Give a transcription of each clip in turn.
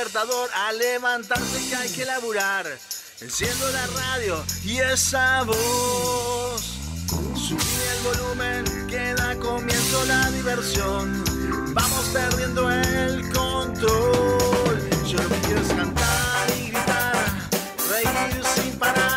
a levantarse que hay que laburar. Enciendo la radio y esa voz. Subí el volumen, que da comienzo la diversión. Vamos perdiendo el control. Yo lo que quiero es cantar y gritar, reír sin parar.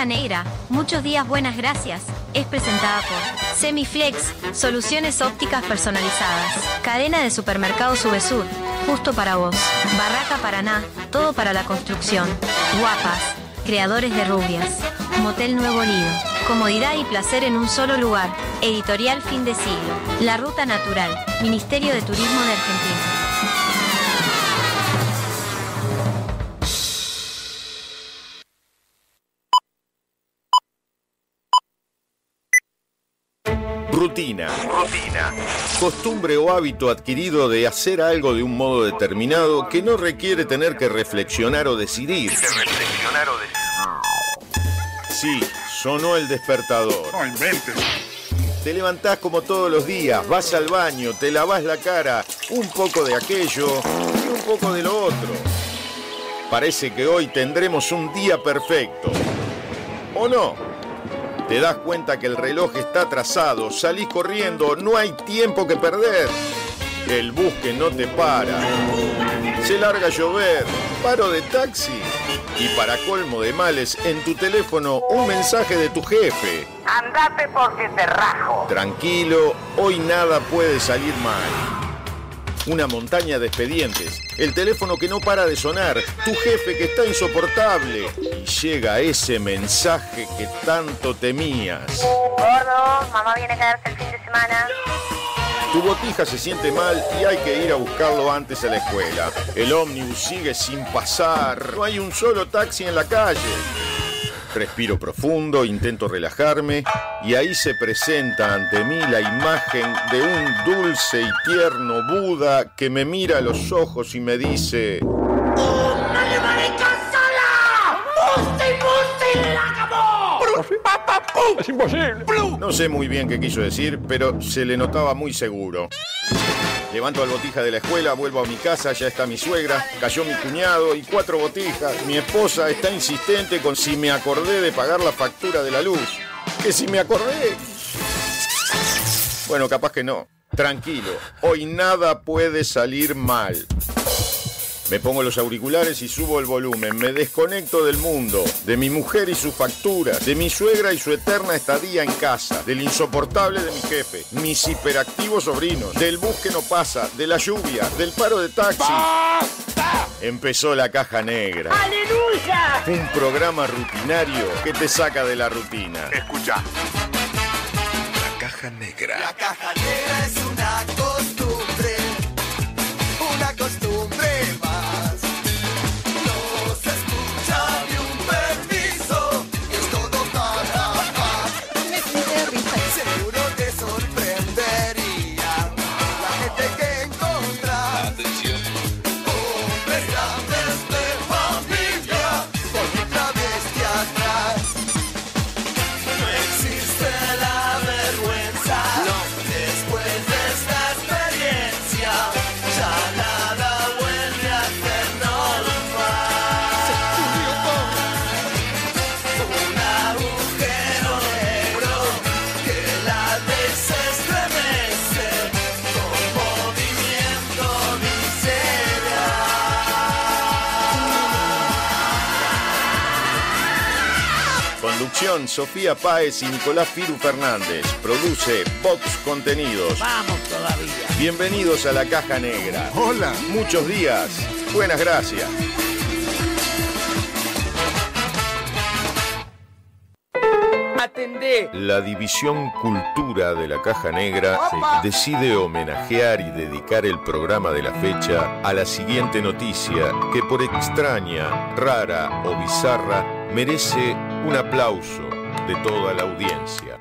Negra, muchos días buenas gracias, es presentada por Semiflex, soluciones ópticas personalizadas, cadena de supermercados Subesur, justo para vos, Barraca Paraná, todo para la construcción, Guapas, creadores de rubias, Motel Nuevo Lido, comodidad y placer en un solo lugar, editorial fin de siglo, La Ruta Natural, Ministerio de Turismo de Argentina. Rutina. Rutina. Costumbre o hábito adquirido de hacer algo de un modo determinado que no requiere tener que reflexionar o decidir. reflexionar o decir. Sí, sonó el despertador. No inventes. Te levantás como todos los días, vas al baño, te lavas la cara, un poco de aquello y un poco de lo otro. Parece que hoy tendremos un día perfecto. ¿O no? Te das cuenta que el reloj está atrasado, salís corriendo, no hay tiempo que perder. El bus que no te para. Se larga a llover, paro de taxi. Y para colmo de males, en tu teléfono un mensaje de tu jefe. Andate porque te rajo. Tranquilo, hoy nada puede salir mal. Una montaña de expedientes, el teléfono que no para de sonar, tu jefe que está insoportable. Y llega ese mensaje que tanto temías. Gordo, mamá viene a quedarse el fin de semana. Tu botija se siente mal y hay que ir a buscarlo antes a la escuela. El ómnibus sigue sin pasar. No hay un solo taxi en la calle. Respiro profundo, intento relajarme y ahí se presenta ante mí la imagen de un dulce y tierno Buda que me mira a los ojos y me dice... Es imposible. No sé muy bien qué quiso decir, pero se le notaba muy seguro. Levanto al botija de la escuela, vuelvo a mi casa, ya está mi suegra, cayó mi cuñado y cuatro botijas. Mi esposa está insistente con si me acordé de pagar la factura de la luz. Que si me acordé. Bueno, capaz que no. Tranquilo, hoy nada puede salir mal. Me pongo los auriculares y subo el volumen. Me desconecto del mundo, de mi mujer y sus facturas, de mi suegra y su eterna estadía en casa, del insoportable de mi jefe, mis hiperactivos sobrinos, del bus que no pasa, de la lluvia, del paro de taxi. Empezó la caja negra. ¡Aleluya! Un programa rutinario que te saca de la rutina. Escucha. La caja negra. La caja negra es conducción, Sofía Páez y Nicolás Firu Fernández. Produce Vox Contenidos. Vamos todavía. Bienvenidos a la Caja Negra. Hola. Muchos días. Buenas gracias. Atendé. La División Cultura de la Caja Negra decide homenajear y dedicar el programa de la fecha a la siguiente noticia que por extraña, rara o bizarra merece un aplauso de toda la audiencia.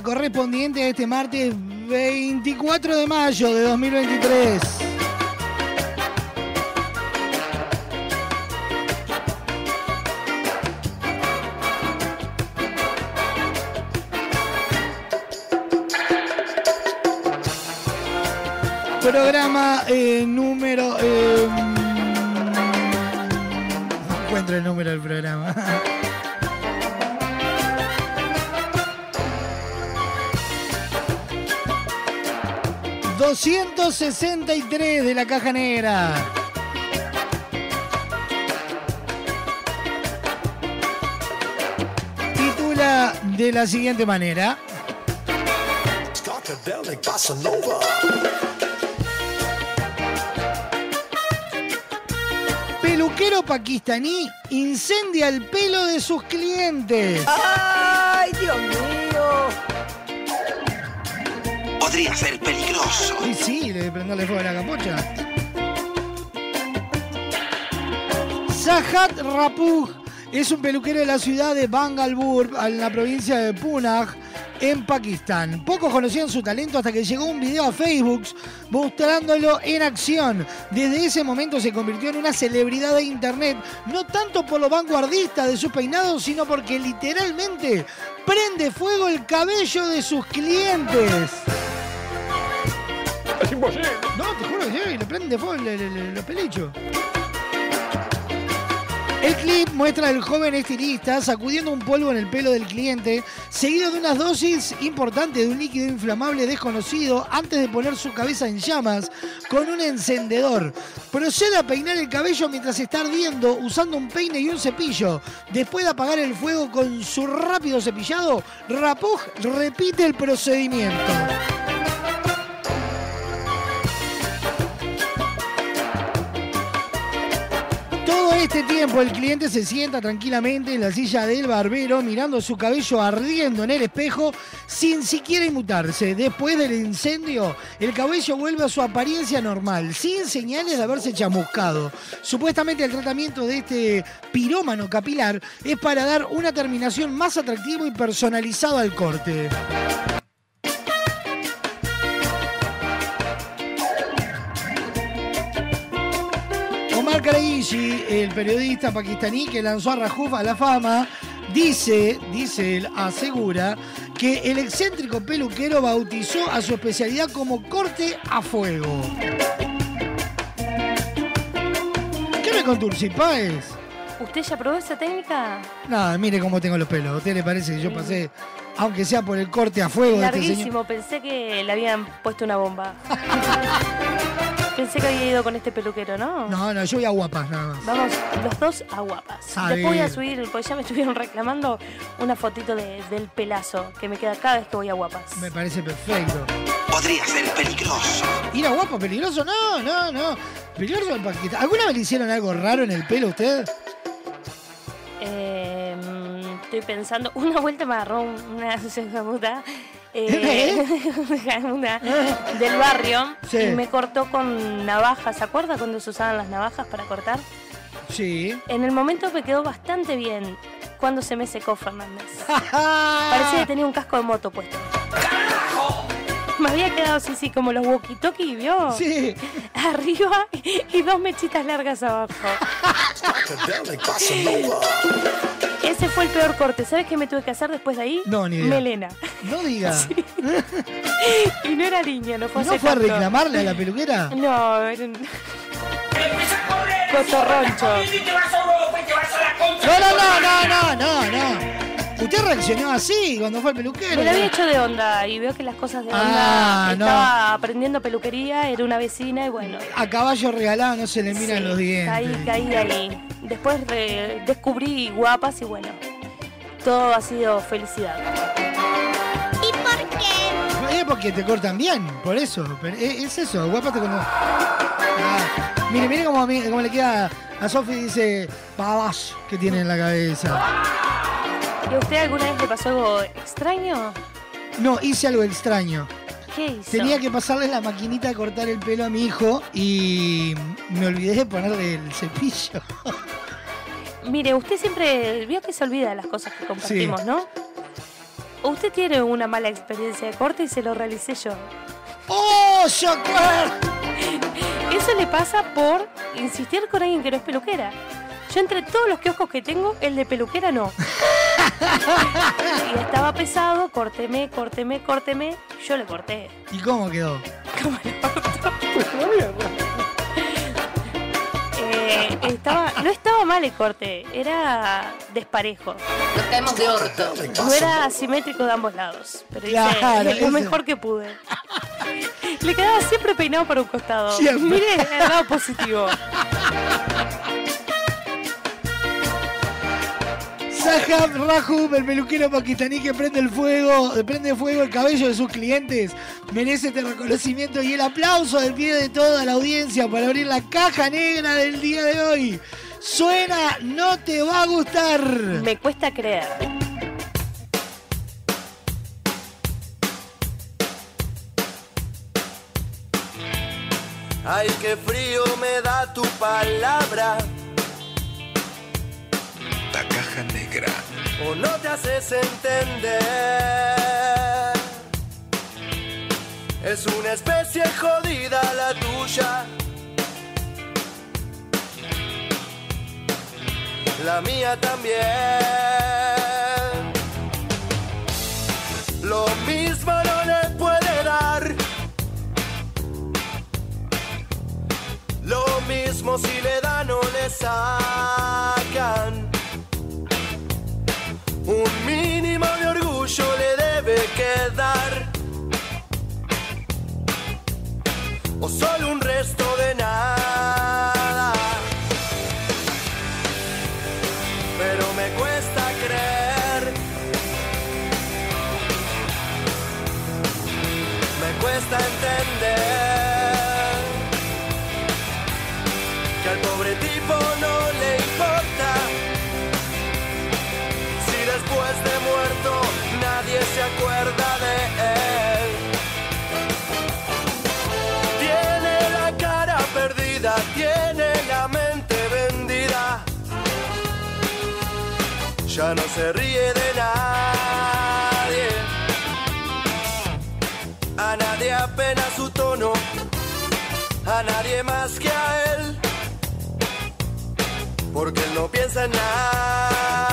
Correspondiente a este martes 24 de mayo de 2023. Programa eh, 263 de la caja negra. Titula de la siguiente manera. Peluquero pakistaní incendia el pelo de sus clientes. ¡Ay, Dios mío! Podría ser peligroso. Y sí, de prenderle fuego a la. Sahat Rapuj es un peluquero de la ciudad de Bangalore, en la provincia de Punjab, en Pakistán. Pocos conocían su talento hasta que llegó un video a Facebook mostrándolo en acción. Desde ese momento se convirtió en una celebridad de internet, no tanto por lo vanguardista de sus peinados, sino porque literalmente prende fuego el cabello de sus clientes. No, te juro que sí, le prende fuego los pelichos. El clip muestra al joven estilista sacudiendo un polvo en el pelo del cliente, seguido de unas dosis importantes de un líquido inflamable desconocido antes de poner su cabeza en llamas con un encendedor. Procede a peinar el cabello mientras está ardiendo usando un peine y un cepillo. Después de apagar el fuego con su rápido cepillado, Rapuj repite el procedimiento. Este tiempo el cliente se sienta tranquilamente en la silla del barbero mirando su cabello ardiendo en el espejo sin siquiera inmutarse. Después del incendio, el cabello vuelve a su apariencia normal, sin señales de haberse chamuscado. Supuestamente el tratamiento de este pirómano capilar es para dar una terminación más atractiva y personalizada al corte. El periodista pakistaní que lanzó a Rajuf a la fama, dice, dice él, asegura que el excéntrico peluquero bautizó a su especialidad como corte a fuego. ¿Qué me Páez? ¿Usted ya probó esa técnica? Nada, mire cómo tengo los pelos. ¿A usted le parece que yo pasé, aunque sea por el corte a fuego de este señor? Larguísimo, pensé que le habían puesto una bomba. pensé que había ido con este peluquero, ¿no? No, no, yo voy a guapas nada más. Vamos los dos a guapas. Está Después voy a subir, porque ya me estuvieron reclamando una fotito de- del pelazo que me queda cada vez que voy a guapas. Me parece perfecto. Podría ser peligroso. ¿Ir a guapo peligroso? No, no, no. Peligroso el paquete. ¿Alguna vez le hicieron algo raro en el pelo a usted? Eh, mm, estoy pensando, una vuelta me agarró una jamuta eh, una jamuta del barrio Sí. y me cortó con navajas. ¿Se acuerda cuando se usaban las navajas para cortar? Sí. En el momento me quedó bastante bien cuando se me secó Fernández. Parecía que tenía un casco de moto puesto. Me había quedado así, sí, como los walkie-talkie, ¿vio? Sí. Arriba y dos mechitas largas abajo. Ese fue el peor corte. ¿Sabes qué me tuve que hacer después de ahí? No, ni idea. Melena. No diga. Y no era niña, no fue ¿No hace fue a tanto. reclamarle a la peluquera? No, era un... Cotorroncho. No, no, no, no, no, no, no. Usted reaccionó así cuando fue al peluquero. Me la había hecho de onda y veo que las cosas de onda. Ah, no. estaba aprendiendo peluquería, era una vecina y bueno. A caballo regalado no se le miran sí, los dientes. Caí, caí ahí. Después de- descubrí guapas y bueno, todo ha sido felicidad. ¿Y por qué? Es porque te cortan bien, por eso. Pero es, es eso, guapa te cuando. Ah, mire, mire cómo, a mí- cómo le queda a Sofi dice babas que tiene en la cabeza. ¿Y a usted alguna vez le pasó algo extraño? No, hice algo extraño. ¿Qué hizo? Tenía que pasarle la maquinita de cortar el pelo a mi hijo y me olvidé de ponerle el cepillo. Mire, usted siempre vio que se olvida de las cosas que compartimos, ¿no? Usted tiene una mala experiencia de corte y se lo realicé yo. ¡Oh, Shakar! Eso le pasa por insistir con alguien que no es peluquera. Yo entre todos los kioscos que tengo, el de peluquera no. y estaba pesado, córteme, córteme, córteme. Yo le corté. ¿Y cómo quedó? Eh, estaba, no estaba mal el corte, era desparejo. Nos caemos de orto. No era asimétrico de ambos lados, pero hice Claro, lo eso. mejor que pude. Le quedaba siempre peinado para un costado. Siempre. Mire el lado positivo. Sahab Rahub, el peluquero pakistaní que prende el fuego, prende fuego el cabello de sus clientes, merece este reconocimiento y el aplauso del pie de toda la audiencia para abrir la caja negra del día de hoy. Suena, no te va a gustar. Me cuesta creer. Ay, qué frío me da tu palabra. La caja negra. O no te haces entender. Es una especie jodida la tuya. La mía también. Lo mismo no le puede dar. Lo mismo si le dan o le sacan. Un mínimo de orgullo le debe quedar. O solo un resto de nada. Pero me cuesta creer. Me cuesta entender de él. Tiene la cara perdida, tiene la mente vendida. Ya no se ríe de nadie. A nadie apenas su tono, a nadie más que a él. Porque él no piensa en nada.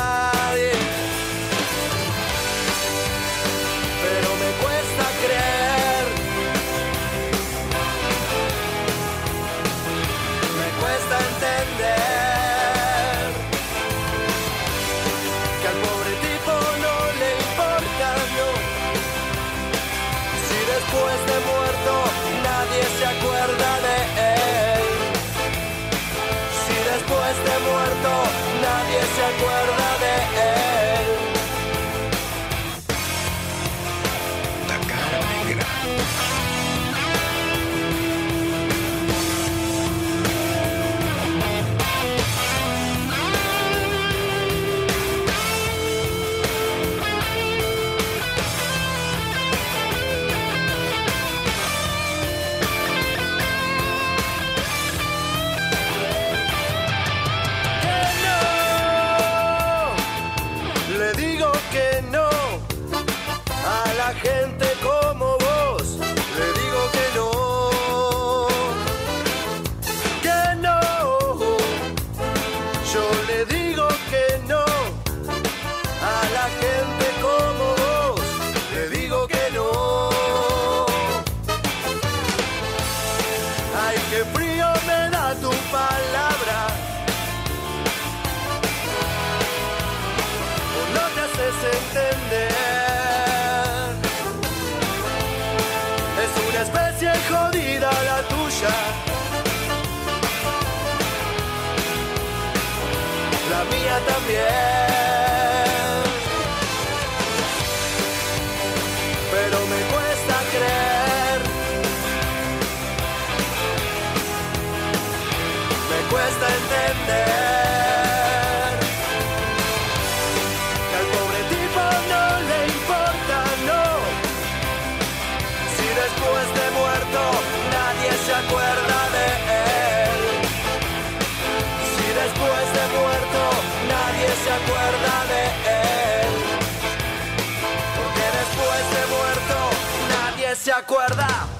Nadie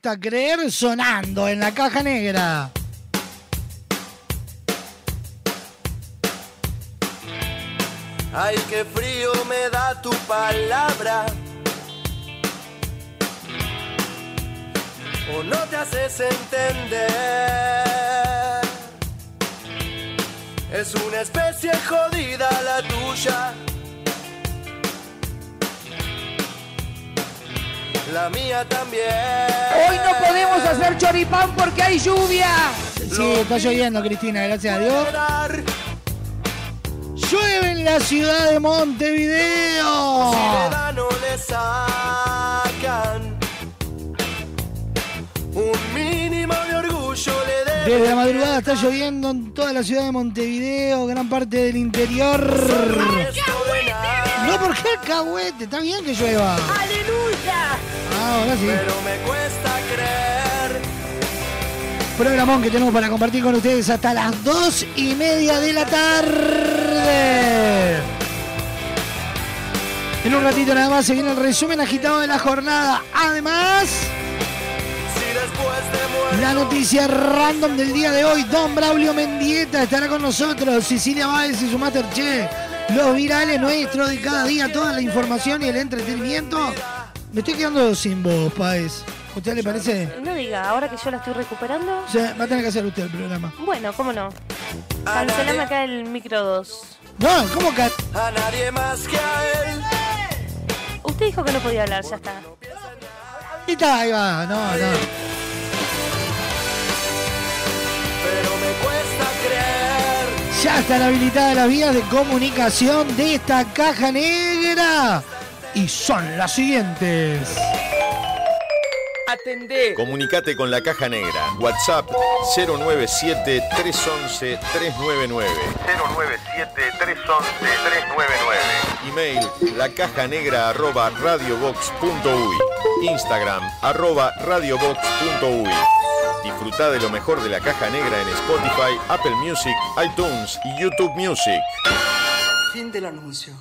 cuesta creer sonando en la caja negra. Ay, qué frío me da tu palabra. O no te haces entender. Es una especie jodida la tuya. La mía también. Hoy no podemos hacer choripán porque hay lluvia. Sí, está lloviendo, Cristina, gracias a Dios. Llueve en la ciudad de Montevideo. Si le sacan un mínimo de orgullo le debe Desde la madrugada está lloviendo en toda la ciudad de Montevideo, gran parte del interior. No, ¿por qué alcahuete? Está bien que llueva. ¡Aleluya! Ahora sí. Pero me cuesta creer. Programón que tenemos para compartir con ustedes hasta las dos y media de la tarde. En un ratito nada más se viene el resumen agitado de la jornada. Además, Si después de muerto la noticia random del día de hoy. Don Braulio Mendieta estará con nosotros. Cecilia Báez y su Masterchef. Los virales nuestros de cada día. Toda la información y el entretenimiento. Me estoy quedando sin voz, Páez. ¿A usted le parece? No diga, ahora que yo la estoy recuperando. O sea, va a tener que hacer usted el programa. Bueno, cómo no. Cancelame acá el micro 2. No, ¿cómo que? a nadie más que a él. Usted dijo que no podía hablar, ya está. Ahí está, ahí va. No, no. Pero me cuesta creer. Ya están habilitadas las vías de comunicación de esta caja negra. Y son las siguientes. Atendé. Comunicate con la Caja Negra. WhatsApp 097-311-399. 097-311-399. Email lacajanegra arroba radiobox.uy. Instagram arroba radiobox.uy. Disfruta de lo mejor de la Caja Negra en Spotify, Apple Music, iTunes y YouTube Music. Fin del anuncio.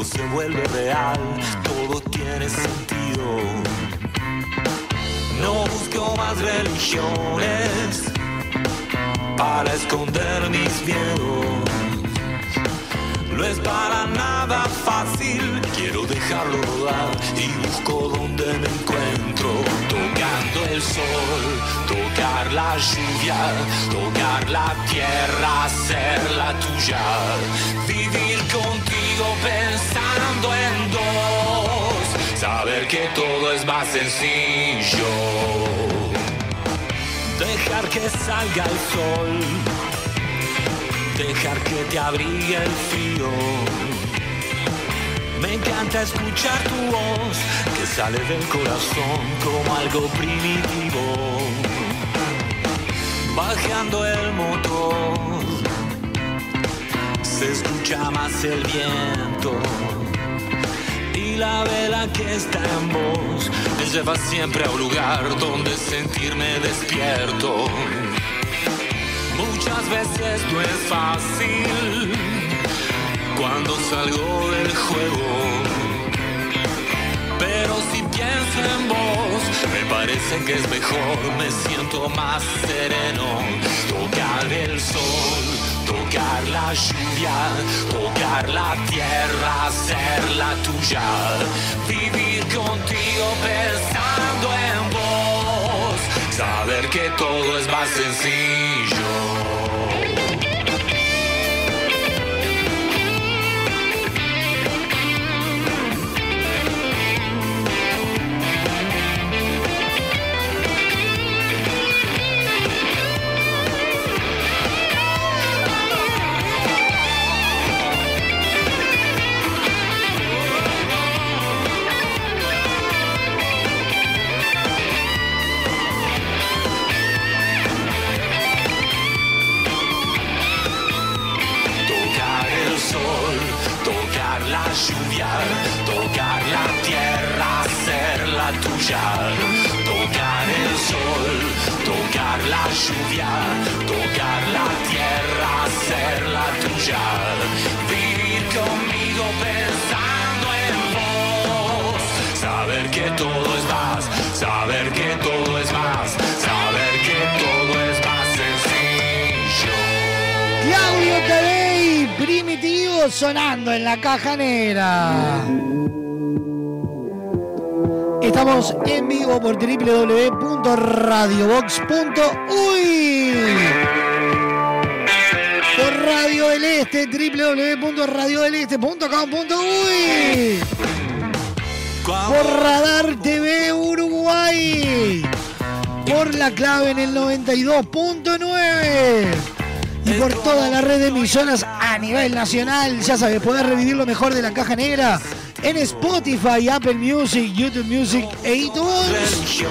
Todo se vuelve real, todo tiene sentido. No busco más religiones para esconder mis miedos. No es para nada fácil, quiero dejarlo rodar y busco donde me encuentro. Tocando el sol, tocar la lluvia, tocar la tierra, hacerla tuya. Vivir contigo pensando en dos, saber que todo es más sencillo. Dejar que salga el sol dejar que te abrigue el frío. Me encanta escuchar tu voz que sale del corazón como algo primitivo. Bajando el motor, se escucha más el viento. Y la vela que está en vos me lleva siempre a un lugar donde sentirme despierto. Muchas veces no es fácil cuando salgo del juego. Pero si pienso en vos, me parece que es mejor, me siento más sereno. Tocar el sol, tocar la lluvia, tocar la tierra, hacerla tuya. Vivir contigo pensando en vos, saber que todo es más sencillo. Lluvia, tocar la tierra, hacerla tuya. Vivir conmigo pensando en vos. Saber que todo es más, saber que todo es más, saber que todo es más sencillo. Claudio Tadei, primitivo sonando en la caja negra. Estamos en vivo por www.radiobox.uy. Por Radio del Este, www.radiodeleste.com.uy. Por Radar TV Uruguay. Por la clave en el 92.9 y por toda la red de emisoras a nivel nacional. Ya sabes, podés revivir lo mejor de la caja negra en Spotify, Apple Music, YouTube Music e iTunes.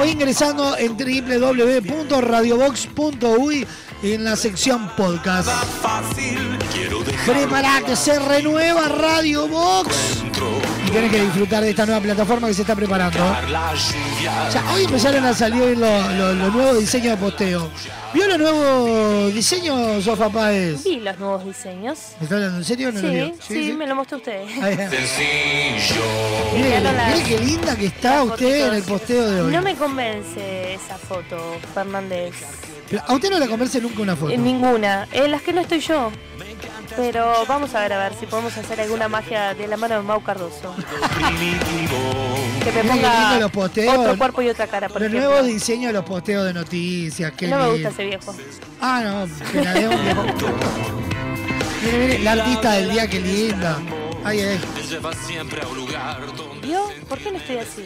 O ingresando en www.radiobox.uy en la sección podcast. Prepara que se renueva Radio Box. Y tenés que disfrutar de esta nueva plataforma que se está preparando. O sea, hoy empezaron a salir los los- los nuevos diseños de posteo. ¿Vio los nuevos diseños, Sofa Páez? Vi los nuevos diseños. ¿Me está hablando en serio o no lo Sí, vio? sí, me lo mostró usted. Mire, mire qué linda que está usted en el posteo de hoy. No me convence esa foto, Fernández. Pero A usted no le convence nunca una foto. En ninguna. En las que no estoy yo. Pero vamos a ver a ver si podemos hacer alguna magia de la mano de Mau Cardoso. que me ponga los posteos. otro cuerpo y otra cara, por Los ejemplo. nuevos diseños de los posteos de noticias. Qué No me gusta ese viejo. Ah, no, que la de un viejo. Mire, mire, la artista del día, qué linda. Ay, ay, ¿Vio? ¿Por qué no estoy así?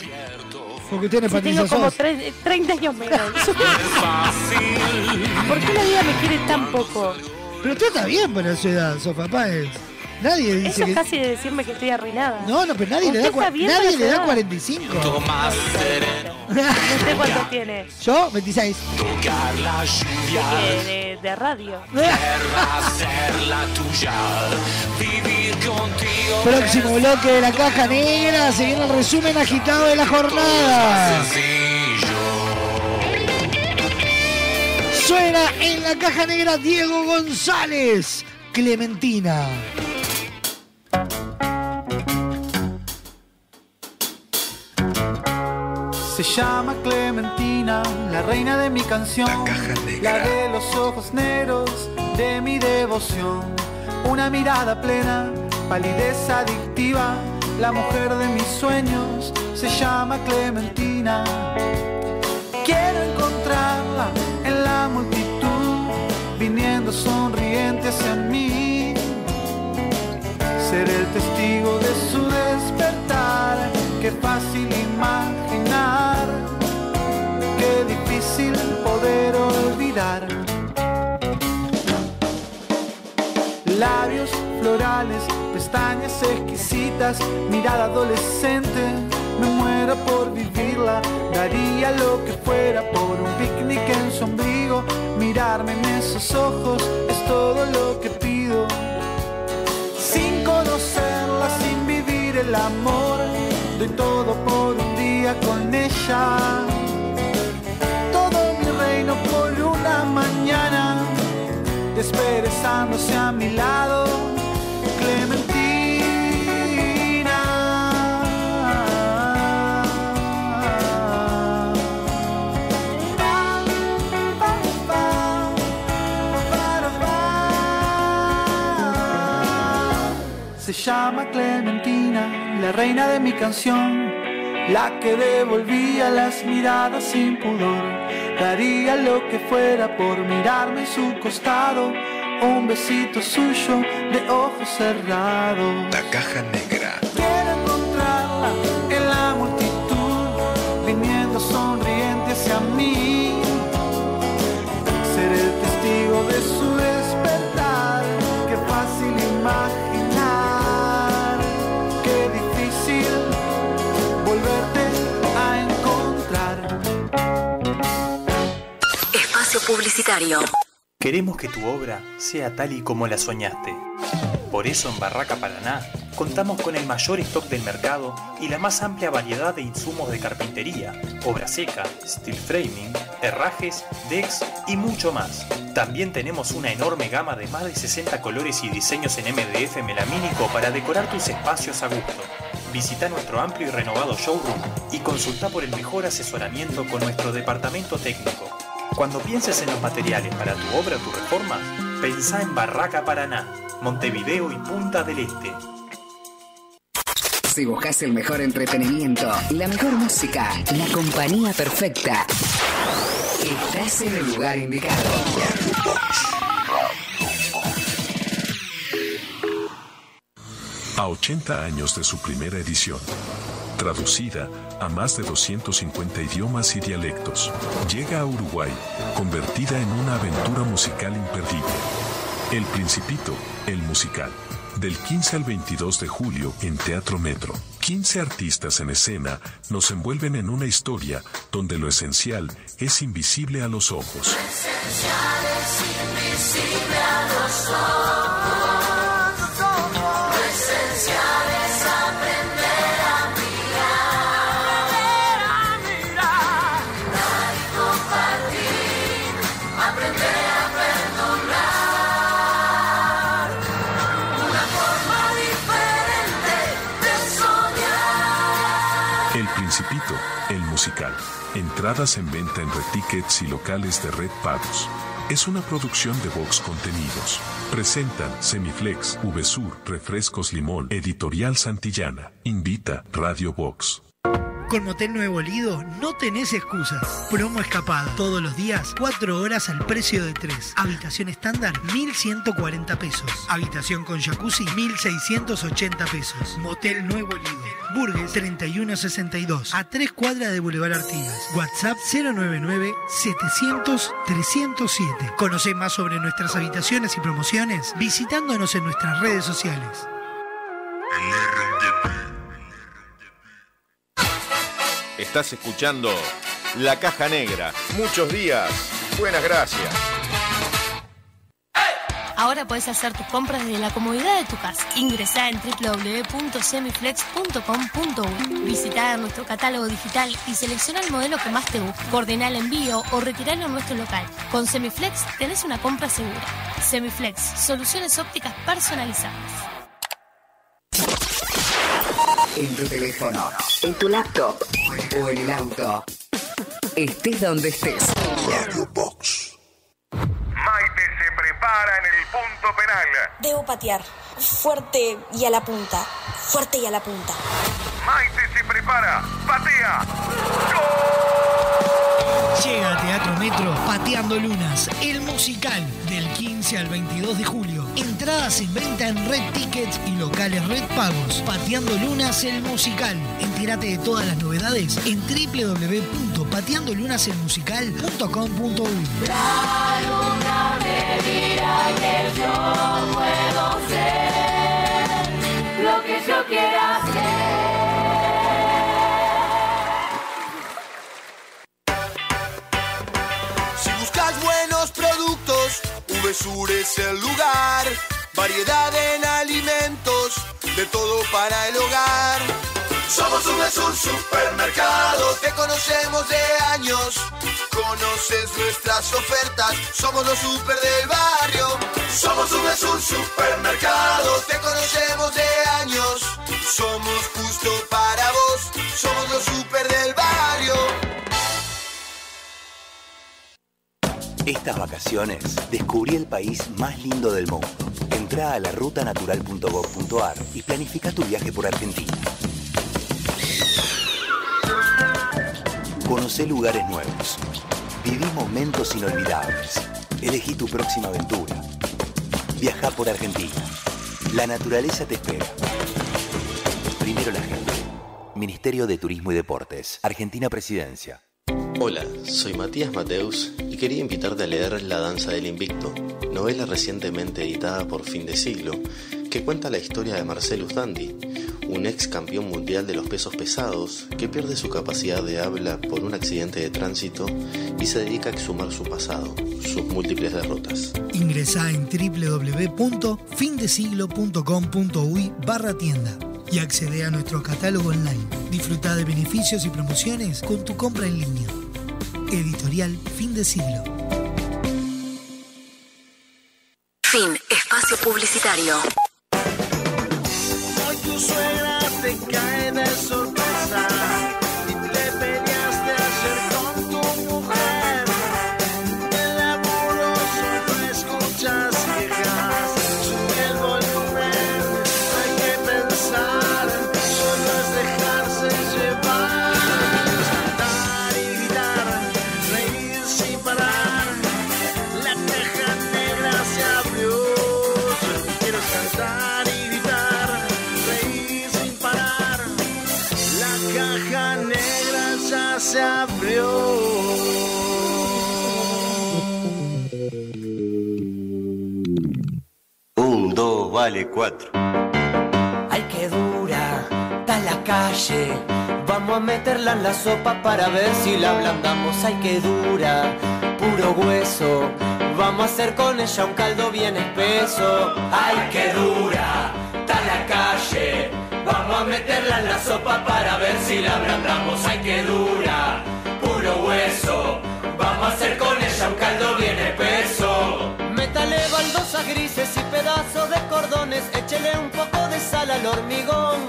porque es Si tengo como Sos. tre- 30 años menos. ¿Por qué la vida me quiere tan poco? Pero usted está bien para su edad, Sofa Páez. Nadie dice Eso es que... casi de decirme que estoy arruinada. No, no, pero nadie le da, cua- nadie le da edad. 45. ¿Usted cuánto tiene? Yo, 26. ¿De, de, de radio. Próximo bloque de la caja negra, se viene el resumen agitado de la jornada. Suena en la caja negra Diego González, Clementina. Se llama Clementina, la reina de mi canción, la, de los ojos negros de mi devoción, una mirada plena, palidez adictiva, la mujer de mis sueños, se llama Clementina. Quiero encontrarla. en multitud, viniendo sonriente hacia mí, ser el testigo de su despertar, qué fácil imaginar, qué difícil poder olvidar. Labios florales, pestañas exquisitas, mirada adolescente, me muero por vivirla, daría lo que fuera por un picnic en su ombligo, mirarme en esos ojos es todo lo que pido sin conocerla, sin vivir el amor. Doy todo por un día con ella. Todo mi reino por una mañana, desperezándose a mi lado. Llama Clementina, la reina de mi canción, la que devolvía las miradas sin pudor. Daría lo que fuera por mirarme en su costado, un besito suyo de ojos cerrados. La caja negra. Quiero encontrarla en la multitud, viniendo sonriente hacia mí. Queremos que tu obra sea tal y como la soñaste. Por eso en Barraca Paraná contamos con el mayor stock del mercado y la más amplia variedad de insumos de carpintería, obra seca, steel framing, herrajes, decks y mucho más. También tenemos una enorme gama de más de 60 colores y diseños en MDF melamínico para decorar tus espacios a gusto. Visita nuestro amplio y renovado showroom y consulta por el mejor asesoramiento con nuestro departamento técnico. Cuando pienses en los materiales para tu obra o tu reforma, pensá en Barraca Paraná, Montevideo y Punta del Este. Si buscas el mejor entretenimiento, la mejor música, la compañía perfecta, estás en el lugar indicado. A 80 años de su primera edición, traducida a más de 250 idiomas y dialectos, llega a Uruguay, convertida en una aventura musical imperdible. El Principito, el musical. Del 15 al 22 de julio en Teatro Metro. 15 artistas en escena nos envuelven en una historia donde lo esencial es invisible a los ojos. invisible a los ojos. Entradas en venta en Red Tickets y locales de Red Pagos. es una producción de Vox Contenidos. Presentan Semiflex, VSUR, Refrescos Limón, Editorial Santillana. Invita Radio Vox. Con Motel Nuevo Lido no tenés excusas. Promo escapada. Todos los días, 4 horas al precio de 3. Habitación estándar, 1.140 pesos. Habitación con jacuzzi, 1.680 pesos. Motel Nuevo Lido. Burgues 3162. A 3 cuadras de Boulevard Artigas. WhatsApp 099-700-307. Conoce más sobre nuestras habitaciones y promociones visitándonos en nuestras redes sociales. Estás escuchando La Caja Negra. Muchos días. Buenas gracias. Ahora puedes hacer tus compras desde la comodidad de tu casa. Ingresá en www.semiflex.com.uy. Visita nuestro catálogo digital y selecciona el modelo que más te guste. Coordina el envío o retiralo en nuestro local. Con Semiflex tenés una compra segura. Semiflex, soluciones ópticas personalizadas. En tu teléfono, en tu laptop o en el auto. Estés donde estés. Radio Box. Maite se prepara en el punto penal. Debo patear. Fuerte y a la punta. Fuerte y a la punta. Maite se prepara. Patea. Pateando Lunas, el musical del 15 al 22 de julio. Entradas en venta en Red Tickets y locales Red Pagos. Pateando Lunas, el musical. Entérate de todas las novedades en www.pateandolunaselmusical.com.uy. La luna me que yo puedo ser lo que yo quiera Si VSUR es el lugar. Variedad en alimentos, de todo para el hogar. Somos un VSUR supermercado, te conocemos de años. Conoces nuestras ofertas, somos los super del barrio. Somos un VSUR supermercado, te conocemos de años. Somos justo para vos, somos los super del Estas vacaciones descubrí el país más lindo del mundo. Entrá a la rutanatural.gov.ar y planifica tu viaje por Argentina. Conocé lugares nuevos. Viví momentos inolvidables. Elegí tu próxima aventura. Viaja por Argentina. La naturaleza te espera. Primero la gente. Ministerio de Turismo y Deportes. Argentina Presidencia. Hola, soy Matías Mateus y quería invitarte a leer La Danza del Invicto, novela recientemente editada por Fin de Siglo, que cuenta la historia de Marcelus Dandy, un ex campeón mundial de los pesos pesados que pierde su capacidad de habla por un accidente de tránsito y se dedica a exhumar su pasado, sus múltiples derrotas. Ingresá en www.findesiglo.com.uy barra tienda y accede a nuestro catálogo online. Disfruta de beneficios y promociones con tu compra en línea. Editorial Fin de Siglo. Fin. Espacio publicitario. Vale cuatro. Ay, qué dura, está la calle. Vamos a meterla en la sopa para ver si la ablandamos. Ay, qué dura, puro hueso. Vamos a hacer con ella un caldo bien espeso. Ay, qué dura, está la calle. Vamos a meterla en la sopa para ver si la ablandamos. Ay, qué dura, puro hueso. Grises y pedazos de cordones. Échele un poco de sal al hormigón.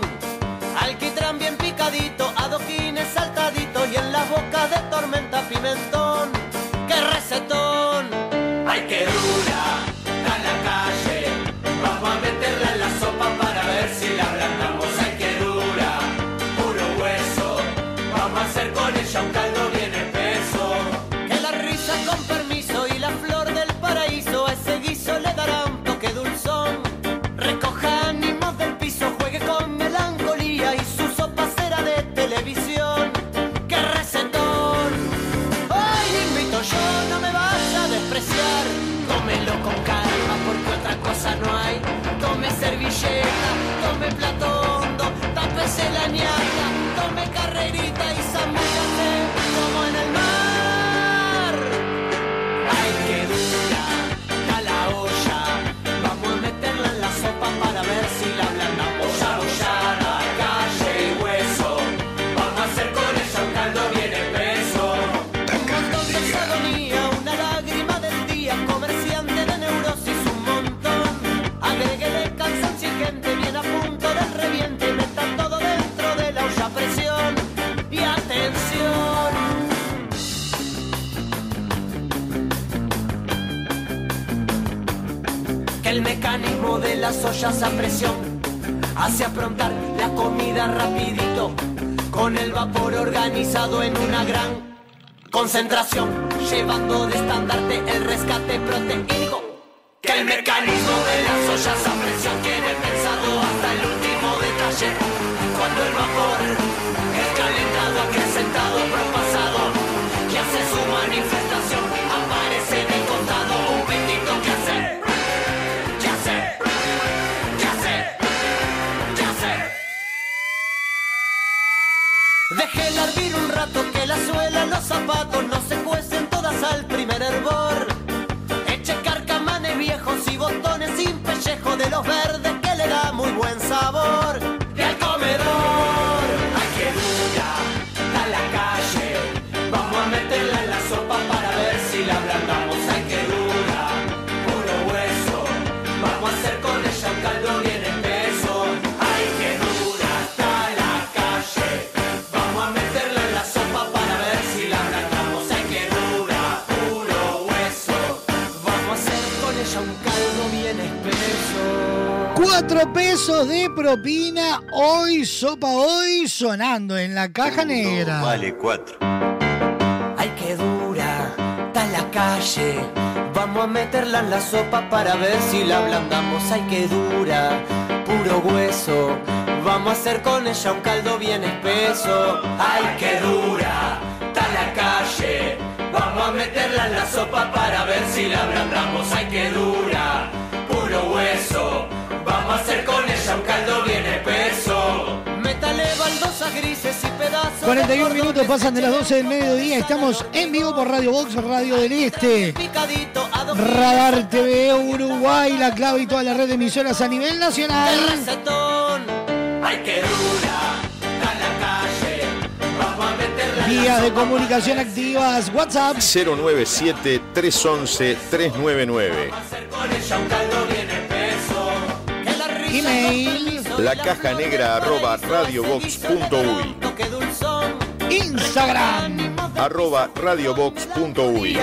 Alquitrán bien picadito, adoquines saltaditos y en la boca de tormenta pimentón. ¡Qué recetón! que dura, está en la calle. Vamos a meterla en la sopa para ver si la ablandamos. Ay, que dura, puro hueso. Vamos a hacer con ella un caldo la ñata, tome carrerita hace aprontar la comida rapidito con el vapor organizado en una gran concentración llevando de estandarte el rescate proteínico que el mecanismo de las ollas zapatos no se cuecen todas al primer hervor. Eche carcamanes viejos y botones sin pellejo de los verdes que le da muy buen sabor. Cuatro pesos de propina, hoy sopa hoy sonando en la caja negra. Vale 4. Ay, que dura, está en la calle. Vamos a meterla en la sopa para ver si la ablandamos. Ay, que dura, puro hueso. Vamos a hacer con ella un caldo bien espeso. Ay, que dura, está en la calle. Vamos a meterla en la sopa para ver si la ablandamos. Ay, que dura, puro hueso un caldo bien espeso. Métale baldosas grises y pedazos. 41 minutos pasan de las 12 del mediodía. Estamos en vivo por Radio Box, Radio del Este. Radar TV Uruguay, la clave y toda la red de emisoras a nivel nacional. Hay que Vías de comunicación activas. WhatsApp 097 311 399. Email, La caja negra arroba radiobox.uy. Instagram, arroba radiobox.uy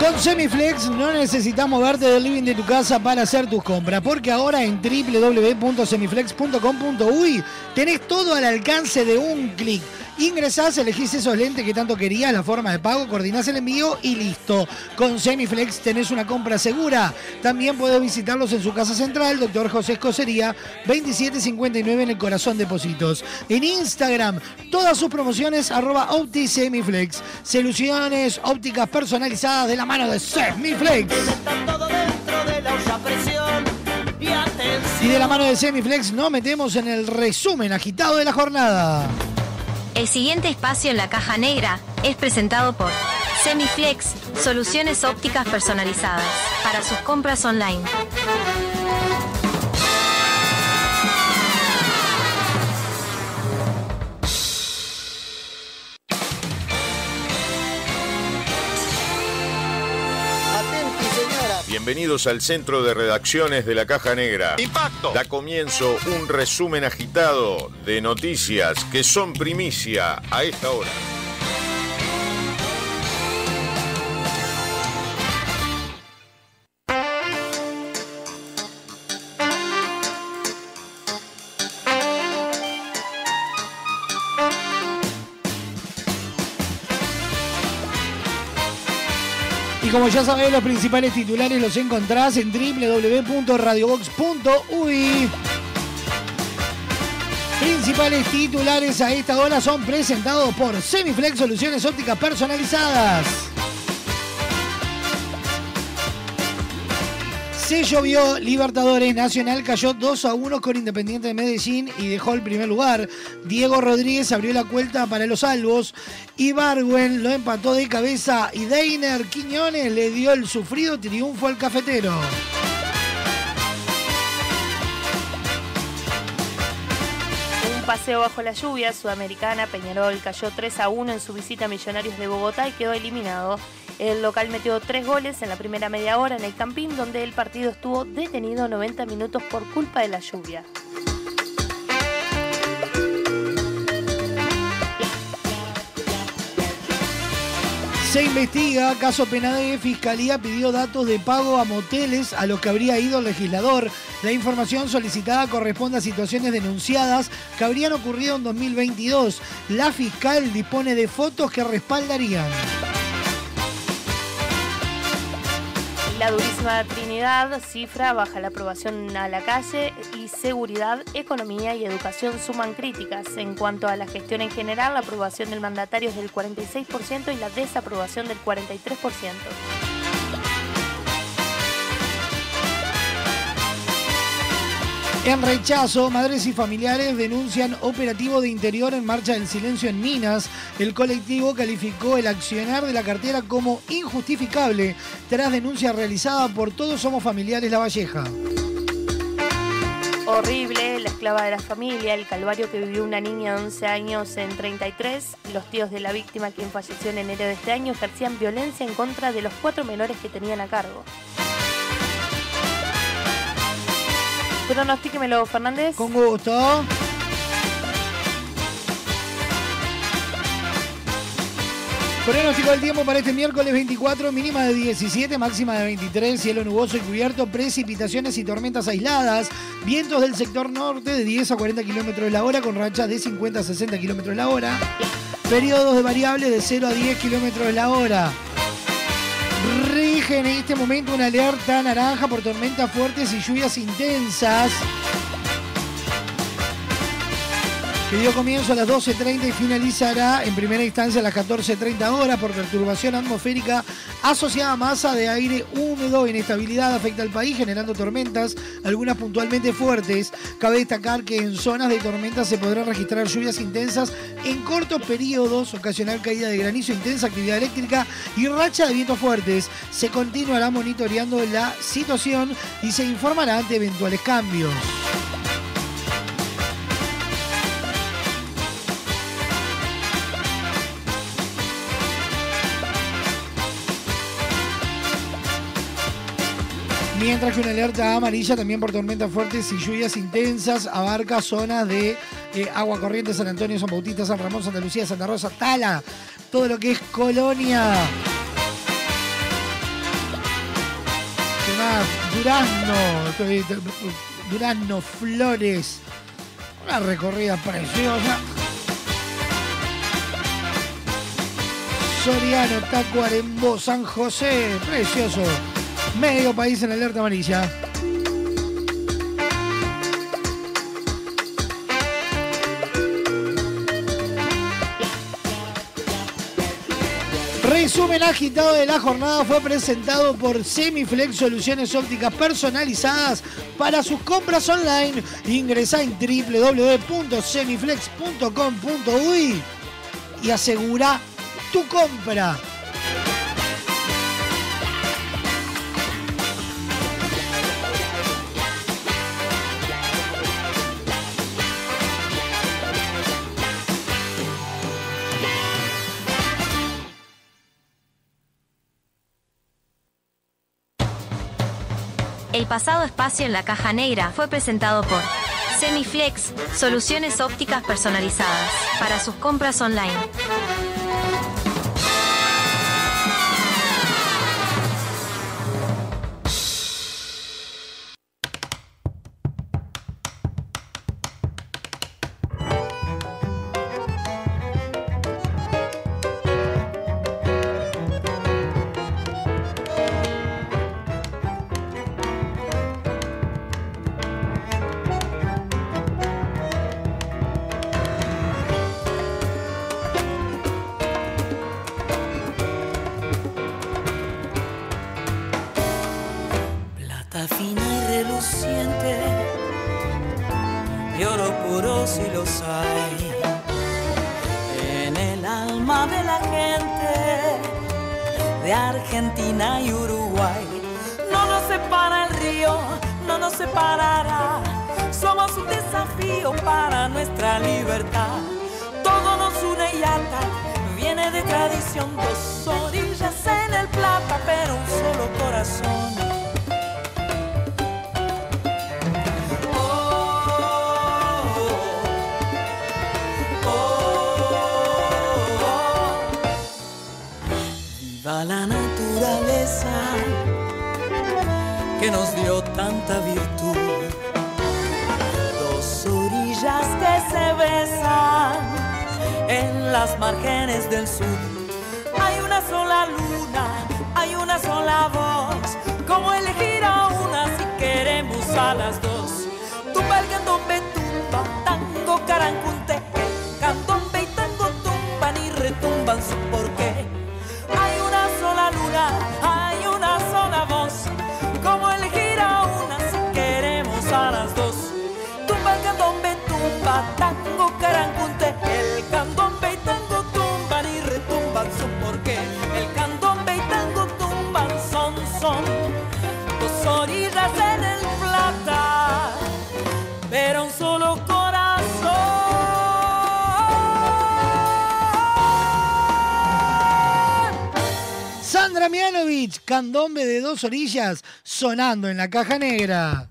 Con Semiflex no necesitas moverte del living de tu casa para hacer tus compras, porque ahora en www.semiflex.com.uy tenés todo al alcance de un clic. Ingresás, elegís esos lentes que tanto querías, la forma de pago, coordinás el envío y listo. Con Semiflex tenés una compra segura. También podés visitarlos en su casa central, Doctor José Escocería, 2759 en el corazón de Positos. En Instagram, todas sus promociones, arroba OptiSemiflex. Soluciones ópticas personalizadas de la mano de Semiflex. Y de la mano de Semiflex nos metemos en el resumen agitado de la jornada. El siguiente espacio en la caja negra es presentado por Semiflex, soluciones ópticas personalizadas para sus compras online. Bienvenidos al centro de redacciones de la Caja Negra. ¡Impacto! Da comienzo un resumen agitado de noticias que son primicia a esta hora. Ya sabés, los principales titulares los encontrás en www.radiobox.uy. Principales titulares a esta hora son presentados por Semiflex Soluciones Ópticas Personalizadas. Se llovió, Libertadores Nacional cayó 2 a 1 con Independiente de Medellín y dejó el primer lugar. Diego Rodríguez abrió la cuenta para los salvos. Ibargüen lo empató de cabeza y Deiner Quiñones le dio el sufrido triunfo al cafetero. Un paseo bajo la lluvia, Sudamericana, Peñarol cayó 3 a 1 en su visita a Millonarios de Bogotá y quedó eliminado. El local metió tres goles en la primera media hora en el Campín, donde el partido estuvo detenido 90 minutos por culpa de la lluvia. Se investiga caso Penade. Fiscalía pidió datos de pago a moteles a los que habría ido el legislador. La información solicitada corresponde a situaciones denunciadas que habrían ocurrido en 2022. La fiscal dispone de fotos que respaldarían. La durísima Trinidad cifra baja la aprobación a la calle y seguridad, economía y educación suman críticas. En cuanto a la gestión en general, la aprobación del mandatario es del 46% y la desaprobación del 43%. En rechazo, madres y familiares denuncian operativo de interior en marcha del silencio en Minas. El colectivo calificó el accionar de la cartera como injustificable tras denuncia realizada por Todos Somos Familiares La Valleja. Horrible, la esclava de la familia, el calvario que vivió una niña de 11 años en 33. Los tíos de la víctima, quien falleció en enero de este año, ejercían violencia en contra de los cuatro menores que tenían a cargo. Pronostíquemelo, Fernández. Con gusto. Pronóstico del tiempo para este miércoles 24, mínima de 17, máxima de 23, cielo nuboso y cubierto, precipitaciones y tormentas aisladas, vientos del sector norte de 10 a 40 kilómetros de la hora con rachas de 50 a 60 kilómetros de la hora, periodos de variables de 0 a 10 kilómetros de la hora. Rige en este momento una alerta naranja por tormentas fuertes y lluvias intensas. Que dio comienzo a las 12.30 y finalizará en primera instancia a las 14.30 horas por perturbación atmosférica asociada a masa de aire húmedo. Inestabilidad afecta al país generando tormentas, algunas puntualmente fuertes. Cabe destacar que en zonas de tormentas se podrán registrar lluvias intensas en cortos periodos, ocasionar caída de granizo, intensa actividad eléctrica y racha de vientos fuertes. Se continuará monitoreando la situación y se informará ante eventuales cambios. Mientras que una alerta amarilla también por tormentas fuertes y lluvias intensas abarca zonas de eh, agua corriente, San Antonio, San Bautista, San Ramón, Santa Lucía, Santa Rosa, Tala, todo lo que es Colonia. ¿Qué más? Durazno, eh, Durazno, Flores. Una recorrida preciosa. Soriano, Tacuarembó, San José, precioso. Medio país en alerta amarilla. Resumen agitado de la jornada fue presentado por Semiflex Soluciones Ópticas Personalizadas para sus compras online. Ingresa en www.semiflex.com.uy y asegura tu compra. El pasado espacio en la caja negra fue presentado por Semiflex, soluciones ópticas personalizadas para sus compras online. Orillas, sonando en la caja negra.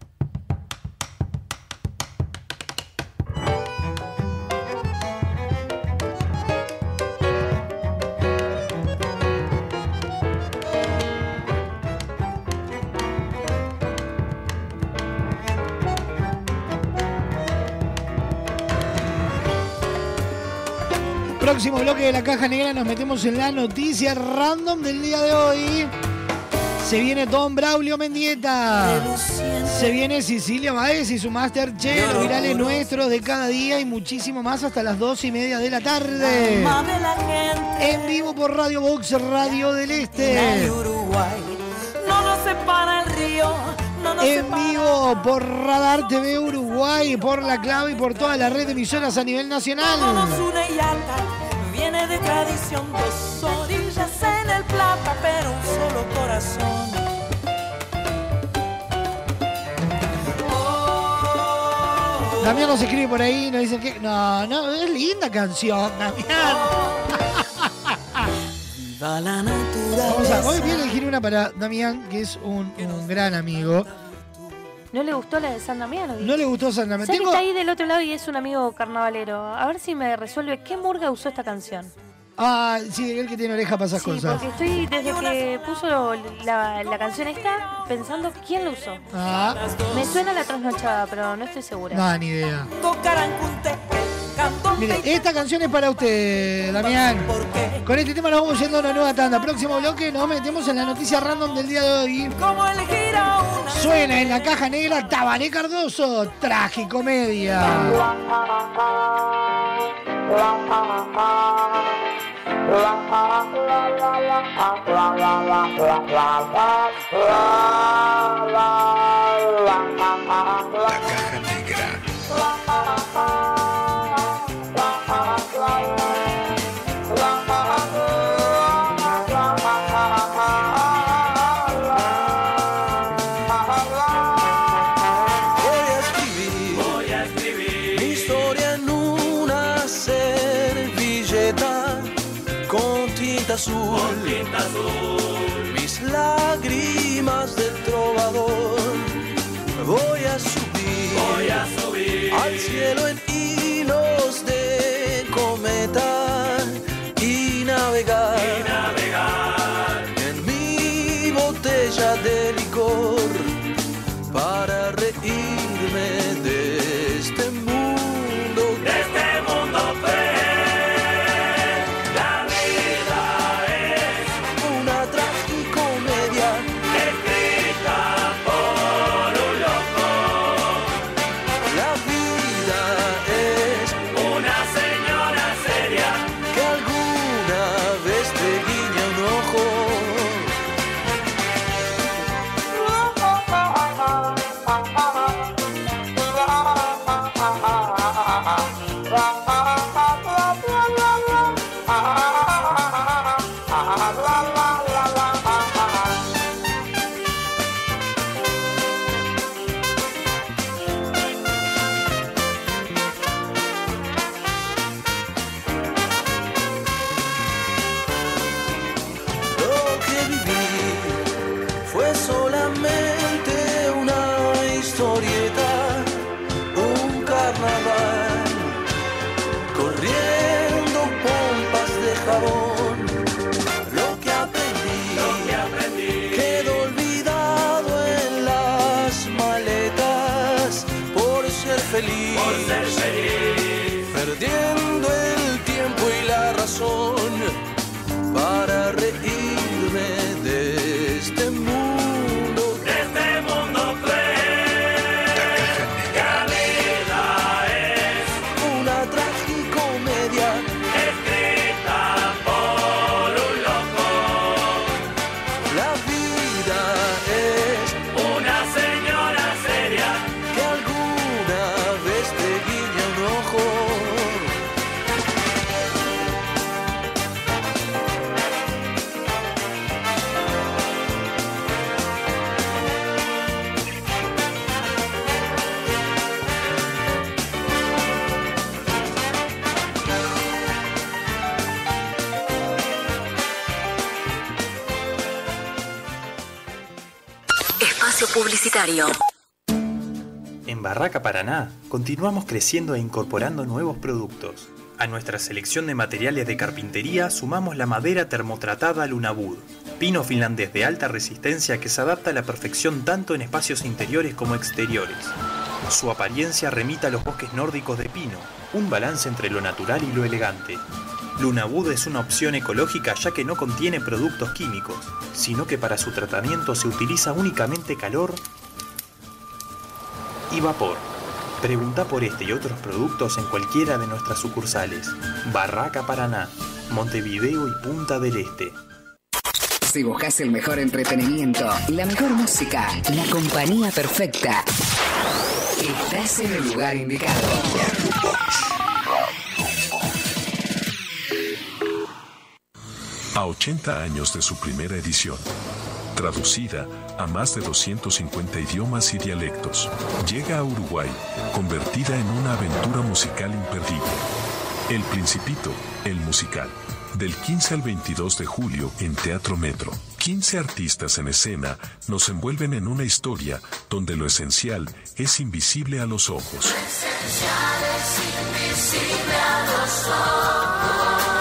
Próximo bloque de la caja negra nos metemos en la noticia random del día de hoy. Se viene Don Braulio Mendieta. Se viene Cecilia Baez y su Masterchef, los virales nuestros de cada día y muchísimo más hasta las dos y media de la tarde. En vivo por Radio Box, Radio del de Este. Uruguay. No nos separa el río, no nos En vivo por Radar TV Uruguay, por La Clave y por toda la red de emisoras a nivel nacional. nos une y ata, viene de tradición, dos orillas corazón. Damián nos escribe por ahí, nos dice que. No, no, es linda canción, Damián. Viva la naturaleza. Vamos a, hoy voy a elegir una para Damián, que es un, un gran amigo. ¿No le gustó la de San Damián? No le gustó Sandra. Me Sé que tengo. está ahí del otro lado y es un amigo carnavalero. A ver si me resuelve qué murga usó esta canción. Ah, sí, él que tiene oreja para esas Sí, cosas. porque estoy desde que puso la, la canción esta pensando quién lo usó. Ah, Me suena la trasnochada, pero no estoy segura. no, ni idea. Mire, esta canción es para usted, Damián. Con este tema nos vamos yendo a una nueva tanda. Próximo bloque nos metemos en la noticia random del día de hoy. Suena en la caja negra Tabané Cardoso, tragicomedia. La caja negra. Servilleta contigo tinta azul. Mis lágrimas de trovador. Voy a subir, Voy a subir. al cielo en hilos de cometa y navegar, en mi botella de continuamos creciendo e incorporando nuevos productos. A nuestra selección de materiales de carpintería sumamos la madera termotratada Lunabud, pino finlandés de alta resistencia que se adapta a la perfección tanto en espacios interiores como exteriores. Su apariencia remita a los bosques nórdicos de pino, un balance entre lo natural y lo elegante. Lunabud es una opción ecológica ya que no contiene productos químicos, sino que para su tratamiento se utiliza únicamente calor y vapor. Pregunta por este y otros productos en cualquiera de nuestras sucursales. Barraca Paraná, Montevideo y Punta del Este. Si buscas el mejor entretenimiento, la mejor música, la compañía perfecta, estás en el lugar indicado. A 80 años de su primera edición, traducida a más de 250 idiomas y dialectos, llega a Uruguay, convertida en una aventura musical imperdible. El Principito, el musical. Del 15 al 22 de julio en Teatro Metro. 15 artistas en escena nos envuelven en una historia donde lo esencial es invisible a los ojos. esencial es invisible a los ojos.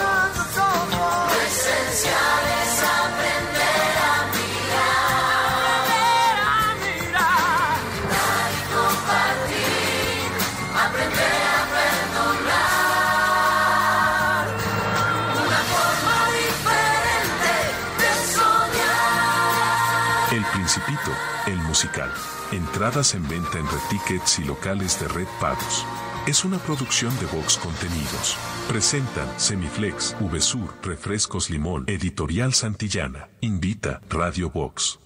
Entradas en venta en Red Tickets y locales de Red Pagos. Es una producción de Vox Contenidos. Presentan Semiflex, VSUR, Refrescos Limón, Editorial Santillana. Invita Radio Vox.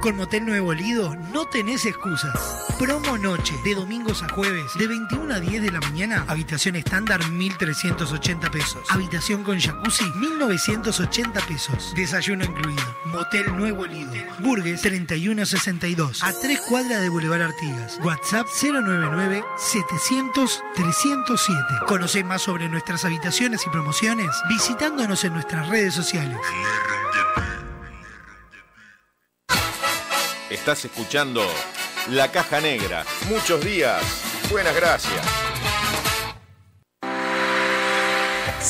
Con Motel Nuevo Lido no tenés excusas. Promo noche, de domingos a jueves, de 21 a 10 de la mañana, habitación estándar 1.380 pesos. Habitación con jacuzzi 1.980 pesos. Desayuno incluido. Motel Nuevo Lido. Burgues 3162. A tres cuadras de Boulevard Artigas. WhatsApp 099 700 307. Conoce más sobre nuestras habitaciones y promociones visitándonos en nuestras redes sociales. Estás escuchando La Caja Negra. Muchos días. Buenas gracias.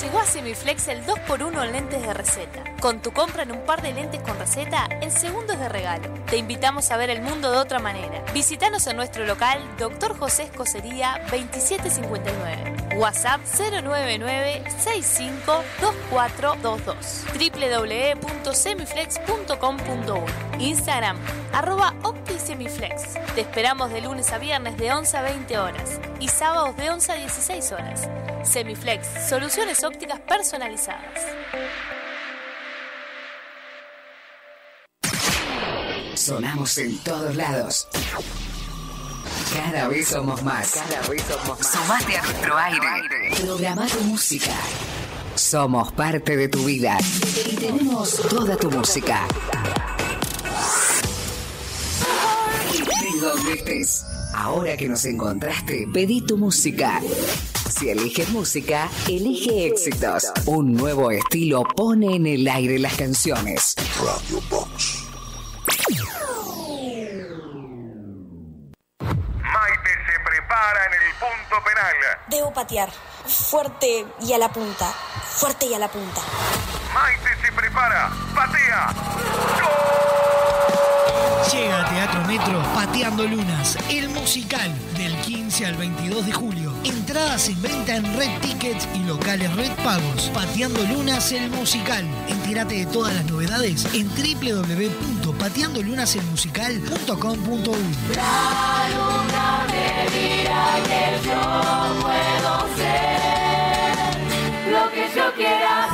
Llegó a Semiflex el 2x1 en lentes de receta. Con tu compra en un par de lentes con receta, el segundo es de regalo. Te invitamos a ver el mundo de otra manera. Visítanos en nuestro local, Dr. José Escocería 2759. WhatsApp 099-652422. www.semiflex.com.uy Instagram, arroba OptiSemiflex. Te esperamos de lunes a viernes de 11 a 20 horas y sábados de 11 a 16 horas. Semiflex, soluciones ópticas personalizadas. Sonamos en todos lados. Cada vez somos más. Cada vez somos más. Sumate a nuestro aire. Programa tu música. Somos parte de tu vida y tenemos toda tu música. Donde estés. Ahora que nos encontraste, pedí tu música. Si eliges música, elige éxitos. Un nuevo estilo pone en el aire las canciones. Radio Box. En el punto penal. Debo patear. Fuerte y a la punta. Fuerte y a la punta. Maite se prepara. Patea. Llega a Teatro Metro Pateando Lunas, el musical del 15 al 22 de julio. Entradas en venta en Red Tickets y locales Red Pagos. Pateando Lunas, el musical. Entérate de todas las novedades en www.pateandolunaselmusical.com.uy. Dirá que yo puedo ser. Lo que yo quiera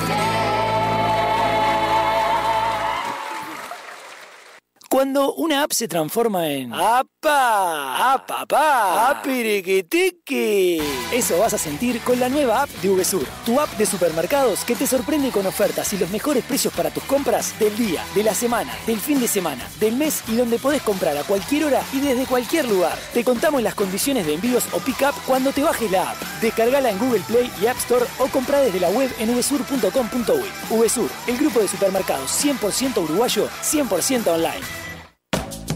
Cuando una app se transforma en ¡Apa! ¡Apapá! ¡Apiriquitiqui! Eso vas a sentir con la nueva app de VSUR, tu app de supermercados que te sorprende con ofertas y los mejores precios para tus compras del día, de la semana, del fin de semana, del mes y donde podés comprar a cualquier hora y desde cualquier lugar. Te contamos las condiciones de envíos o pick-up cuando te bajes la app. Descargala en Google Play y App Store o compra desde la web en vsur.com.uy. VSUR, el grupo de supermercados 100% uruguayo, 100% online.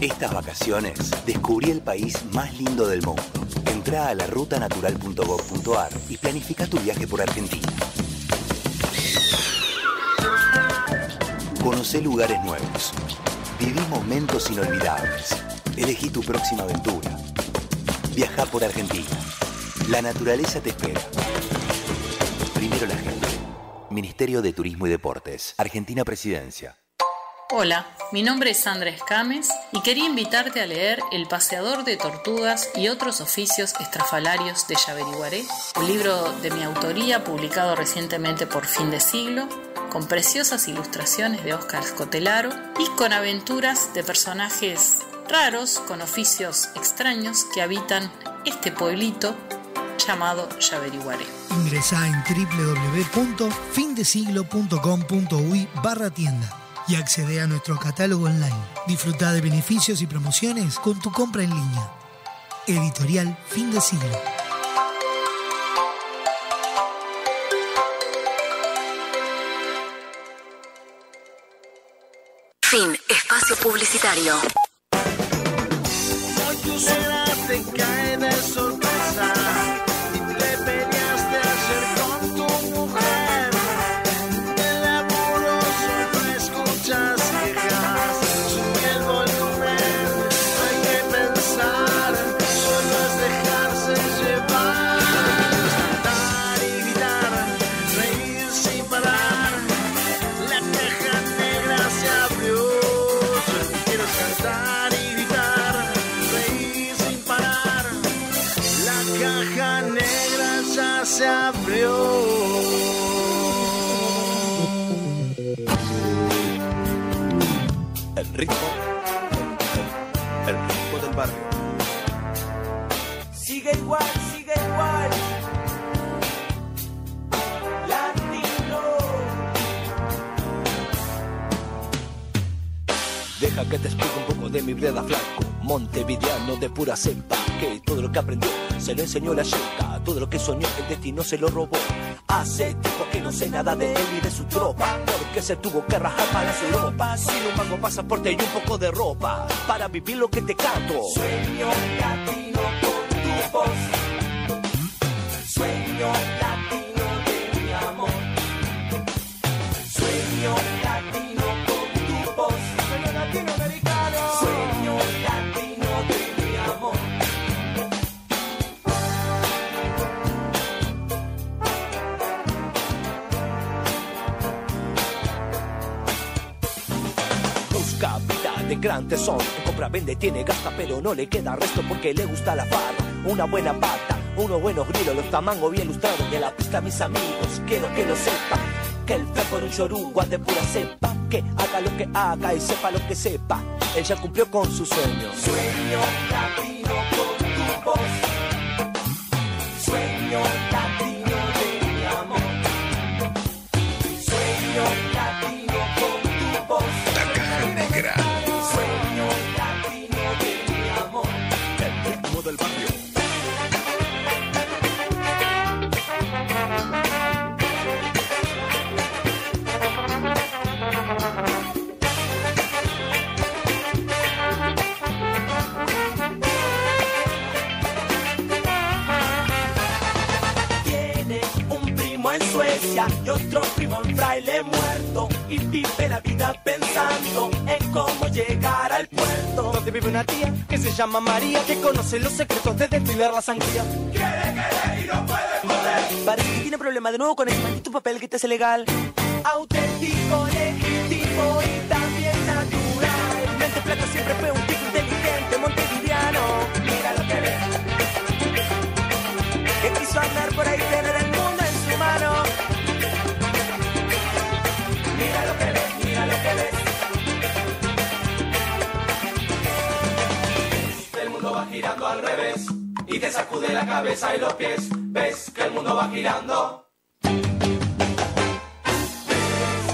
Estas vacaciones descubrí el país más lindo del mundo. Entra a la rutanatural.gov.ar y planifica tu viaje por Argentina. Conoce lugares nuevos. Viví momentos inolvidables. Elegí tu próxima aventura. Viaja por Argentina. La naturaleza te espera. Primero la gente. Ministerio de Turismo y Deportes. Argentina Presidencia. Hola, mi nombre es Sandra Escames y quería invitarte a leer El paseador de tortugas y otros oficios estrafalarios de Yaveriguaré, un libro de mi autoría publicado recientemente por Fin de Siglo, con preciosas ilustraciones de Óscar Scotelaro y con aventuras de personajes raros con oficios extraños que habitan este pueblito llamado Yaveriguaré. Ingresá en www.findesiglo.com.uy barra tienda y accede a nuestro catálogo online. Disfruta de beneficios y promociones con tu compra en línea. Editorial Fin de Siglo. Fin. Espacio publicitario. Que te explique un poco de mi breda flaco. Montevideano de pura cepa. Que todo lo que aprendió se lo enseñó la chica. Todo lo que soñó el destino se lo robó. Hace tiempo que no sé nada de él y de su tropa. Porque se tuvo que rajar para su Europa. Sin un mango pasaporte y un poco de ropa. Para vivir lo que te canto. Sueño latino con vende, tiene, gasta, pero no le queda resto porque le gusta la farra. Una buena pata, unos buenos grilos, los tamangos bien lustrados. Y en la pista, mis amigos, quiero que lo sepan. Que el fe por un chorungo de pura cepa. Que haga lo que haga y sepa lo que sepa. Él ya cumplió con su sueño. Sueño Y vive la vida pensando en cómo llegar al puerto. Donde vive una tía que se llama María, que conoce los secretos de destilar la sangría. Quiere querer y no puede poder. Parece que tiene problema de nuevo con ese maldito papel que te hace legal. Auténtico, legítimo y también natural. Mente plata siempre fue un tipo inteligente, montevideano. Mira lo que ve. Que quiso andar por ahí, tener revés y te sacude la cabeza y los pies. Ves que el mundo va girando. Ves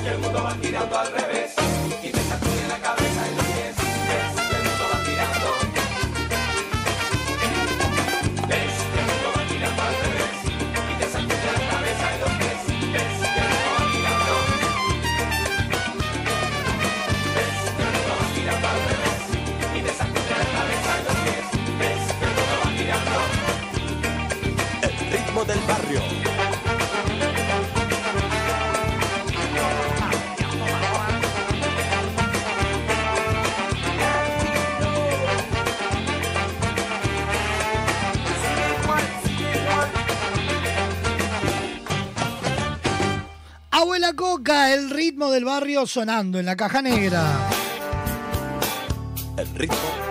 que el mundo va girando al revés El ritmo del barrio sonando en la caja negra. El ritmo.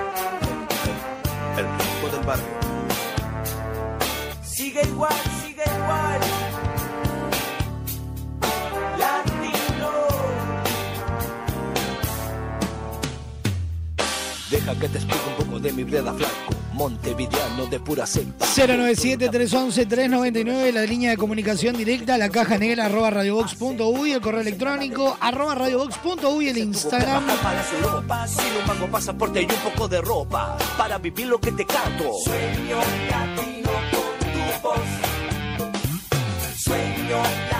Pura cepa. 097-311-399, la línea de comunicación directa, la caja negra arroba radiobox.uy, el correo electrónico arroba radiobox.uy, el Instagram. Para su ropa, sin un mango pasaporte y un poco de ropa. Para vivir lo que te canto. Sueño latino con tu voz. Sueño latino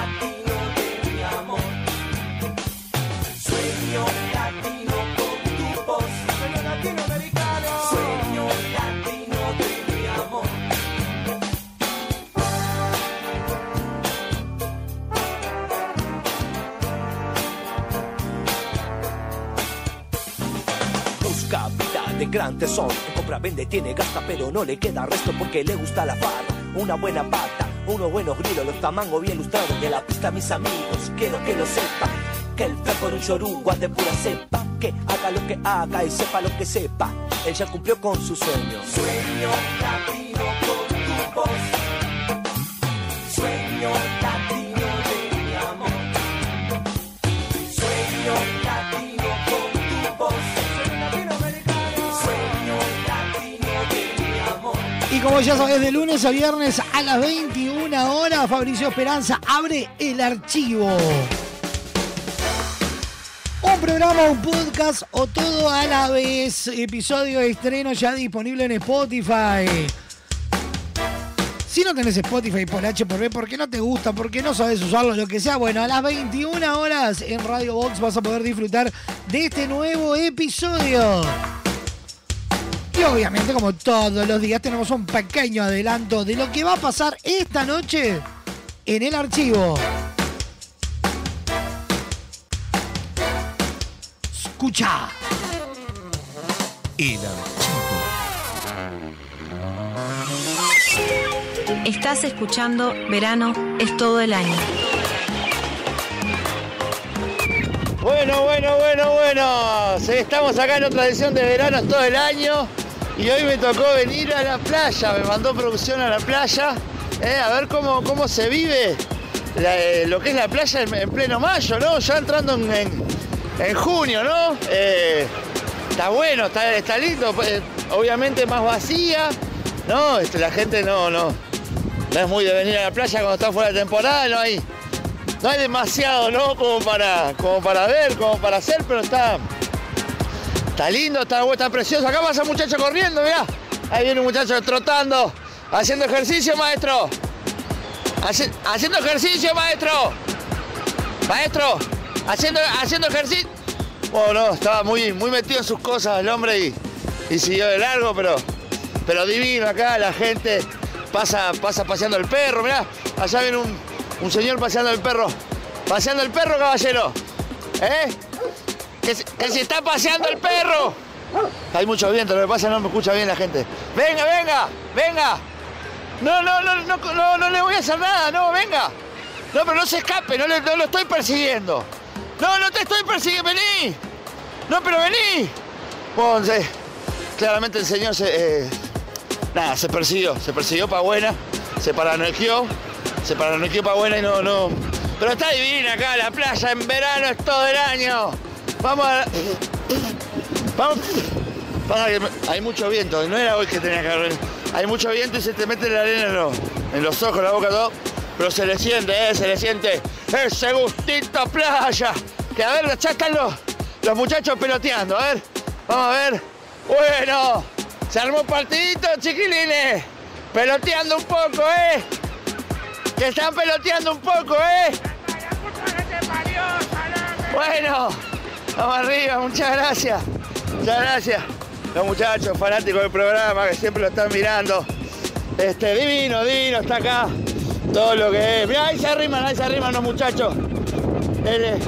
de gran tesón. Compra, vende, tiene, gasta, pero no le queda resto porque le gusta la farra. Una buena pata, unos buenos grilos, los tamangos bien lustrados. De la pista, mis amigos, quiero que lo sepan. Que el fe por un chorungo de pura cepa. Que haga lo que haga y sepa lo que sepa. Él ya cumplió con su sueño. Sueño latino como ya sabes, de lunes a viernes a las 21 horas, Fabricio Esperanza abre el archivo. Un programa, un podcast o todo a la vez. Episodio de estreno ya disponible en Spotify. Si no tenés Spotify por H por B, porque no te gusta, porque no sabes usarlo, lo que sea, bueno, a las 21 horas en Radio Box vas a poder disfrutar de este nuevo episodio. Y obviamente, como todos los días, tenemos un pequeño adelanto de lo que va a pasar esta noche en el archivo. Escucha. El Estás escuchando Verano es todo el año. Bueno, bueno, bueno, bueno. Estamos acá en otra edición de verano todo el año. Y hoy me tocó venir a la playa. Me mandó producción a la playa. eh, a ver cómo, cómo se vive eh, lo que es la playa en, en pleno mayo, ¿no? Ya entrando en, en- en junio, ¿no? Eh, está bueno, está, está lindo. pues, obviamente más vacía. No, Este, la gente no, no. No es muy de venir a la playa cuando está fuera de temporada, no hay. No hay demasiado, ¿no? Como para, como para ver, como para hacer, pero está. Está lindo, está, está precioso. Acá pasa un muchacho corriendo, mirá. Ahí viene un muchacho trotando, haciendo ejercicio, maestro. Haci- haciendo ejercicio, maestro. Maestro, haciendo, haciendo ejercicio. Bueno, no, estaba muy, muy metido en sus cosas el hombre y, y siguió de largo, pero, pero divino acá, la gente pasa, pasa paseando el perro, mirá. Allá viene un, un señor paseando el perro. Paseando el perro, caballero. ¿Eh? Que, se- está paseando el perro. Hay mucho viento, lo que pasa no me escucha bien la gente. Venga, venga, venga. No, no, no, no, no, no le voy a hacer nada, no, venga. No, pero no se escape, no, no lo estoy persiguiendo. No, no te estoy persiguiendo, vení. No, pero vení. Sí, claramente el señor se... eh, nada, se persiguió, se persiguió para buena, se paranoiqueó, se paranoiqueó para buena y no, no... Pero está divina acá, la playa en verano es todo el año. Vamos a... Vamos... Pasa que hay mucho viento, no era hoy que tenía que haber. Hay mucho viento y se te mete la arena en los, en los ojos, la boca, todo. Pero se le siente, ¿eh? Se le siente ese gustito a playa. Que a ver, ya están los, los muchachos peloteando, a ver. Vamos a ver. Bueno, se armó un partidito, chiquilines. Peloteando un poco, ¿eh? Que están peloteando un poco, ¿eh? Bueno, vamos arriba, muchas gracias. Muchas gracias. Los muchachos fanáticos del programa que siempre lo están mirando. Este, divino, divino, está acá. Todo lo que es. Mirá, ahí se arriman, ahí se arriman los muchachos. Eh,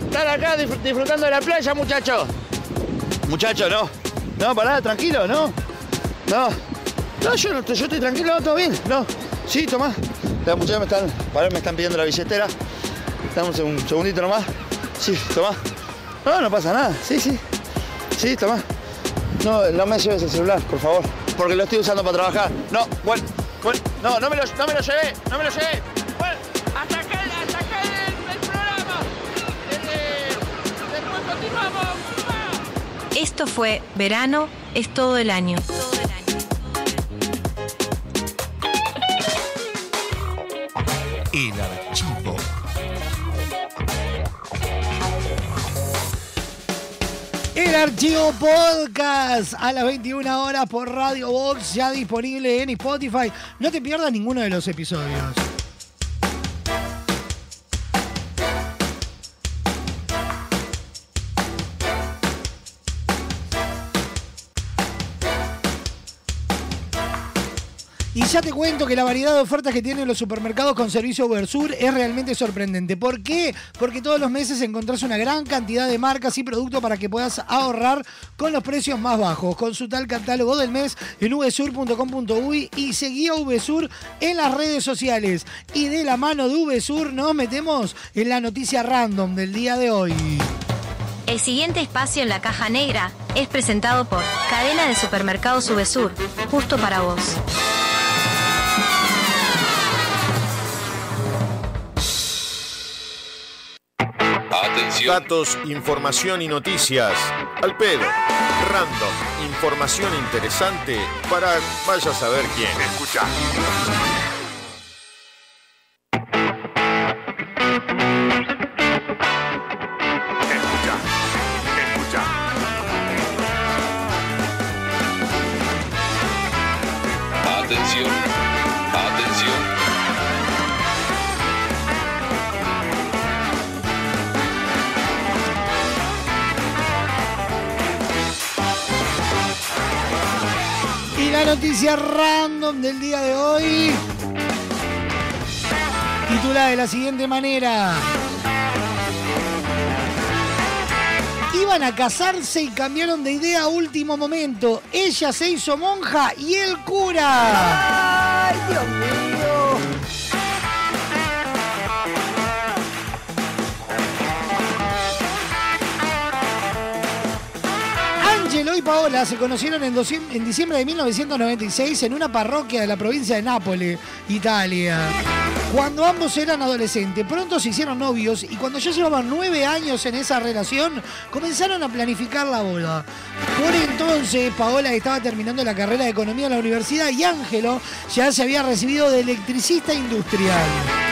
están acá disfr- disfrutando de la playa, muchachos. Muchachos, no. No, pará, tranquilo, no. No. No, yo no estoy, yo estoy tranquilo, todo bien. No. Sí, tomá. Los muchachos me están, pará, me están pidiendo la billetera. Segun- un segundito nomás. Sí, tomá. No, no pasa nada. Sí, sí. Sí, tomá. No, no me lleves el celular, por favor. Porque lo estoy usando para trabajar. No, bueno, bueno, no, no me lo, no me lo llevé, no me lo llevé. Bueno, hasta acá, hasta acá el, el programa. Eh, después continuamos. Esto fue Verano es todo el año. El archivo podcast a las 21 horas por Radio Box, ya disponible en Spotify. No te pierdas ninguno de los episodios. Y ya te cuento que la variedad de ofertas que tienen los supermercados con servicio Ubersur es realmente sorprendente. ¿Por qué? Porque todos los meses encontrás una gran cantidad de marcas y productos para que puedas ahorrar con los precios más bajos. Consulta el catálogo del mes en vsur.com.uy y seguí a Vsur en las redes sociales. Y de la mano de Vsur nos metemos en la noticia random del día de hoy. El siguiente espacio en la caja negra es presentado por Cadena de Supermercados Subesur, justo para vos. Atención. Datos, información y noticias. Al pedo. Random. Información interesante para vaya a saber quién. Escucha. Noticia random del día de hoy titula de la siguiente manera. Iban a casarse y cambiaron de idea a último momento. Ella se hizo monja y el cura. ¡Ay, Dios mío! Paola se conocieron en, en diciembre de 1996 en una parroquia de la provincia de Nápoles, Italia. Cuando ambos eran adolescentes, pronto se hicieron novios y cuando ya llevaban nueve años en esa relación, comenzaron a planificar la boda. Por entonces, Paola estaba terminando la carrera de economía en la universidad y Ángelo ya se había recibido de electricista industrial.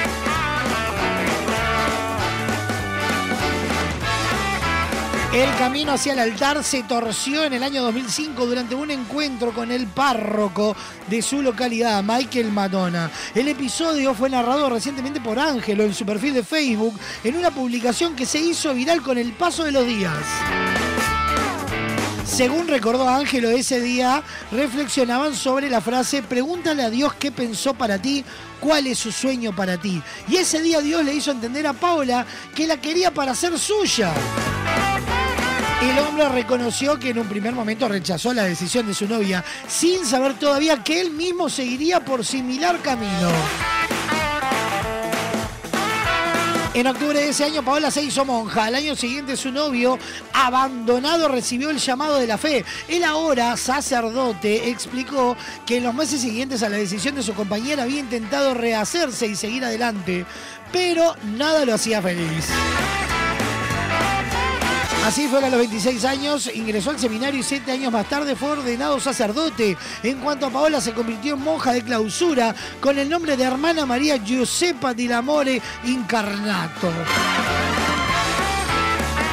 El camino hacia el altar se torció en el año 2005 durante un encuentro con el párroco de su localidad, Michael Madonna. El episodio fue narrado recientemente por Ángelo en su perfil de Facebook en una publicación que se hizo viral con el paso de los días. Según recordó Ángelo ese día, reflexionaban sobre la frase pregúntale a Dios qué pensó para ti, cuál es su sueño para ti. Y ese día Dios le hizo entender a Paula que la quería para ser suya. El hombre reconoció que en un primer momento rechazó la decisión de su novia, sin saber todavía que él mismo seguiría por similar camino. En octubre de ese año, Paola se hizo monja. Al año siguiente, su novio, abandonado, recibió el llamado de la fe. Él ahora, sacerdote, explicó que en los meses siguientes a la decisión de su compañera había intentado rehacerse y seguir adelante, pero nada lo hacía feliz. Así fue a los 26 años, ingresó al seminario y siete años más tarde fue ordenado sacerdote. En cuanto a Paola, se convirtió en monja de clausura con el nombre de hermana María Giuseppa di Lamore Incarnato.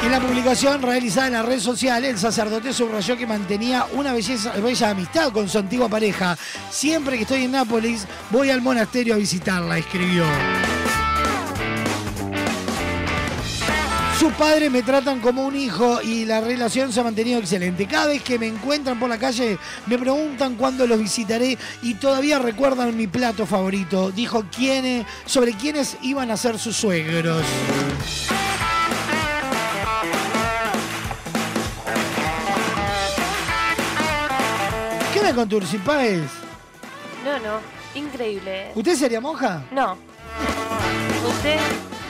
En la publicación realizada en la red social, el sacerdote subrayó que mantenía una bella amistad con su antigua pareja. Siempre que estoy en Nápoles, voy al monasterio a visitarla, escribió. Sus padres me tratan como un hijo y la relación se ha mantenido excelente. Cada vez que me encuentran por la calle me preguntan cuándo los visitaré y todavía recuerdan mi plato favorito. Dijo quiénes, sobre quiénes iban a ser sus suegros. ¿Qué me con Tursi Páez? No, no, increíble. ¿Usted sería monja? No. ¿Usted?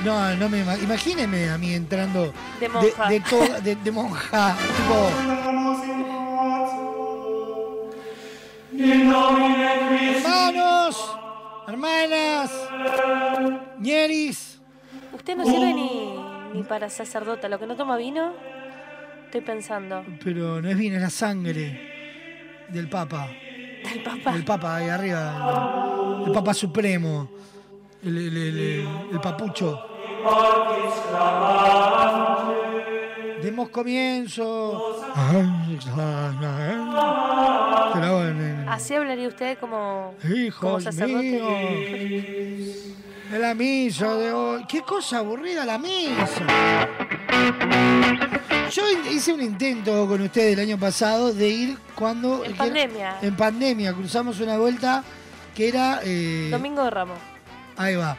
No, no me ima- imagíneme a mí entrando De monja. de, to- de- de monja, tipo hermanos, hermanas, ñeris. Usted no sirve ni, ni para sacerdota. Lo que no toma vino, estoy pensando. Pero no es bien, es la sangre del Papa. ¿Del Papa? El Papa ahí arriba, el, el Papa Supremo, el, el- el- el- papucho. Demos comienzo. Así hablaría usted como, como Hijos sacerdote. De la misa de hoy. Qué cosa aburrida la misa. Yo hice un intento con ustedes el año pasado de ir cuando. En que- pandemia. En pandemia. Cruzamos una vuelta que era. eh, Domingo de Ramos. Ahí va.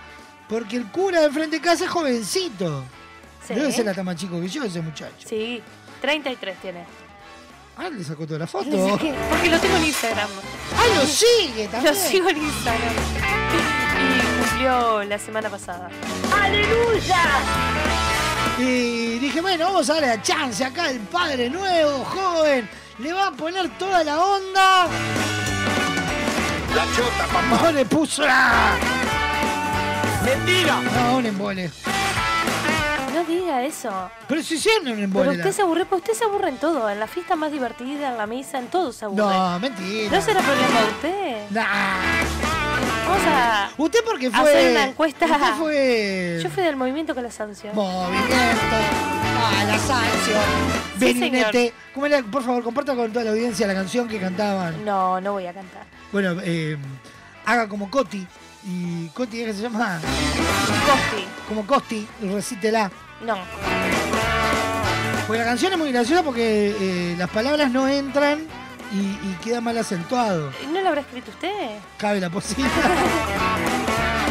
Porque el cura de frente de casa es jovencito. Sí. Debe ser hasta más chico que yo ese muchacho. Sí, 33 tiene. Ah, le sacó toda la foto. Porque lo tengo en Instagram. Ah, lo sigue también. Lo sigo en Instagram. Y cumplió la semana pasada. ¡Aleluya! Y dije, bueno, vamos a darle la chance acá el padre nuevo, joven. Le va a poner toda la onda. La chota, papá. No le puso la... ¡Mentira! No, un embole. No diga eso. Pero si siempre un Pero embole. usted se aburre, pero usted se aburre en todo. En la fiesta más divertida, en la misa, en todo se aburre. No, mentira. ¿No será problema de usted? Nah. Vamos a ¿Usted por qué fue? hacer una encuesta. Usted fue... Yo fui del movimiento con la sanción. Movimiento. Ah, la sanción. Sí, Beninete. señor. ¿Cómo era? Por favor, comparta con toda la audiencia la canción que cantaban. No, no voy a cantar. Bueno, eh, haga como Coti. Y Coti, ¿qué se llama? Costi. Como Costi, recítela. No. Porque la canción es muy graciosa porque eh, las palabras no entran y, y queda mal acentuado. ¿No lo habrá escrito usted? Cabe la posibilidad.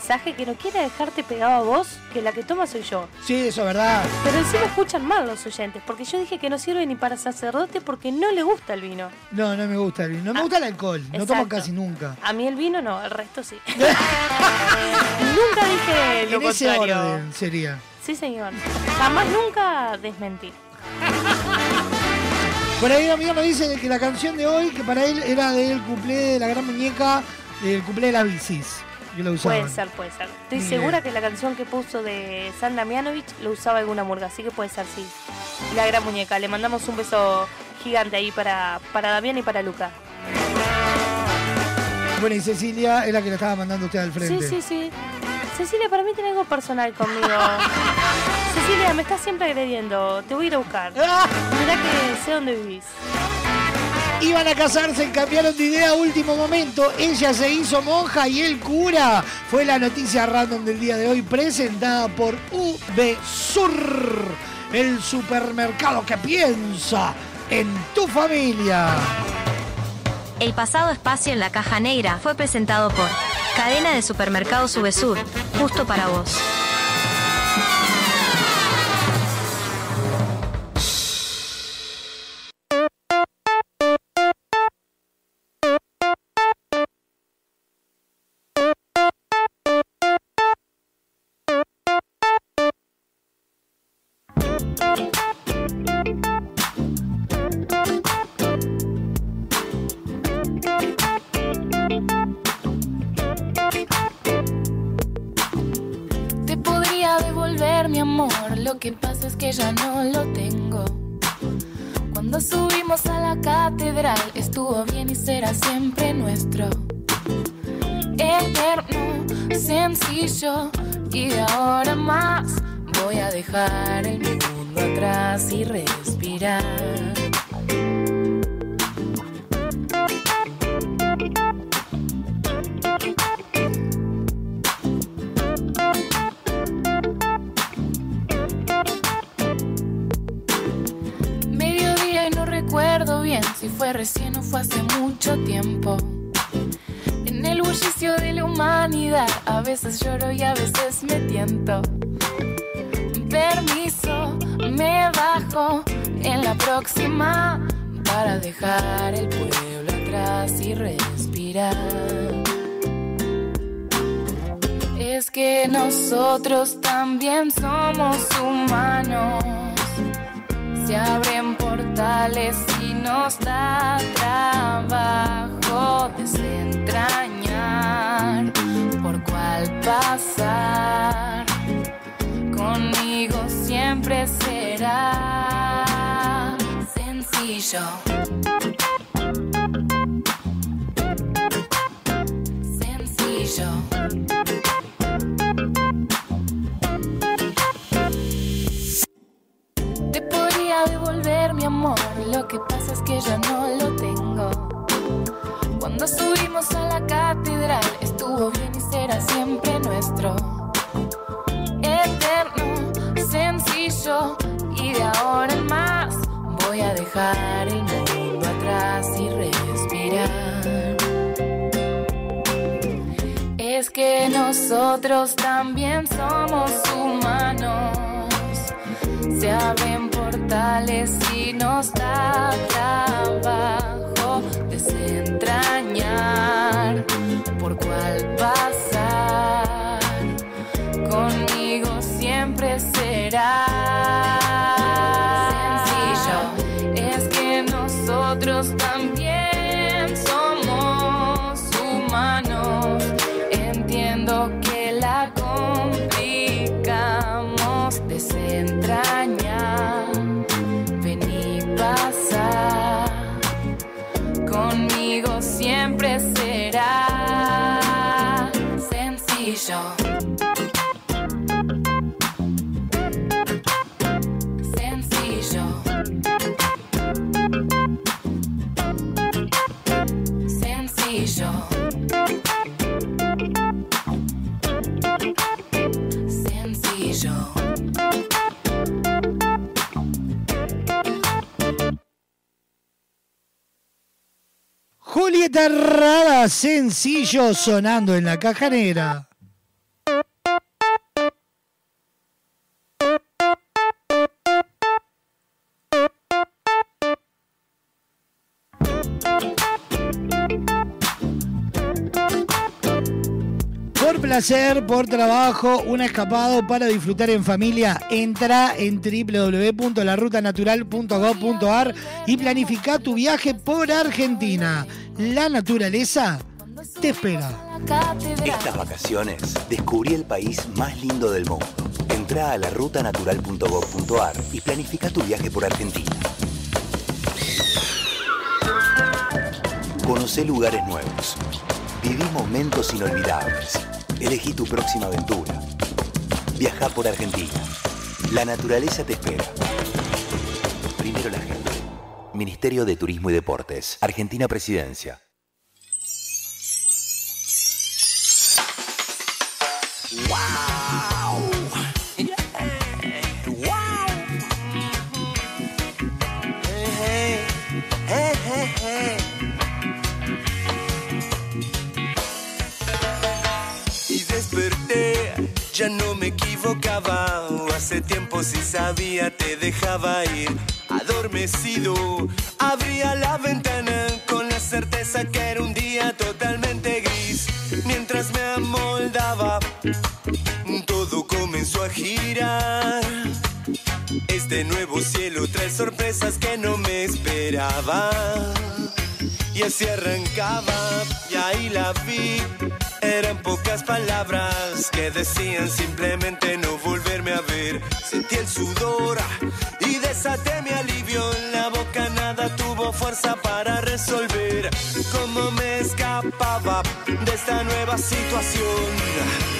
mensaje que no quiere dejarte pegado a vos, que la que toma soy yo. Sí, eso es verdad. Pero encima escuchan mal los oyentes, porque yo dije que no sirve ni para sacerdote porque no le gusta el vino. No, no me gusta el vino. No me gusta el alcohol. No tomo casi nunca. A mí el vino no, el resto sí. nunca dije lo en ese contrario. orden sería. Sí, señor. Jamás nunca desmentí. Por ahí un amigo nos dice que la canción de hoy, que para él era del cuplé de la gran muñeca, del cuplé de las bicis. Yo lo usaba. Puede ser, puede ser. Estoy Bien. segura que la canción que puso de San Damianovich lo usaba alguna murga, así que puede ser, sí. La gran muñeca. Le mandamos un beso gigante ahí para, para Damián y para Luca. Bueno, y Cecilia es la que le estaba mandando usted al Sí, frente. sí, sí. Cecilia, para mí tiene algo personal conmigo. Cecilia, me estás siempre agrediendo. Te voy a ir a buscar. Ah. Mirá que sé dónde vivís. Iban a casarse, cambiaron de idea a último momento. Ella se hizo monja y él cura. Fue la noticia random del día de hoy presentada por VSUR, el supermercado que piensa en tu familia. El pasado espacio en la caja negra fue presentado por Cadena de Supermercados Subesur, justo para vos. Te podría devolver mi amor, lo que pasa es que ya no lo tengo. Cuando subimos a la catedral estuvo bien y será siempre nuestro. Eterno, sencillo y ahora más voy a dejar el mundo atrás y respirar. Mediodía y no recuerdo bien si fue recién o fue hace mucho tiempo. En el bullicio de la humanidad, a veces lloro y a veces me tiento. Permiso, me bajo en la próxima para dejar el pueblo atrás y respirar. Es que nosotros también somos humanos. Se abren portales y nos da trabajo desentrañar por cuál pasar. Conmigo siempre será sencillo. Sencillo. Te podría devolver mi amor, lo que pasa es que ya no lo tengo. Cuando subimos a la catedral estuvo bien y será siempre nuestro. Sencillo y de ahora en más voy a dejar el mundo atrás y respirar. Es que nosotros también somos humanos. Se abren portales y nos da trabajo desentrañar por cuál pasar. Conmigo siempre será sencillo. Es que nosotros también somos humanos. Entiendo que la complicamos desentrañar. Vení pasar. Conmigo siempre será. Sencillo. Petarrada sencillo sonando en la caja placer, por trabajo, un escapado para disfrutar en familia. Entra en www.larutanatural.gov.ar y planifica tu viaje por Argentina. La naturaleza te espera. Estas vacaciones descubrí el país más lindo del mundo. Entra a larutanatural.gov.ar y planifica tu viaje por Argentina. Conoce lugares nuevos. Viví momentos inolvidables. Elegí tu próxima aventura. Viaja por Argentina. La naturaleza te espera. Primero la gente. Ministerio de Turismo y Deportes. Argentina Presidencia. Wow. Ya no me equivocaba. Hace tiempo si sabía te dejaba ir. Adormecido, abría la ventana con la certeza que era un día totalmente gris. Mientras me amoldaba, todo comenzó a girar. Este nuevo cielo trae sorpresas que no me esperaba. Y así arrancaba, y ahí la vi. Eran pocas palabras que decían simplemente no volverme a ver. Sentí el sudor y desaté mi alivio. La boca nada tuvo fuerza para resolver cómo me escapaba de esta nueva situación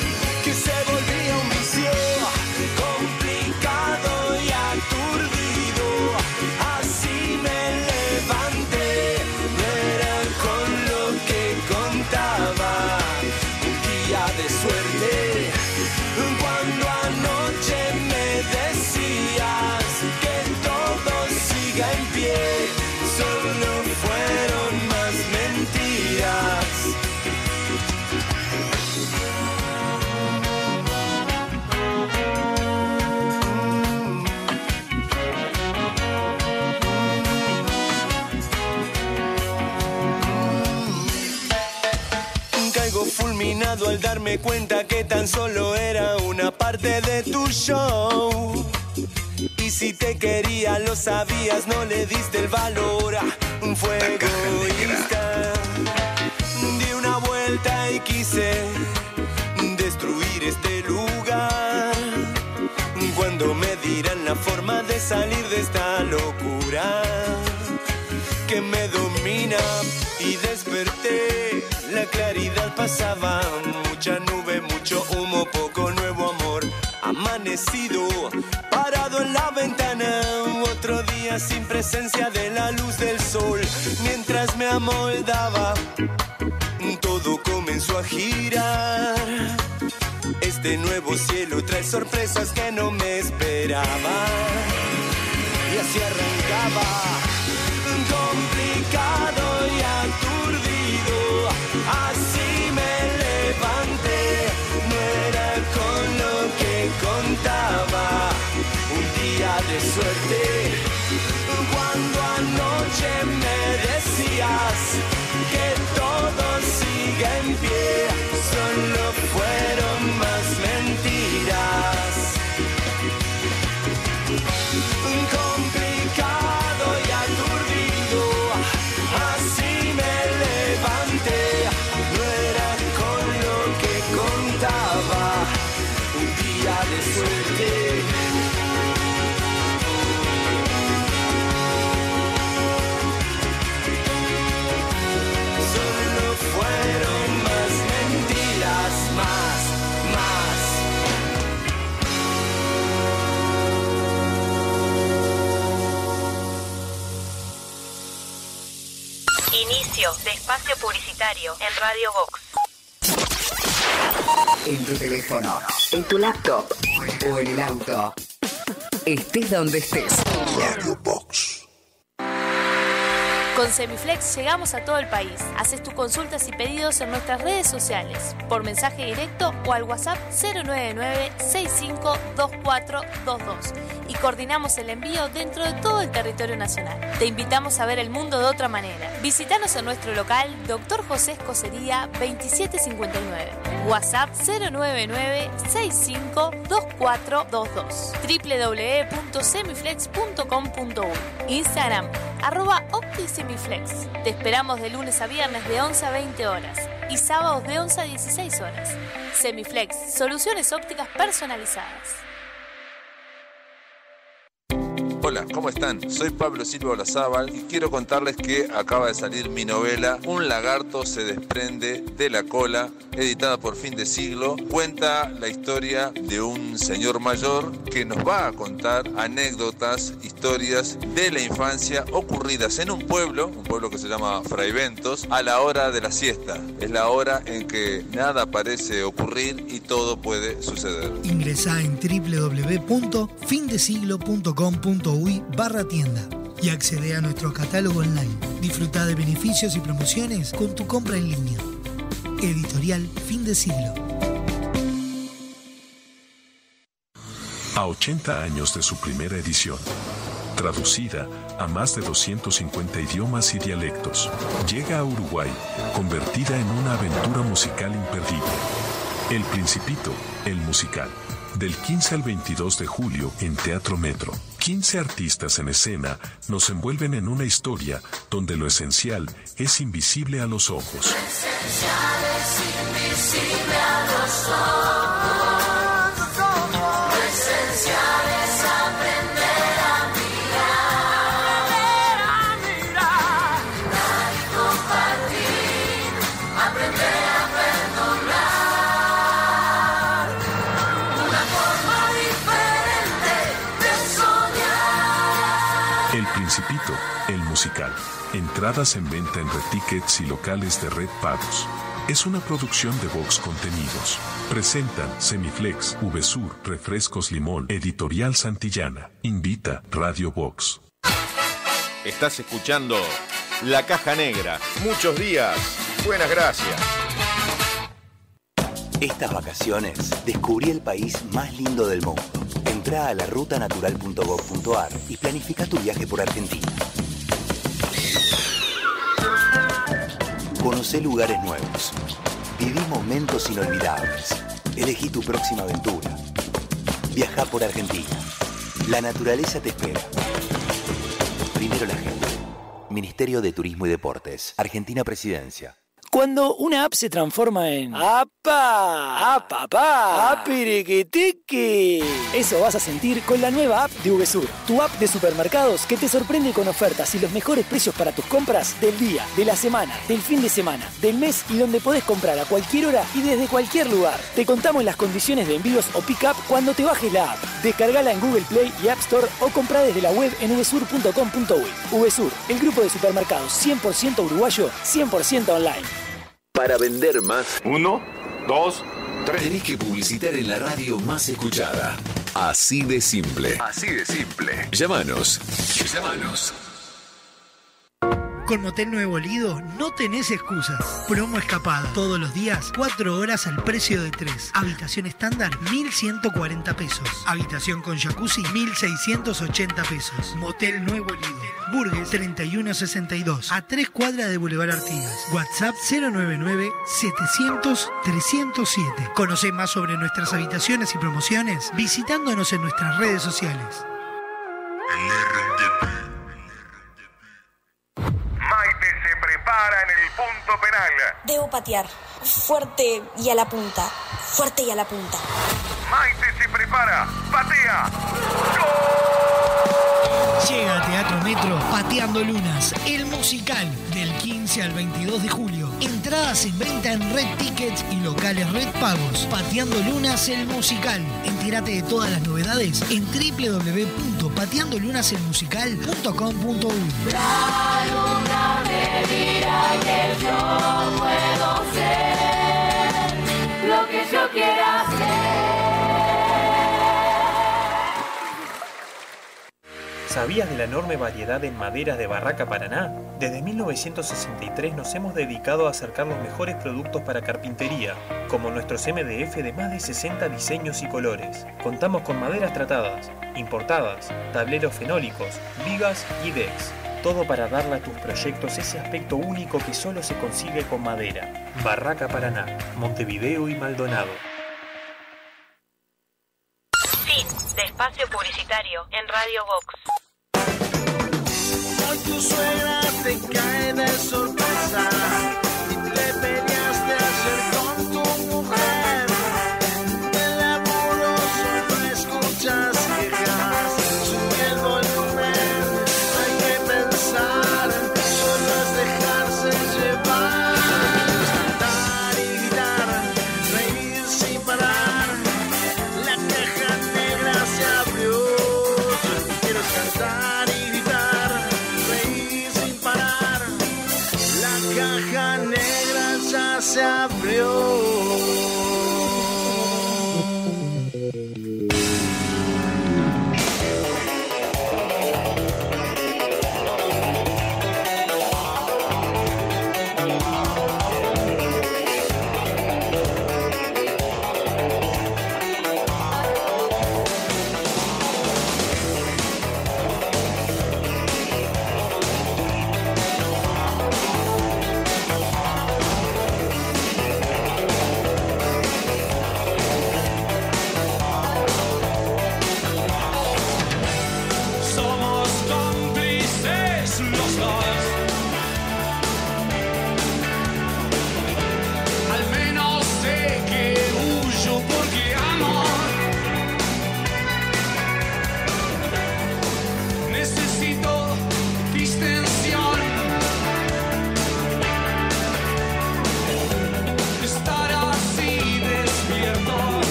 darme cuenta que tan solo era una parte de tu show. Y si te quería, lo sabías, no le diste el valor. Ah, Fue egoísta. Di una vuelta y quise destruir este lugar. Cuando me dirán la forma de salir de esta locura que me domina y desperté. La claridad pasaba, mucha nube, mucho humo, poco nuevo amor. Amanecido, parado en la ventana, otro día sin presencia de la luz del sol. Mientras me amoldaba, todo comenzó a girar. Este nuevo cielo trae sorpresas que no me esperaba. Y así arrancaba complicado y aturdido. Así me levanté, no era con lo que contaba. Un día de suerte, espacio publicitario en Radio Vox. En tu teléfono, en tu laptop o en el auto. Estés donde estés. Radio Box. Con Semiflex llegamos a todo el país. Haces tus consultas y pedidos en nuestras redes sociales, por mensaje directo o al WhatsApp 099-652422 y coordinamos el envío dentro de todo el territorio nacional. Te invitamos a ver el mundo de otra manera. Visítanos en nuestro local Dr. José Escocería 2759. WhatsApp 099-652422 www.semiflex.com.uy Instagram arroba OptiSemiflex. Te esperamos de lunes a viernes de 11 a 20 horas y sábados de 11 a 16 horas. Semiflex, soluciones ópticas personalizadas. Hola, ¿cómo están? Soy Pablo Silva Olazábal y quiero contarles que acaba de salir mi novela Un lagarto se desprende de la cola, editada por fin de siglo. Cuenta la historia de un señor mayor que nos va a contar anécdotas, historias de la infancia ocurridas en un pueblo, un pueblo que se llama Fraiventos, a la hora de la siesta. Es la hora en que nada parece ocurrir y todo puede suceder. Ingresá en barra tienda y accede a nuestro catálogo online. Disfruta de beneficios y promociones con tu compra en línea. Editorial Fin de Siglo. A 80 años de su primera edición, traducida a más de 250 idiomas y dialectos, llega a Uruguay, convertida en una aventura musical imperdible. El Principito, el musical. Del 15 al 22 de julio en Teatro Metro. 15 artistas en escena nos envuelven en una historia donde lo esencial es invisible a los ojos. esencial es invisible a los ojos. Musical. Entradas en venta en Red Tickets y locales de Red Pagos. Es una producción de Vox Contenidos. Presentan Semiflex, VSUR, Refrescos Limón, Editorial Santillana. Invita Radio Vox. Estás escuchando La Caja Negra. Muchos días. Buenas gracias. Estas vacaciones descubrí el país más lindo del mundo. Entrá a la rutanatural.gov.ar y planifica tu viaje por Argentina. Conocé lugares nuevos. Viví momentos inolvidables. Elegí tu próxima aventura. Viaja por Argentina. La naturaleza te espera. Primero la gente. Ministerio de Turismo y Deportes. Argentina Presidencia. Cuando una app se transforma en ¡Apa! ¡Apa, pa! ¡Apiriquitiqui! Eso vas a sentir con la nueva app de VSUR, tu app de supermercados que te sorprende con ofertas y los mejores precios para tus compras del día, de la semana, del fin de semana, del mes y donde podés comprar a cualquier hora y desde cualquier lugar. Te contamos las condiciones de envíos o pick-up cuando te bajes la app. Descargala en Google Play y App Store o compra desde la web en vsur.com.uy. VSUR, el grupo de supermercados 100% uruguayo, 100% online. Para vender más. Uno, dos, tres. Tenés que publicitar en la radio más escuchada. Así de simple. Así de simple. Llámanos. Llámanos. Con Motel Nuevo Lido no tenés excusas. Promo escapada. Todos los días, 4 horas al precio de 3. Habitación estándar, 1.140 pesos. Habitación con jacuzzi, 1.680 pesos. Motel Nuevo Lido. Burgues 3162. A 3 cuadras de Boulevard Artigas. WhatsApp 099-700-307. Conoce más sobre nuestras habitaciones y promociones visitándonos en nuestras redes sociales. Maite prepara en el punto penal. Debo patear. Fuerte y a la punta. Fuerte y a la punta. Maite se prepara. Patea. Llega a Teatro Metro Pateando Lunas, el musical del 15 al 22 de julio. Entradas en venta en Red Tickets y locales Red Pagos. Pateando Lunas, el musical. Entérate de todas las novedades en www.pateandolunaselmusical.com.uy. La luna me que yo puedo ser lo que yo quiera ser. ¿Sabías de la enorme variedad en maderas de Barraca Paraná? Desde 1963 nos hemos dedicado a acercar los mejores productos para carpintería, como nuestros MDF de más de 60 diseños y colores. Contamos con maderas tratadas, importadas, tableros fenólicos, vigas y decks. Todo para darle a tus proyectos ese aspecto único que solo se consigue con madera. Barraca Paraná, Montevideo y Maldonado. Fin de espacio publicitario en Radio Vox. Hoy tu suegra te cae de sorpresa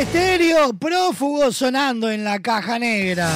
Estéreo, prófugo sonando en la caja negra.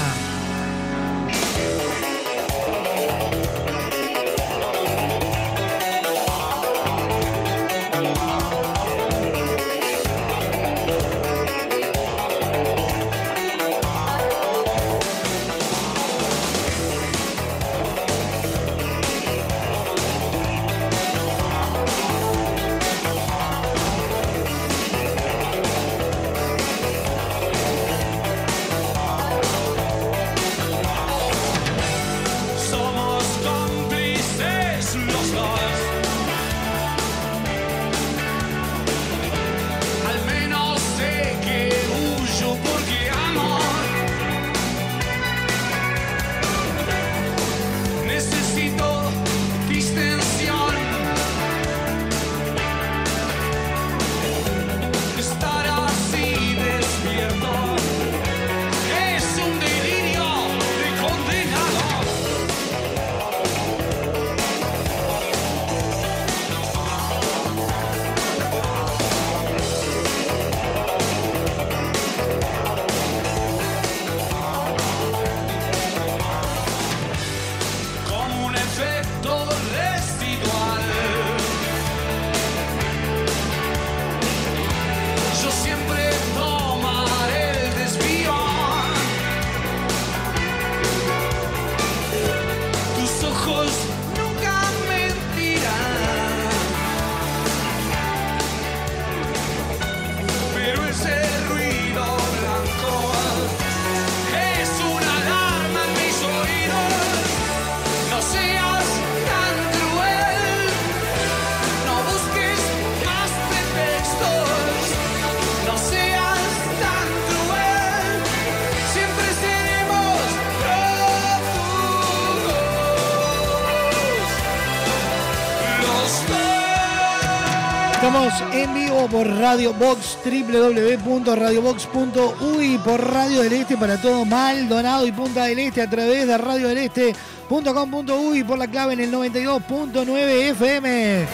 Por Radio Box, www.radiobox.uy, por Radio del Este para todo Maldonado y Punta del Este a través de radiodeleste.com.uy por la clave en el 92.9 FM.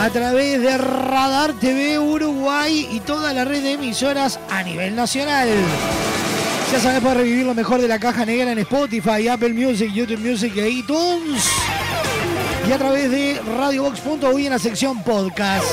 A través de Radar TV Uruguay y toda la red de emisoras a nivel nacional. Ya sabes, para revivir lo mejor de la caja negra en Spotify, Apple Music, YouTube Music e iTunes. Y a través de radiobox.uy en la sección podcast.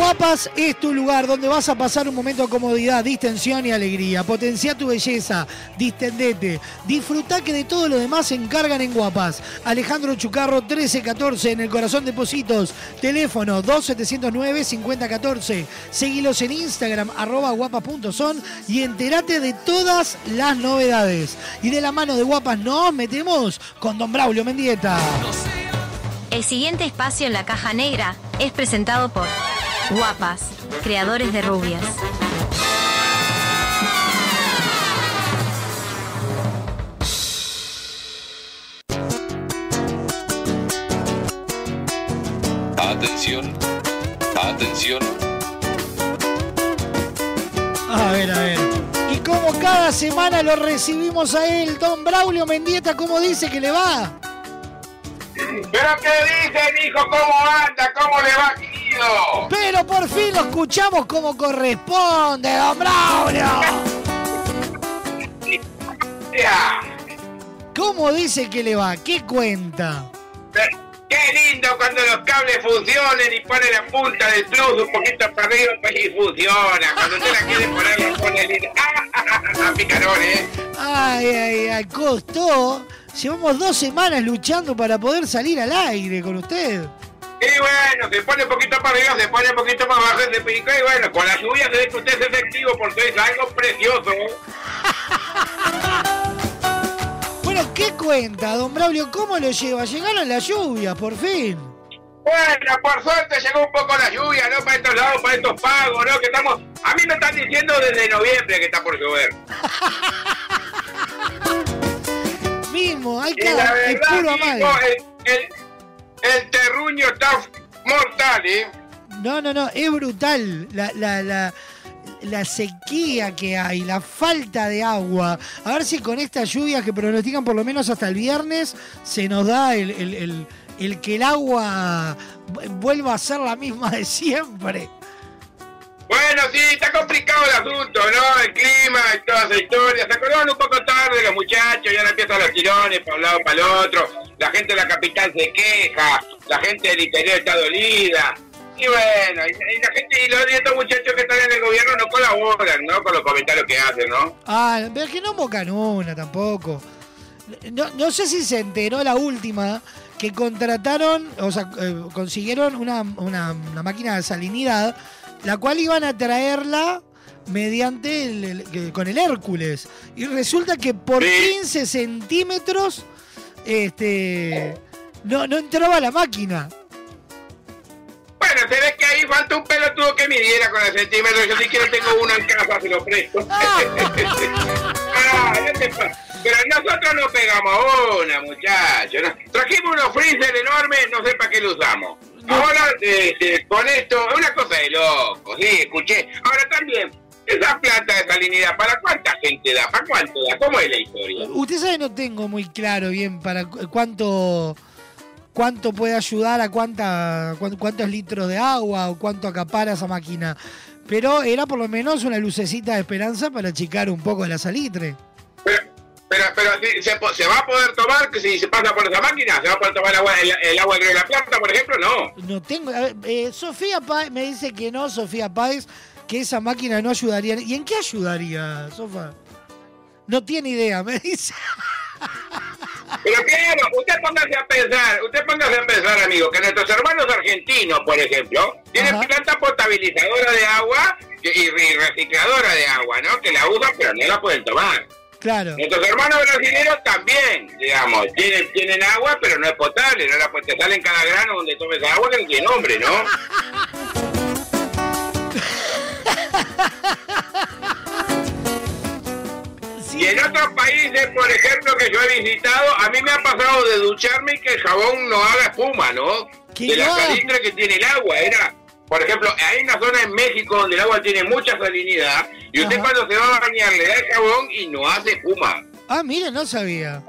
Guapas es tu lugar donde vas a pasar un momento de comodidad, distensión y alegría. Potencia tu belleza, distendete, disfruta que de todo lo demás se encargan en Guapas. Alejandro Chucarro 1314 en el corazón de Positos. Teléfono 2709-5014. Seguilos en Instagram arroba guapas.son y entérate de todas las novedades. Y de la mano de Guapas nos metemos con Don Braulio Mendieta. El siguiente espacio en la caja negra es presentado por Guapas, creadores de rubias. Atención, atención. A ver, a ver. Y como cada semana lo recibimos a él, Don Braulio Mendieta, ¿cómo dice que le va? ¿Pero qué dice, hijo? ¿Cómo anda? ¿Cómo le va, Pero por fin lo escuchamos como corresponde, Don Braulio. ¿Cómo dice que le va? ¿Qué cuenta? Qué lindo cuando los cables funcionen y pone la punta del plus un poquito para arriba pues, y funciona. Cuando usted la quiere poner, la pone linda. ¡Ah, ah, ah, ah, picarón, eh! Ay, ay, ay, costó. Llevamos dos semanas luchando para poder salir al aire con usted. Y bueno, se pone un poquito para arriba, se pone un poquito para abajo, se pica y bueno, con la lluvia se ve que usted es efectivo porque es algo precioso. Bueno, ¿qué cuenta, don Braulio? ¿Cómo lo lleva? Llegaron las lluvias, por fin. Bueno, por suerte llegó un poco la lluvia, ¿no? Para estos lados, para estos pagos, ¿no? Que estamos... A mí me están diciendo desde noviembre que está por llover. Mismo, hay que el, el, el terruño está mortal, ¿eh? No, no, no, es brutal la, la, la, la sequía que hay, la falta de agua. A ver si con estas lluvias que pronostican por lo menos hasta el viernes se nos da el, el- el- el que el agua vu- vuelva a ser la misma de siempre. Bueno, sí, está complicado el asunto, ¿no? El clima y toda esa historia. Se acordaron un poco tarde los muchachos, ya no empiezan los tirones para un lado para el otro. La gente de la capital se queja, la gente del interior está dolida. Y bueno, y, la gente y los estos muchachos que están en el gobierno no colaboran, ¿no? Con los comentarios que hacen, ¿no? Ah, pero que no bocan una tampoco. No, no sé si se enteró la última que contrataron, o sea, eh, consiguieron una, una- una máquina de salinidad, la cual iban a traerla mediante el, con el Hércules. Y resulta que por 15 centímetros este, no, no entraba la máquina. Bueno, se ve que ahí falta un pelotudo que midiera con el centímetro. Yo si quiero tengo uno en casa, se lo presto. Ah, ya te pa- Pero nosotros no pegamos una, muchachos. Trajimos unos freezer enormes, no sé para qué lo usamos. Ahora, este, con esto, es una cosa de loco, sí, escuché. Ahora también, esa planta de salinidad, ¿para cuánta gente da? ¿Para cuánto da? ¿Cómo es la historia? Usted sabe, no tengo muy claro bien para cu- cuánto cuánto puede ayudar a cuánta cuán- cuántos litros de agua o cuánto acapara esa máquina. Pero era por lo menos una lucecita de esperanza para achicar un poco la salitre. Pero, pero sí, ¿se, ¿se va a poder tomar que si se pasa por esa máquina? ¿Se va a poder tomar el agua, el, el agua del río de la Plata, por ejemplo? No. No tengo. a ver, eh, Sofía Páez me dice que no, Sofía Páez, que esa máquina no ayudaría. ¿Y en qué ayudaría, Sofía? No tiene idea, me dice. Pero claro, usted póngase a pensar, usted póngase a pensar, amigo, que nuestros hermanos argentinos, por ejemplo, tienen planta potabilizadora de agua y, y recicladora de agua, ¿no? Que la usan, pero no la pueden tomar. Claro. Nuestros hermanos brasileños también, digamos, tienen, tienen agua, pero no es potable, no la, te sale en cada grano donde tomes agua que tiene nombre, ¿no? Y en otros países, por ejemplo, que yo he visitado, a mí me ha pasado de ducharme y que el jabón no haga espuma, ¿no? De la salitre que tiene el agua. Era, por ejemplo, hay una zona en México donde el agua tiene mucha salinidad y usted cuando se va a bañar le da el jabón y no hace espuma. Ah, mire, no sabía.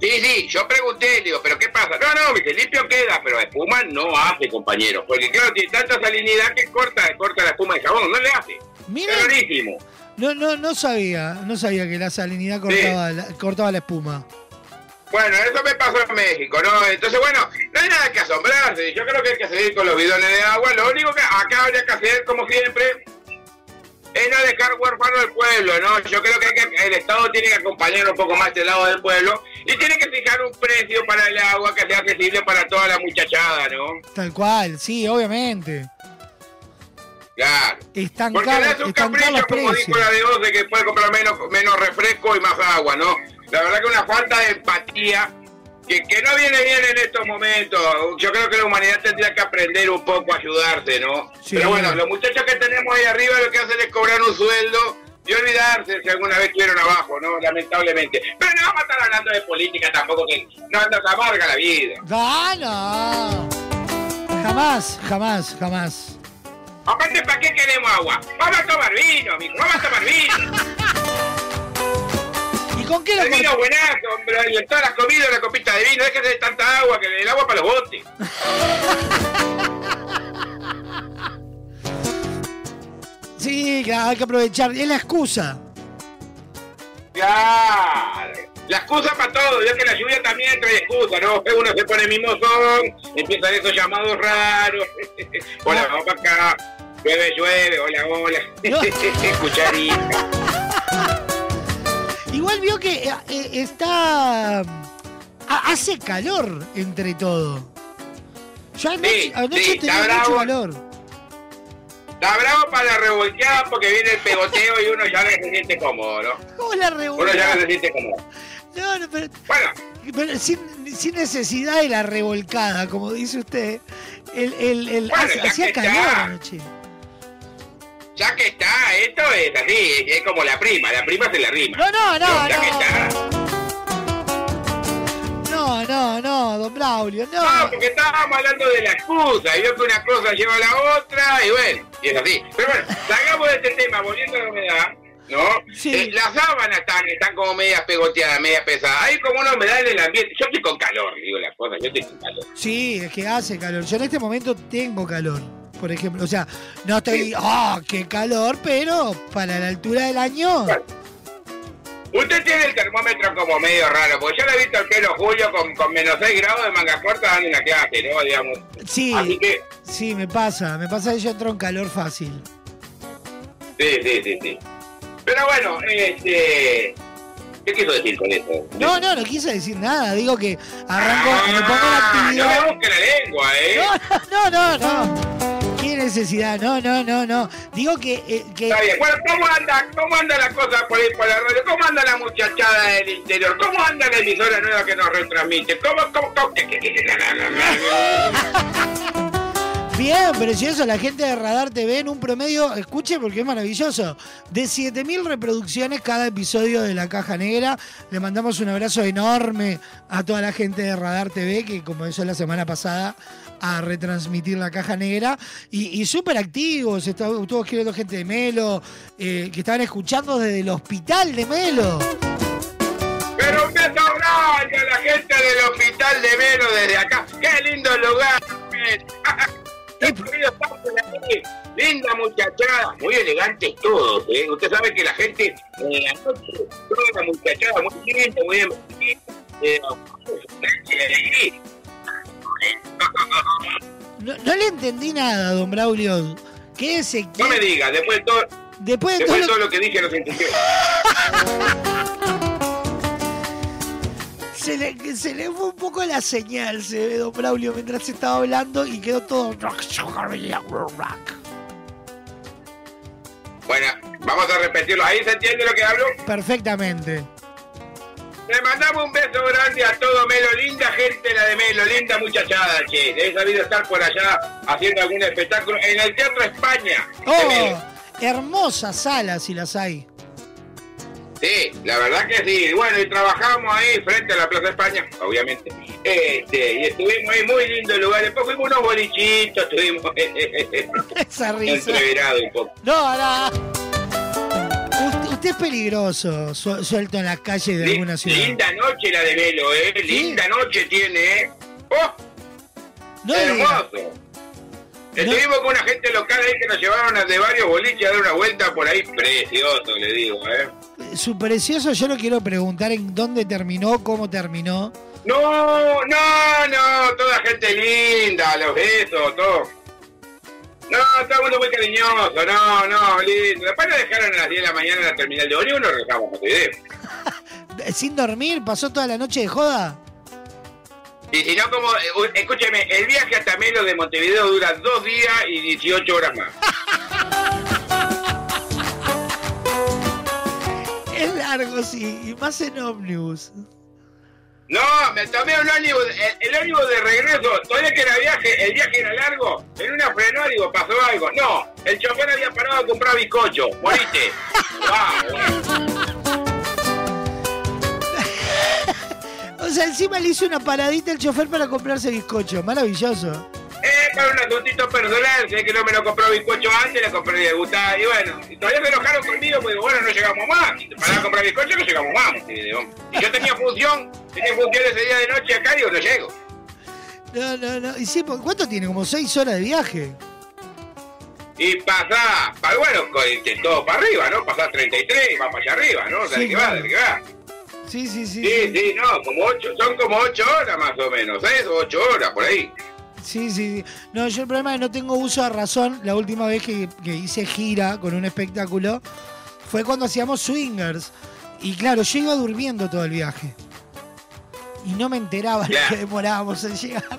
Sí, sí, yo pregunté, digo, ¿pero qué pasa? No, no, me dice, limpio queda, pero espuma no hace, compañero. Porque claro, tiene tanta salinidad que corta, corta la espuma del jabón, no le hace. Mira. Es rarísimo. No, no, no sabía. No sabía que la salinidad cortaba, la, cortaba la espuma. Bueno, eso me pasó en México, ¿no? Entonces, bueno, no hay nada que asombrarse. Yo creo que hay que seguir con los bidones de agua. Lo único que acá habría que hacer, como siempre, es no dejar huérfano al pueblo, ¿no? Yo creo que, hay que el Estado tiene que acompañar un poco más el lado del pueblo y tiene que fijar un precio para el agua que sea accesible para toda la muchachada, ¿no? Tal cual, sí, obviamente. Claro. Están Porque no es un capricho, como dijo la de Oce, que puede comprar menos, menos refresco y más agua, ¿no? La verdad que una falta de empatía que, que no viene bien en estos momentos. Yo creo que la humanidad tendría que aprender un poco a ayudarse, ¿no? Sí. Pero bueno, los muchachos que tenemos ahí arriba lo que hacen es cobrar un sueldo y olvidarse si alguna vez estuvieron abajo, ¿no? Lamentablemente. Pero no vamos a estar hablando de política tampoco, que no nos amarga la vida. No. Jamás, jamás, jamás. Aparte, ¿para qué queremos agua? Vamos a tomar vino, amigo, vamos a tomar vino. ¿Y con qué lo El vino buenazo, hombre, todas las comidas una copita de vino, déjese de tanta agua, que el agua para los botes. Sí, claro, hay que aprovechar. Es la excusa. Claro. La excusa para todo, ya que la lluvia también trae excusa, ¿no? Uno se pone mimosón, empiezan esos llamados raros. hola, vamos para acá. Llueve, llueve, hola, hola. Cucharita. Igual vio que eh, eh, está. ha- hace calor entre todo. Yo anoche, Sí, anoche sí, tenía mucho bravo. calor. Está bravo para la revolteada porque viene el pegoteo y uno ya no se siente cómodo, ¿no? ¿Cómo la Uno ya no se siente cómodo. No, no, pero, Bueno, pero sin, sin necesidad de la revolcada, como dice usted. El, el, el- Bueno, hace- ya hacía calor anoche. Ya que está, esto es así, es, como la prima, la prima se la rima. No, no, no, Ya que no. está. No, no, no, don Braulio, no. No, porque estábamos hablando de la excusa, y veo que una cosa lleva a la otra, y bueno, y es así. Pero bueno, salgamos de este tema, volviendo a la humedad. ¿no? Eh, las sábanas están, están como medias pegoteadas, medias pesadas. Hay como una humedad en el ambiente. Yo estoy con calor, digo las cosas, yo estoy con calor. Sí, es que hace calor. Yo en este momento tengo calor, por ejemplo. O sea, no estoy, ¡ah, qué calor! Pero para la altura del año... Usted tiene el termómetro como medio raro, porque yo le he visto el pelo Julio con, con menos 6 grados de manga corta dando una clase, ¿no? Digamos. Sí, Así que, sí, me pasa. Me pasa que yo entro en calor fácil. sí, sí, sí, sí. Pero bueno, este... ¿Qué quiso decir con eso? No, no, no quise decir nada. Digo que arranco, me pongo la Ah, actividad... no me busque la lengua, ¿eh? No, no, no. ¿Qué necesidad? No, no, no, no. Digo que... eh, que... Está bien. Bueno, ¿cómo anda, ¿cómo anda la cosa por ahí por la radio? ¿Cómo anda la muchachada del interior? ¿Cómo anda la emisora nueva que nos retransmite? ¿Cómo, cómo, cómo? Bien, precioso. La gente de Radar TV en un promedio, escuche porque es maravilloso, de 7.000 reproducciones cada episodio de La Caja Negra. Le mandamos un abrazo enorme a toda la gente de Radar TV que como eso la semana pasada a retransmitir La Caja Negra. Y, y súper activos. Estuvo escribiendo gente de Melo, eh, que estaban escuchando desde el hospital de Melo. Pero grande a la gente del hospital de Melo desde acá. ¡Qué lindo lugar! Aquí. Linda muchachada, muy elegantes todos. ¿eh? Usted sabe que la gente en la noche, toda la muchachada muy linda, muy bien. Eh, No, no le entendí nada, don Braulio. ¿Qué es ese? no me diga, después de todo, Después de después todo todo lo que dije no se entendió. Se le, se le fue un poco la señal, se ve, don Braulio, mientras estaba hablando y quedó todo. Bueno, vamos a repetirlo. ¿Ahí se entiende lo que hablo? Perfectamente. Le mandamos un beso grande a todo Melo, linda gente la de Melo, linda muchachada, che. He sabido estar por allá haciendo algún espectáculo en el Teatro España. Oh, hermosas salas si las hay. Sí, la verdad que sí. Bueno, y trabajamos ahí frente a la Plaza España, obviamente. Este, y estuvimos ahí muy lindo el lugar. Después fuimos unos bolichitos, estuvimos Esa risa. entreverados un poco. No, no. Usted, usted es peligroso, su- suelto en la calle de alguna ciudad. Linda noche la de Melo, ¿eh? Linda noche tiene, ¿eh? ¡Oh! No hermoso. Estuvimos con una gente local ahí que nos llevaron de varios boliches a dar una vuelta por ahí. Precioso, le digo, ¿eh? Su precioso, yo no quiero preguntar en dónde terminó, cómo terminó. No, no, no, toda gente linda, los besos, todo. No, todo el mundo muy cariñoso, no, no, lindo. Después nos dejaron a las 10 de la mañana en la terminal de ómnibus y nos regresamos a Montevideo. Sin dormir, pasó toda la noche de joda. Y si no, como, eh, escúcheme, el viaje hasta Melo de Montevideo dura dos días y 18 horas más. Es largo, sí, y más en ómnibus. No, me tomé un ómnibus, el, el de regreso, todavía que era viaje, el viaje era largo, en una frenó, digo, pasó algo. No, el chofer había parado a comprar bizcocho, moriste. O sea, encima le hizo una paradita al chofer para comprarse bizcocho. Maravilloso. Eh, para un asuntito personal, sé que no me lo compró bizcocho antes, le compré de gustar, y bueno, y todavía se enojaron conmigo, porque bueno, no llegamos más, y para comprar bizcocho no llegamos más. Y yo tenía función, tenía función ese día de noche acá, digo, no llego. No, no, no. ¿Y sí, ¿por ¿Cuánto tiene? Como seis horas de viaje. Y pasá, pa- bueno, todo para arriba, ¿no? Pasás 33 y va para allá arriba, ¿no? Dale Sí, que va, dale que va. Sí, sí, sí. Sí, sí, no, como ocho, son como ocho horas más o menos, ¿sabes? Ocho horas por ahí. Sí, sí, sí. No, yo el problema es que no tengo uso de razón. La última vez que, que hice gira con un espectáculo fue cuando hacíamos swingers. Y claro, yo iba durmiendo todo el viaje. Y no me enteraba lo que demorábamos en llegar.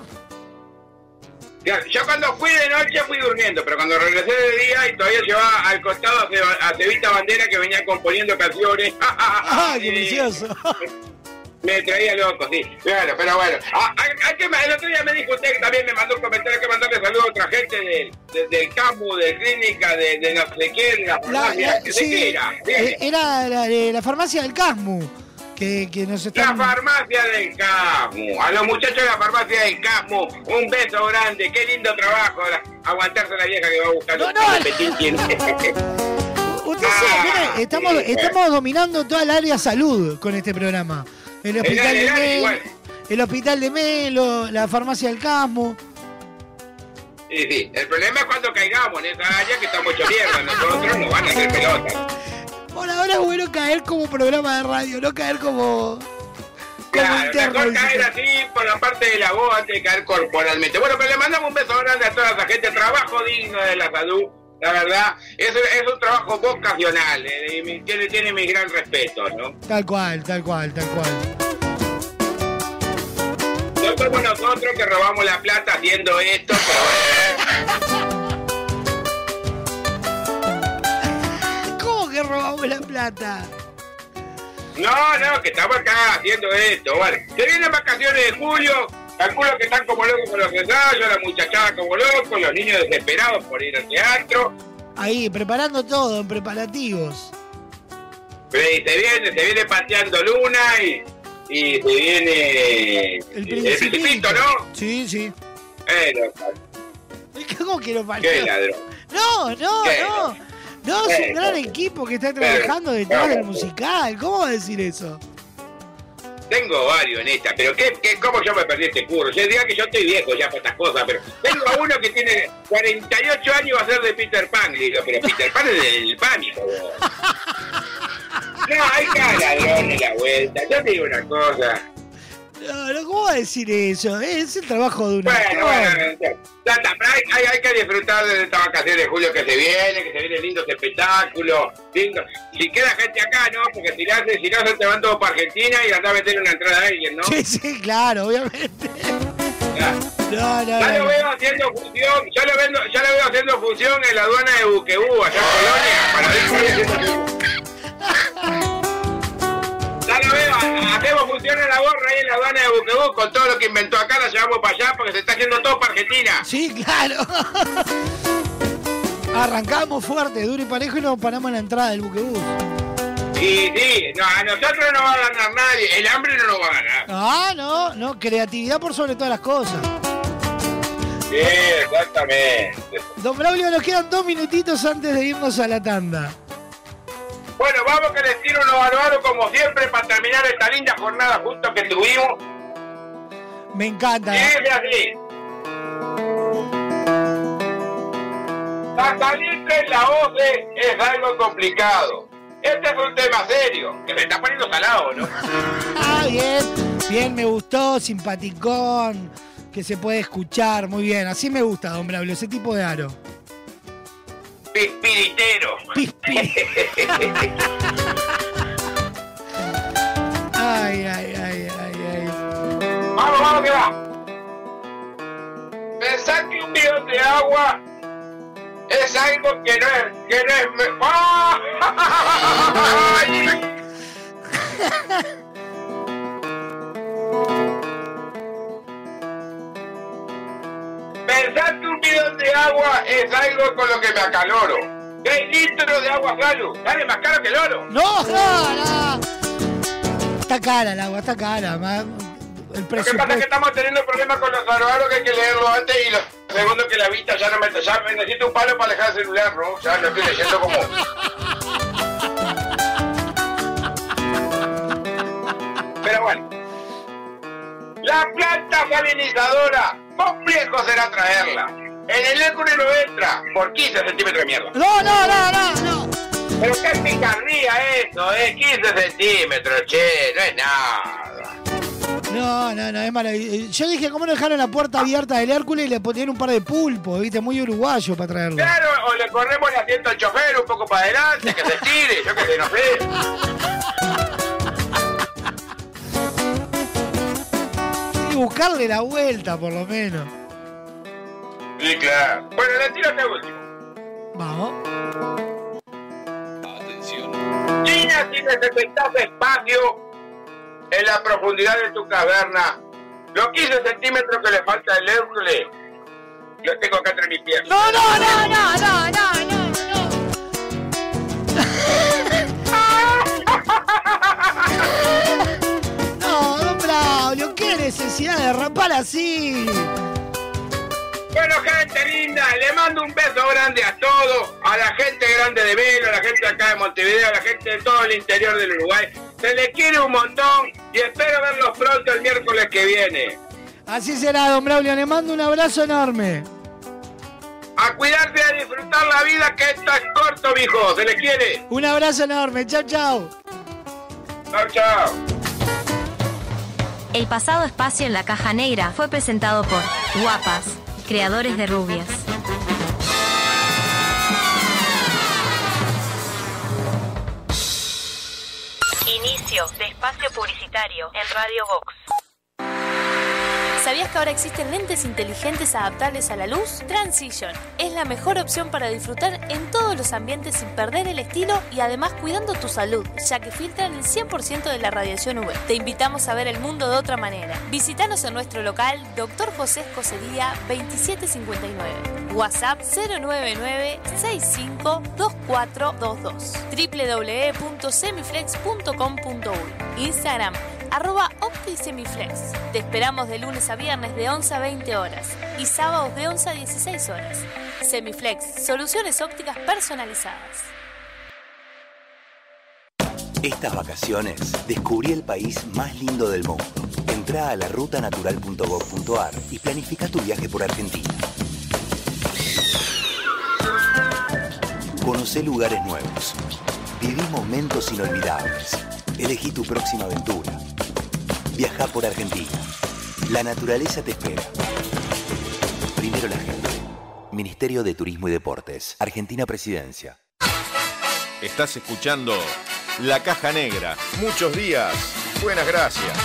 Claro, yo cuando fui de noche fui durmiendo, pero cuando regresé de día y todavía llevaba al costado a, Cevita Bandera que venía componiendo canciones. ¡Ah, qué precioso! Me traía loco, sí. Claro, pero bueno. Ah, hay- hay que- el otro día me dijo usted que también me mandó un comentario que mandarle saludos a otra gente del, del, del campo, de clínica, de, de no sé qué, de la La- farmacia. la- ¿De sí, qué era? eh, era la, de la farmacia del Casmu. Que, que nos La están... farmacia del Casmo. A los muchachos de la farmacia del Casmo, un beso grande. Qué lindo trabajo. la- aguantarse la vieja que va buscando. No, no. Usted Entonces, mire, estamos, estamos dominando toda el área salud con este programa. El hospital de Melo, el hospital de Melo, la farmacia del Casmo. Sí, sí. El problema es cuando caigamos en esa área que estamos hecho mierda. Nosotros nos van a hacer pelota. Por ahora es bueno caer como programa de radio, no caer como. Claro, mejor caer así por la parte de la voz antes de caer corporalmente. Bueno, pero le mandamos un beso grande a toda esa gente. Trabajo digno de la salud. La verdad, es, es un trabajo vocacional. eh, tiene, tiene mi gran respeto, ¿no? Tal cual, tal cual, tal cual. No somos nosotros que robamos la plata haciendo esto, pero ¿Cómo que robamos la plata? No, no, que estamos acá haciendo esto. Vale. Se vienen vacaciones de julio. Calculo que están como locos con los ensayos, la muchachada como locos, los niños desesperados por ir al teatro. Ahí, preparando todo, en preparativos. Pero y se viene, se viene pateando Luna y, y se viene El Principito, ¿no? Sí, sí. Bueno, ¿Cómo que lo faltó? qué ladrón. No, no, ¿Qué? no. No, es un gran equipo que está trabajando detrás del musical. ¿Cómo va a decir eso? Tengo varios en esta, pero ¿qué, qué, ¿cómo yo me perdí este curro? Yo diría que yo estoy viejo ya para estas cosas, pero tengo a uno que tiene 48 años y va a ser de Peter Pan. Le digo, pero Peter Pan es del pánico. No, hay cada ladrón en la vuelta. Yo te digo una cosa. No, ¿cómo va a decir eso? Es el trabajo de un Bueno, bueno, ya está, pero hay, hay, hay que disfrutar de esta vacación de julio que se viene, que se vienen lindos espectáculos. Lindo. Si queda gente acá, ¿no? Porque si, hace, si no, se te van todos para Argentina y anda a meter una entrada a alguien, ¿no? Sí, sí, claro, obviamente. Ya. No, no, Ya lo veo haciendo función, ya lo, vendo- ya lo veo haciendo función en la aduana de Buquebú, allá en Colonia, para ver veo, función en la gorra ahí en la aduana de Buquebú, con todo lo que inventó acá, la llevamos para allá porque se está haciendo todo para Argentina. Sí, claro. Arrancamos fuerte, duro y parejo y nos paramos en la entrada del buquebús. Y sí, no, a nosotros no va a ganar nadie, el hambre no nos va a ganar. Ah, no, no, creatividad por sobre todas las cosas. Sí, exactamente. Don Braulio, nos quedan dos minutitos antes de irnos a la tanda. Bueno, vamos que les tiro unos bárbaros como siempre para terminar esta linda jornada juntos que tuvimos. Me encanta. Y dice así. La salirte en la OCE es algo complicado. Este es un tema serio, que se está poniendo salado, ¿no? Ah, bien, bien, me gustó, simpaticón, que se puede escuchar, muy bien. Así me gusta, don Braulio, ese tipo de aro. Pispiritero. Ay, ay, ay, ay, ay. Vamos, vamos que va. Pensar que un bidón de agua es algo que no es, que no es me- de agua es algo con lo que me acaloro. 6 litros de agua salud. Sale más caro que el oro. No, no, no. Está cara el agua, está cara. El Lo que pasa es que estamos teniendo problemas con los aroaros que hay que leerlo antes y lo segundo que la vista ya no me... Ya necesito un palo para dejar el celular, ¿no? Ya lo estoy leyendo como... Pero bueno. La planta salinizadora, complejo será traerla. En el Hércules no entra por 15 centímetros de mierda. No, no, no, no, no. Pero qué picardía eso, ¿eh? 15 centímetros, che, no es nada. No, no, no, es maravilloso. Yo dije, ¿cómo no dejaron la puerta abierta del Hércules y le ponían un par de pulpos, viste? Muy uruguayo para traerlo. Claro, o le corremos el asiento al chofer un poco para adelante, que se tire, yo que sé, no sé. Y buscarle la vuelta, por lo menos. Sí, claro. Bueno, le tiro este último. Vamos. China, si necesitas espacio en la profundidad de tu caverna, los 15 centímetros que le falta al Hércules, los tengo acá entre mis piernas. No, no, no, no, no, no, no, no. No, don Braulio, qué necesidad de rapar así. Bueno, gente linda, le mando un beso grande a todos, a la gente grande de Velo, a la gente de acá de Montevideo, a la gente de todo el interior del Uruguay. Se les quiere un montón y espero verlos pronto el miércoles que viene. Así será, don Braulio. Le mando un abrazo enorme. A cuidarse y a disfrutar la vida que esto es corto, mijo. Se les quiere. Un abrazo enorme. Chao, chao. Chao, chao. El pasado espacio en la caja negra fue presentado por Guapas, creadores de rubias. Inicio de espacio publicitario en Radio Vox. ¿Sabías que ahora existen lentes inteligentes adaptables a la luz? Transition es la mejor opción para disfrutar en todos los ambientes sin perder el estilo y además cuidando tu salud, ya que filtran el 100% de la radiación UV. Te invitamos a ver el mundo de otra manera. Visítanos en nuestro local Dr. José Escocería 2759. WhatsApp 099-652422. www.semiflex.com.uy Instagram arroba OptiSemiflex. Te esperamos de lunes a viernes de 11 a 20 horas y sábados de 11 a 16 horas. Semiflex, soluciones ópticas personalizadas. Estas vacaciones descubrí el país más lindo del mundo. Entra a la rutanatural.gov.ar y planifica tu viaje por Argentina. Conoce lugares nuevos. Viví momentos inolvidables. Elegí tu próxima aventura. Viaja por Argentina. La naturaleza te espera. Primero la gente. Ministerio de Turismo y Deportes. Argentina Presidencia. Estás escuchando La Caja Negra. Muchos días. Buenas gracias.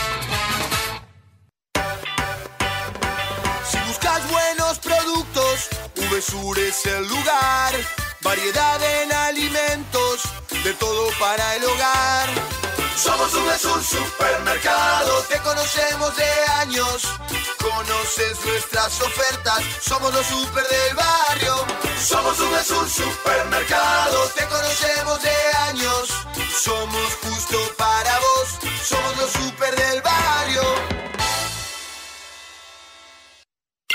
Si buscas buenos productos, VSUR es el lugar. Variedad en alimentos, de todo para el hogar. Somos VSUR Supermercado, te conocemos de años. Conoces nuestras ofertas, somos los super del barrio. Somos VSUR Supermercado, te conocemos de años. Somos justo para vos, somos los super del barrio.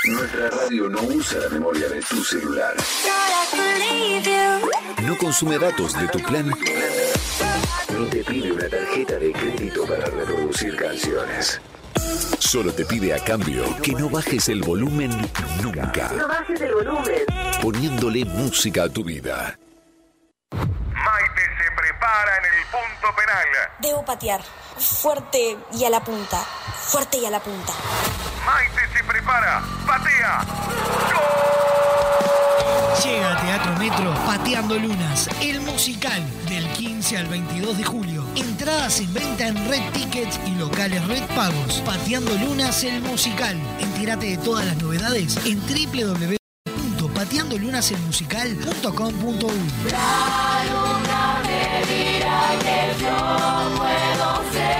Nuestra radio no usa la memoria de tu celular. No consume datos de tu plan. Ni te pide una tarjeta de crédito para reproducir canciones. Solo te pide a cambio que no bajes el volumen nunca. No bajes el volumen. Poniéndole música a tu vida. Maite se prepara en el punto penal. Debo patear. Fuerte y a la punta. Fuerte y a la punta. Maite prepara. Patea. Llega a Teatro Metro Pateando Lunas, el musical del 15 al 22 de julio. Entradas en venta en Red Tickets y locales Red Pagos. Pateando Lunas, el musical. Entérate de todas las novedades en www.pateandolunaselmusical.com.uy. La luna me dirá que yo puedo ser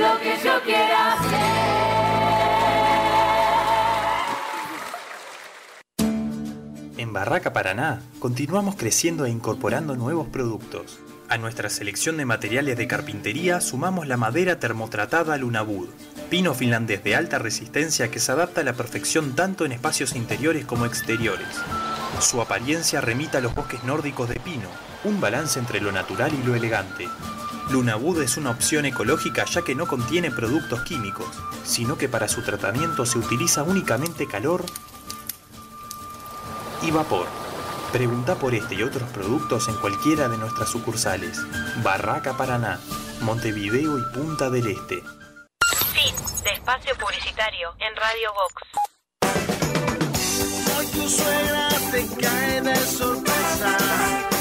lo que yo quiera Barraca Paraná continuamos creciendo e incorporando nuevos productos. A nuestra selección de materiales de carpintería sumamos la madera termotratada Lunabud, pino finlandés de alta resistencia que se adapta a la perfección tanto en espacios interiores como exteriores. Su apariencia remita a los bosques nórdicos de pino, un balance entre lo natural y lo elegante. Lunabud es una opción ecológica ya que no contiene productos químicos, sino que para su tratamiento se utiliza únicamente calor y vapor. Pregunta por este y otros productos en cualquiera de nuestras sucursales. Barraca Paraná, Montevideo y Punta del Este. Fin de espacio publicitario en Radio Vox. Hoy tu suegra te cae de sorpresa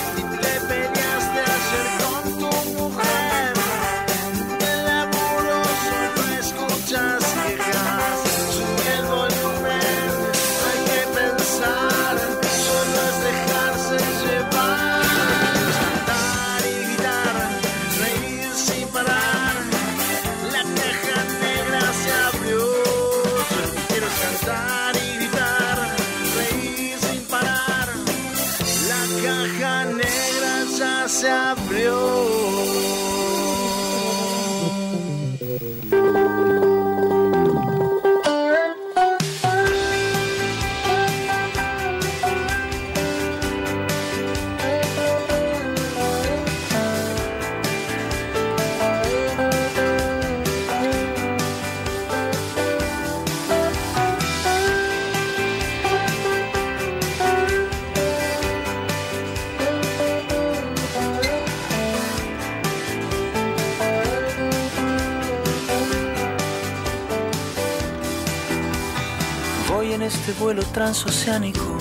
vuelo transoceánico,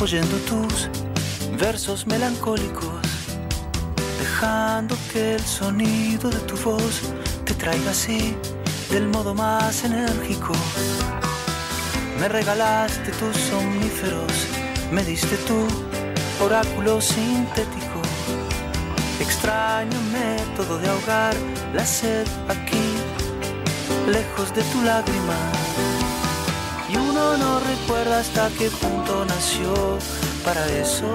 oyendo tus versos melancólicos, dejando que el sonido de tu voz te traiga así del modo más enérgico. Me regalaste tus somníferos, me diste tu oráculo sintético. Extraño método de ahogar la sed aquí, lejos de tu lágrima. No recuerda hasta qué punto nació para eso.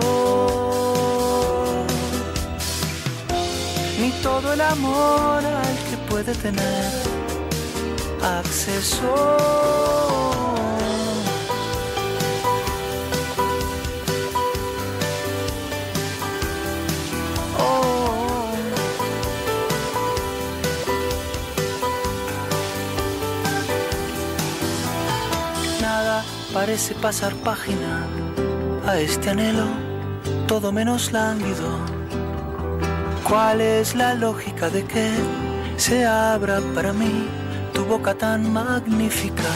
Ni todo el amor al que puede tener acceso. Parece pasar página a este anhelo, todo menos lánguido. ¿Cuál es la lógica de que se abra para mí tu boca tan magnífica?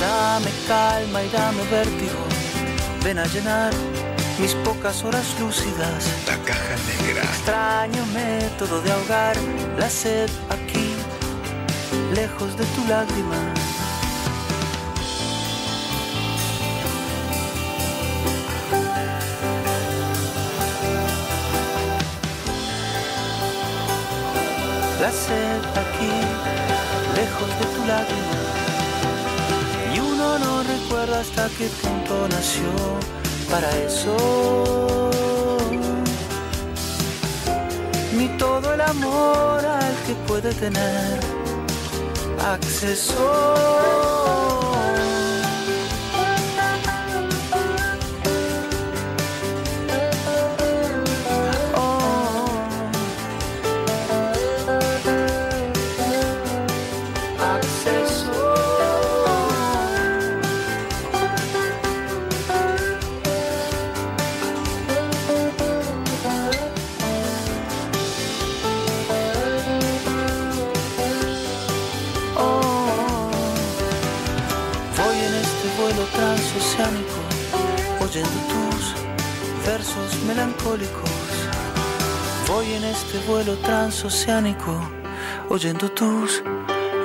Dame calma y dame vértigo, ven a llenar mis pocas horas lúcidas. La caja negra. Extraño método de ahogar la sed aquí, lejos de tu lágrima. La sed aquí, lejos de tu lágrima. Y uno no recuerda hasta qué punto nació para eso. Ni todo el amor al que puede tener acceso. Transoceánico, oyendo tus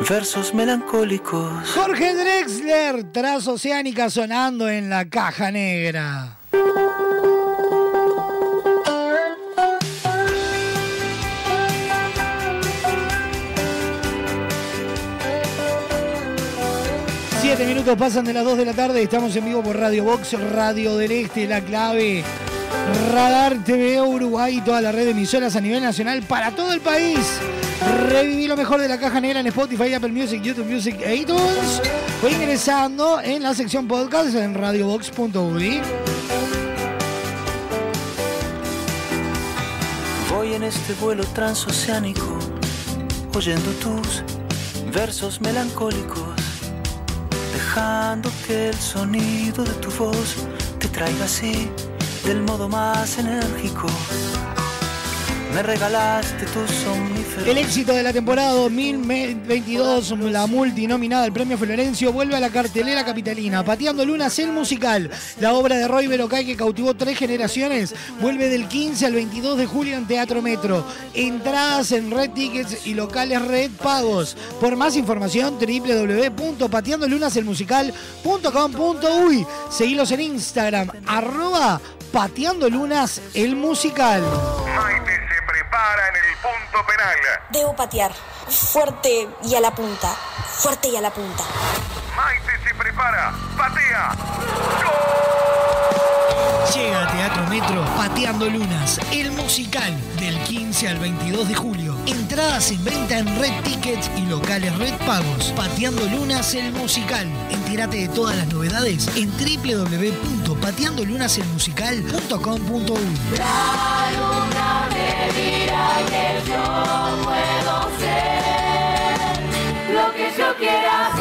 versos melancólicos. Jorge Drexler, transoceánica sonando en la caja negra. Siete minutos pasan de las 2 de la tarde. Estamos en vivo por Radio Box, Radio del Este, La Clave, Radar TV Uruguay y toda la red de emisoras a nivel nacional para todo el país. Reviví lo mejor de la caja negra en Spotify, Apple Music, YouTube Music e iTunes. Voy ingresando en la sección podcast en radiobox.uri. Voy en este vuelo transoceánico, oyendo tus versos melancólicos, dejando que el sonido de tu voz te traiga así del modo más enérgico. Me regalaste tus somníferos. El éxito de la temporada 2022, la multinominada al premio Florencio, vuelve a la cartelera capitalina. Pateando Lunas, el musical. La obra de Roy Berocay que cautivó tres generaciones, vuelve del 15 al 22 de julio en Teatro Metro. Entradas en Red Tickets y locales Red Pagos. Por más información, www.pateandolunaselmusical.com.uy. Seguilos en Instagram, arroba Pateando Lunas, el musical. Maite se prepara en el punto penal. Debo patear. Fuerte y a la punta. Fuerte y a la punta. Maite se prepara. Patea. Llega a Teatro Metro Pateando Lunas, el musical del 15 al 22 de julio. Entradas en venta en Red Tickets y locales Red Pagos. Pateando Lunas, el musical. Entérate de todas las novedades en www.pateandolunaselmusical.com.uy. La luna me que yo puedo ser lo que yo quiera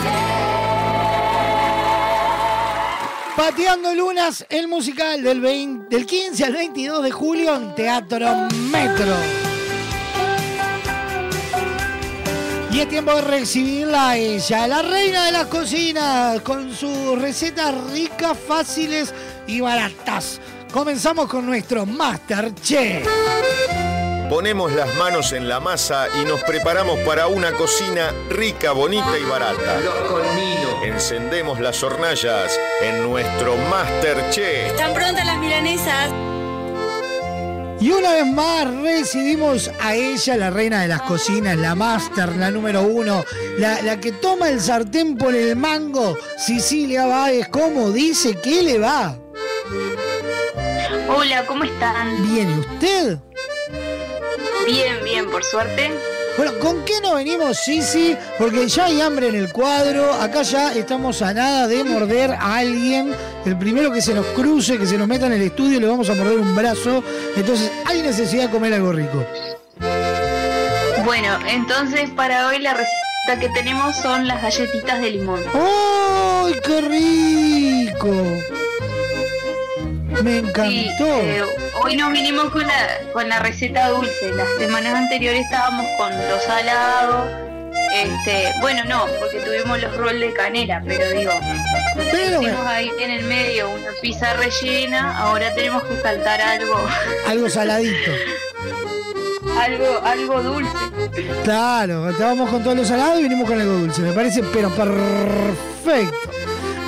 Pateando Lunas, el musical del, 20 del 15 al 22 de julio en Teatro Metro. Y es tiempo de recibirla a ella, la reina de las cocinas, con sus recetas ricas, fáciles y baratas. Comenzamos con nuestro Master Chef. Ponemos las manos en la masa y nos preparamos para una cocina rica, bonita y barata. Encendemos las hornallas en nuestro Masterchef. ¿Están prontas las milanesas? Y una vez más recibimos a ella, la reina de las cocinas, la master, la número uno, la, la que toma el sartén por el mango, Cecilia Báez. ¿Cómo dice? ¿Qué le va? Hola, ¿cómo están? Bien, ¿y usted? Bien, bien, por suerte. Bueno, ¿con qué nos venimos, Sisi? Porque ya hay hambre en el cuadro. Acá ya estamos a nada de morder a alguien. El primero que se nos cruce, que se nos meta en el estudio, le vamos a morder un brazo. Entonces, hay necesidad de comer algo rico. Bueno, entonces para hoy la receta que tenemos son las galletitas de limón. ¡Ay, qué rico! Me encantó. Sí, eh, hoy nos vinimos con la, con la receta dulce. Las semanas anteriores estábamos con los salados. Este, bueno, no, porque tuvimos los rolls de canela, pero digo, Pero hicimos ahí en el medio una pizza rellena, ahora tenemos que saltar algo, Algo saladito. algo, algo dulce. Claro, estábamos con todos los salados y vinimos con algo dulce. Me parece, pero perfecto.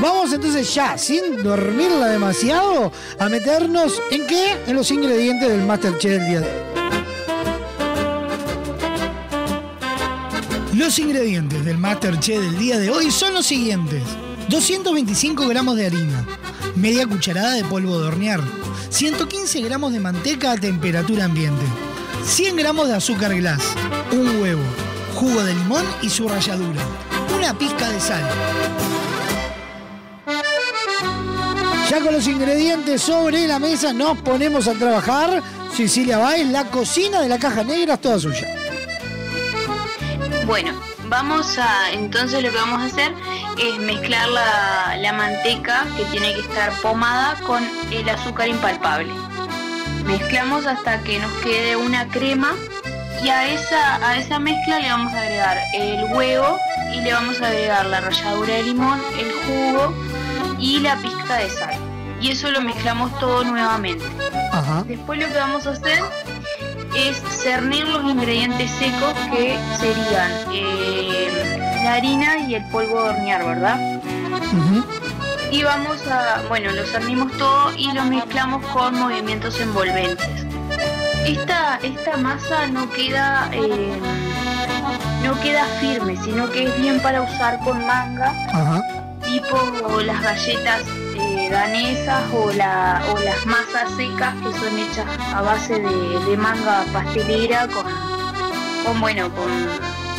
Vamos entonces ya, sin dormirla demasiado, a meternos en qué? En los ingredientes del Masterchef del día de hoy. Los ingredientes del Masterchef del día de hoy son los siguientes. 225 gramos de harina, media cucharada de polvo de hornear, 115 gramos de manteca a temperatura ambiente, 100 gramos de azúcar glass, un huevo, jugo de limón y su ralladura, una pizca de sal. Con los ingredientes sobre la mesa nos ponemos a trabajar. Cecilia Baez, la cocina de la caja negra es toda suya. Bueno, vamos a, entonces lo que vamos a hacer es mezclar la, la manteca que tiene que estar pomada con el azúcar impalpable. Mezclamos hasta que nos quede una crema y a esa, a esa mezcla le vamos a agregar el huevo y le vamos a agregar la ralladura de limón, el jugo y la pizca de sal. Y eso lo mezclamos todo nuevamente. Ajá. Después lo que vamos a hacer es cernir los ingredientes secos que serían eh, la harina y el polvo de hornear, ¿verdad? Y vamos a, bueno, lo cernimos todo y lo mezclamos con movimientos envolventes. Esta, esta masa no queda, eh, no queda firme, sino que es bien para usar con manga, Ajá. tipo las galletas danesas o, la, o las masas secas que son hechas a base de, de manga pastelera con, con bueno, con,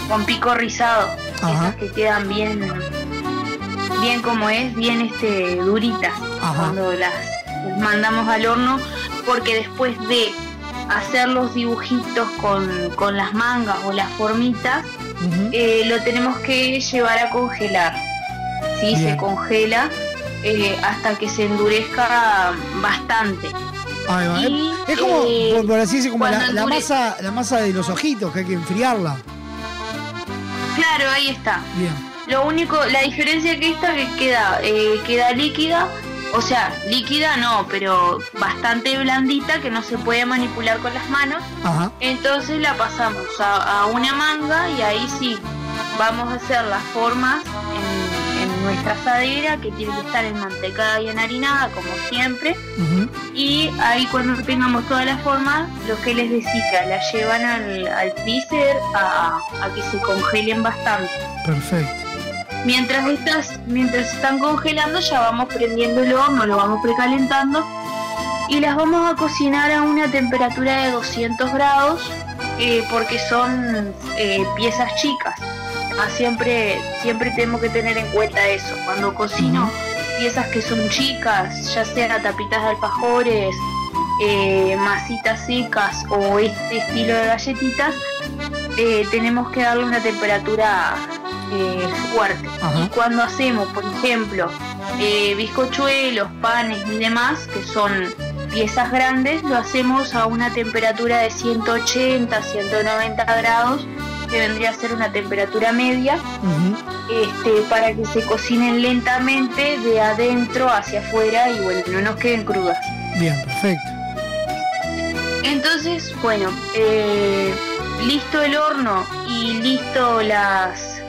con pico rizado, esas que quedan bien, bien como es, bien este duritas cuando las, las mandamos al horno, porque después de hacer los dibujitos con, con las mangas o las formitas, eh, lo tenemos que llevar a congelar. ¿sí? Se congela eh, hasta que se endurezca bastante. Ahí va. Y, es como, eh, por, por así decir, como la, masa, la masa de los ojitos, que hay que enfriarla. Claro, ahí está. Bien. Lo único, la diferencia que esta que queda, eh, queda líquida, o sea, líquida no, pero bastante blandita que no se puede manipular con las manos. Ajá. Entonces la pasamos a, a una manga y ahí sí vamos a hacer las formas en nuestra asadera que tiene que estar enmantecada y enharinada como siempre. Y ahí cuando tengamos todas las formas, lo que les decía, las llevan al, al freezer a, a que se congelen bastante. Perfecto. Mientras estas, mientras están congelando, ya vamos prendiendo el horno, lo vamos precalentando y las vamos a cocinar a una temperatura de 200 grados eh, porque son eh, piezas chicas. Siempre, siempre tenemos que tener en cuenta eso. Cuando cocino piezas que son chicas, ya sea tapitas de alfajores, eh, masitas secas o este estilo de galletitas, eh, tenemos que darle una temperatura eh, fuerte. Y cuando hacemos, por ejemplo, eh, bizcochuelos, panes y demás, que son piezas grandes, lo hacemos a una temperatura de 180, 190 grados que vendría a ser una temperatura media, este, para que se cocinen lentamente de adentro hacia afuera y bueno, no nos queden crudas. Bien, perfecto. Entonces, bueno, eh, listo el horno y listo las,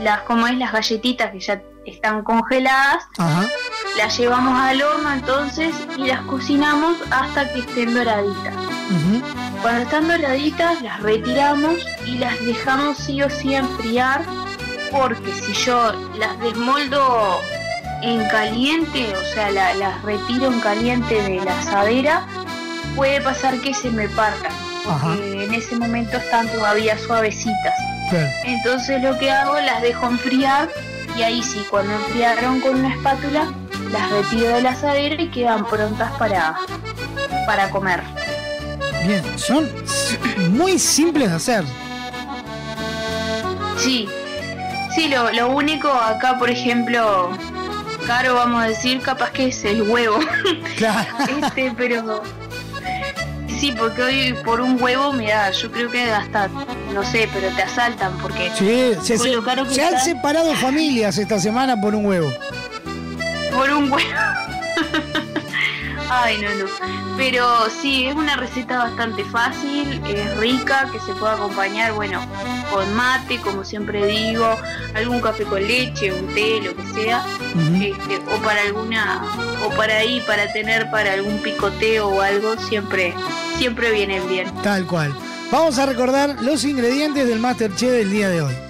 las, como es, las galletitas que ya están congeladas, Ajá. las llevamos al horno entonces y las cocinamos hasta que estén doraditas. Cuando están doraditas las retiramos y las dejamos sí o sí enfriar porque si yo las desmoldo en caliente, o sea, la- las retiro en caliente de la asadera, puede pasar que se me partan, porque en ese momento están todavía suavecitas. Entonces lo que hago, las dejo enfriar y ahí sí, cuando enfriaron con una espátula, las retiro de la asadera y quedan prontas para, para comer. Bien, son muy simples de hacer. Sí, sí, lo, lo único acá, por ejemplo, caro vamos a decir, capaz que es el huevo. este, pero sí, porque hoy por un huevo, mira, yo creo que hasta, no sé, pero te asaltan porque Sí, se, se- se han separado familias esta semana por un huevo. por un huevo. Ay, no, no. Pero sí, es una receta bastante fácil, es rica, que se puede acompañar, bueno, con mate, como siempre digo, algún café con leche, un té, lo que sea, este, o para alguna, o para ahí, para tener para algún picoteo o algo, siempre, siempre viene bien. Tal cual. Vamos a recordar los ingredientes del Masterchef del día de hoy.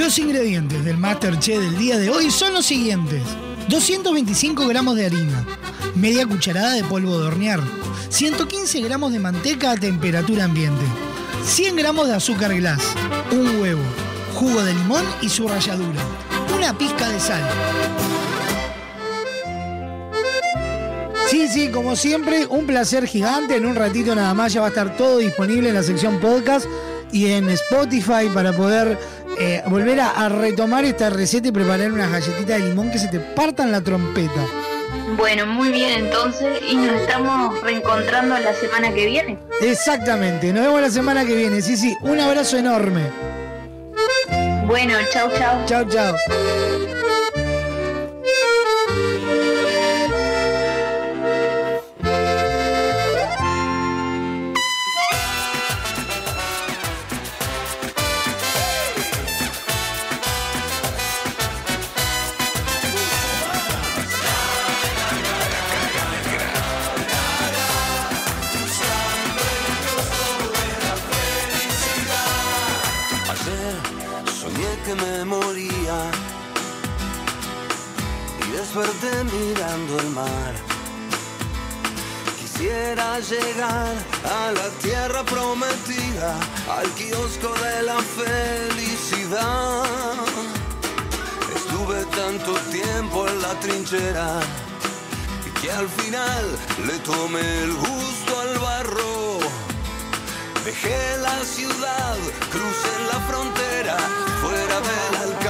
Los ingredientes del Masterchef del día de hoy son los siguientes. 225 gramos de harina, media cucharada de polvo de hornear, 115 gramos de manteca a temperatura ambiente, 100 gramos de azúcar glass, un huevo, jugo de limón y su ralladura, una pizca de sal. Sí, sí, como siempre, un placer gigante. En un ratito nada más ya va a estar todo disponible en la sección podcast y en Spotify para poder eh, volver a, a retomar esta receta y preparar unas galletitas de limón que se te partan la trompeta. Bueno, muy bien entonces, y nos estamos reencontrando la semana que viene. Exactamente, nos vemos la semana que viene. Sí, sí, un abrazo enorme. Bueno, chau, chau. Chau, chau. Desperté mirando el mar. Quisiera llegar a la tierra prometida, al kiosco de la felicidad. Estuve tanto tiempo en la trinchera que al final le tomé el gusto al barro. Dejé la ciudad, crucé la frontera, fuera del alcance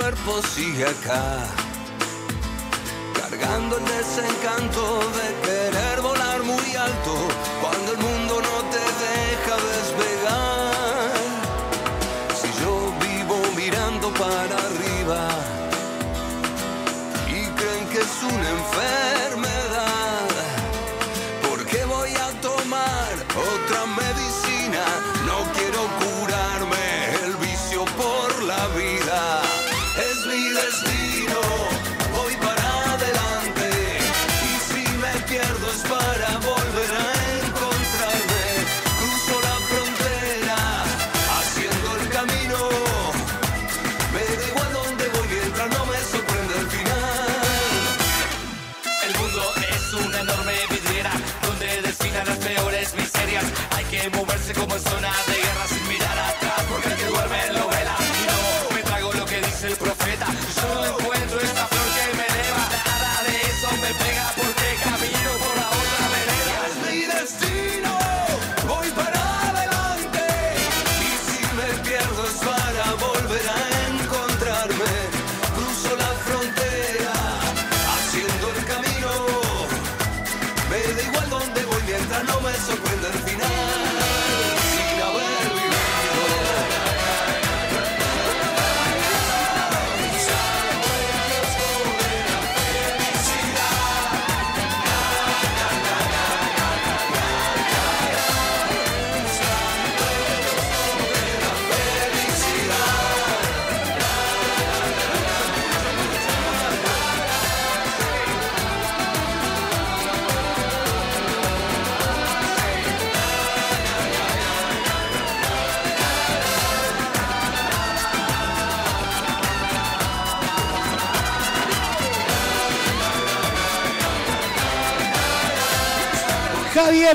cuerpo sigue acá, cargando el desencanto de querer volar muy alto cuando el mundo no te deja despegar. Si yo vivo mirando para arriba y creen que es una enfermedad.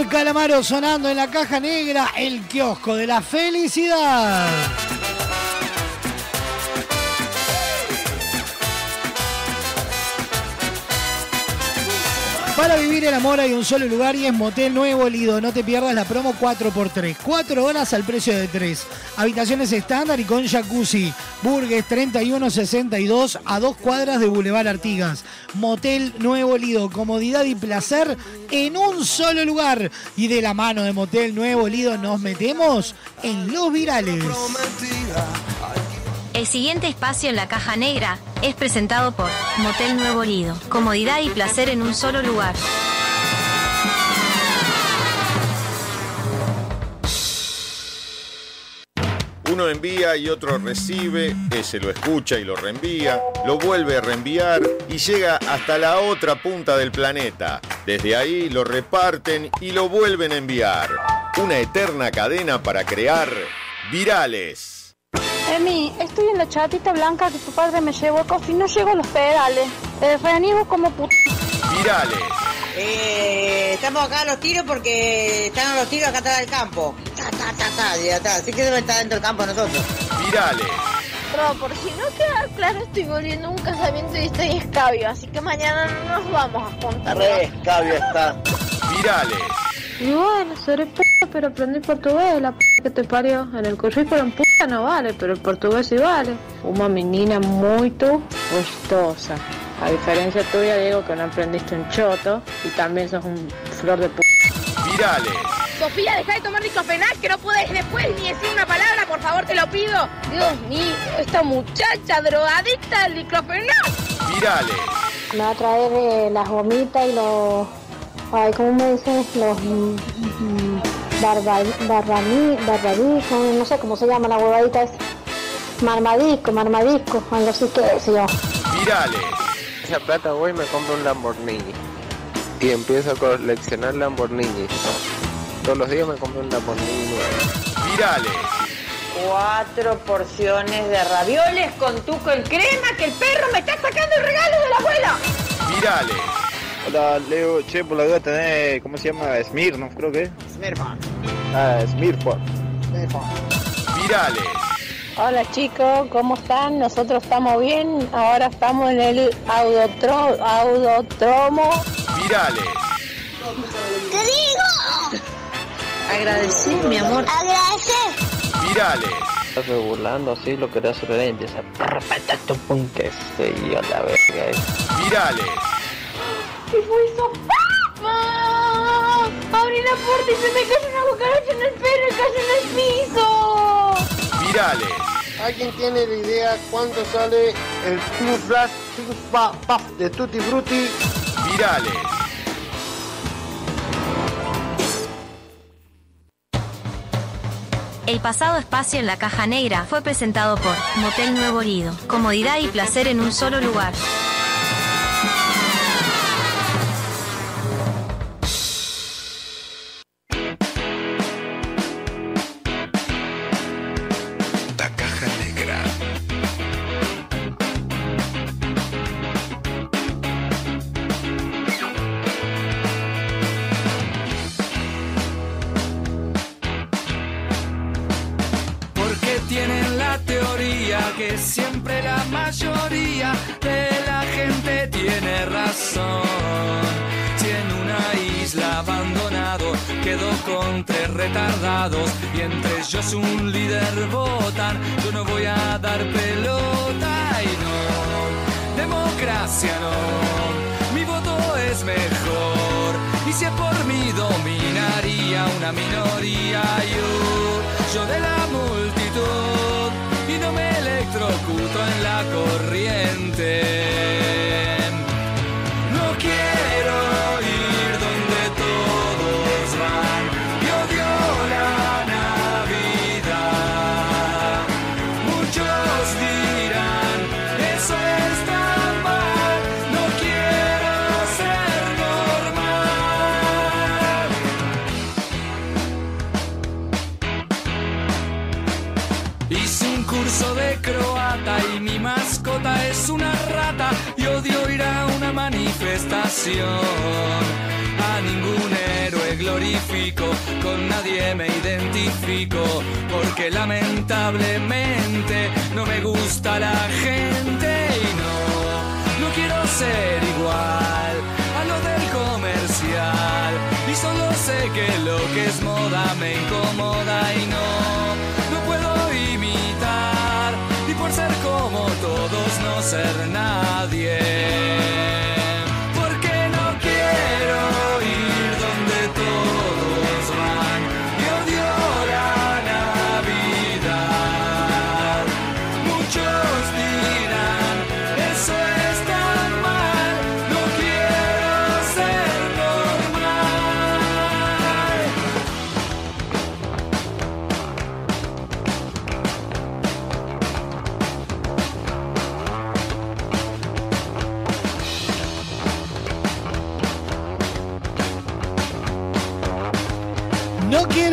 Calamaro sonando en la caja negra, el kiosco de la felicidad. Para vivir el amor hay un solo lugar y es Motel Nuevo Lido. No te pierdas la promo 4x3. 4 horas al precio de 3. Habitaciones estándar y con jacuzzi. Burgues 3162 a dos cuadras de Boulevard Artigas. Motel Nuevo Lido. Comodidad y placer en un solo lugar. Y de la mano de Motel Nuevo Lido nos metemos en los virales. El siguiente espacio en la caja negra es presentado por Motel Nuevo Lido. Comodidad y placer en un solo lugar. Uno envía y otro recibe, ese lo escucha y lo reenvía, lo vuelve a reenviar y llega hasta la otra punta del planeta. Desde ahí lo reparten y lo vuelven a enviar. Una eterna cadena para crear virales. Emi, estoy en la chatita blanca que tu padre me llevó a coffee y no llego a los pedales. Eh, reanimo como puto. Virales. Eh, estamos acá a los tiros porque están a los tiros acá atrás del campo. Ta, ta, ta, ta, y atrás. Así que deben estar dentro del campo nosotros. Virales. Pero por si no queda claro, estoy volviendo a un casamiento y estoy escabio, así que mañana no nos vamos a juntar. Re escabio está. Virales. Y bueno, seré p pero aprendí portugués, la p que te parió. En el currículum p no vale, pero el portugués sí vale. Una menina muy gustosa. A diferencia tuya, digo que no aprendiste un choto y también sos un flor de p. Virales. Sofía, deja de tomar diclofenac, que no puedes después ni decir una palabra, por favor, te lo pido. Dios mío, esta muchacha drogadicta del diclofenac. Virales. Me va a traer eh, las gomitas y los... Ay, ¿cómo me dicen? Los... mm, mm, barba, barbani, barbadisco, no sé cómo se llama la huevadita esa. Marmadisco, marmadisco, algo así que se llama. Virales. Esa plata voy y me compro un Lamborghini. Y empiezo a coleccionar Lamborghinis. Todos los días me compro un Lamborghini nuevo. Virales. Cuatro porciones de ravioles con tuco en crema que el perro me está sacando el regalo de la abuela. Virales. Hola, Leo. Che, por la duda tenés, ¿cómo se llama? Smirnoff, creo que es. Smirnoff. Ah, Smirnoff. Virales. Hola chicos, ¿cómo están? Nosotros estamos bien. Ahora estamos en el audotro, audotromo. Virales. ¡Te digo! Agradecer, mi amor. Agradecer. Virales. Estás burlando así, lo querés hacer y empieza a tu punque y a la verga. eh. Virales. ¿Qué fue eso? ¡Ah! Abrí la puerta y se me cayó una cucaracha en el pelo y cayó en el piso. Virales. ¿Alguien tiene la idea cuánto sale el Two Flash Puff de Tutti Frutti? Virales. El pasado espacio en la caja negra fue presentado por Motel Nuevo Lido. Comodidad y placer en un solo lugar. Y entre ellos un líder votan, yo no voy a dar pelota y no, democracia no, mi voto es mejor. Y si es por mí dominaría una minoría. Yo, yo de la multitud. Y no me electrocuto en la corriente. Manifestación. estación. A ningún héroe glorifico, con nadie me identifico, porque lamentablemente no me gusta la gente y no, no quiero ser igual a lo del comercial. Y solo sé que lo que es moda me incomoda y no, no puedo imitar. Y por ser como todos, no ser nadie.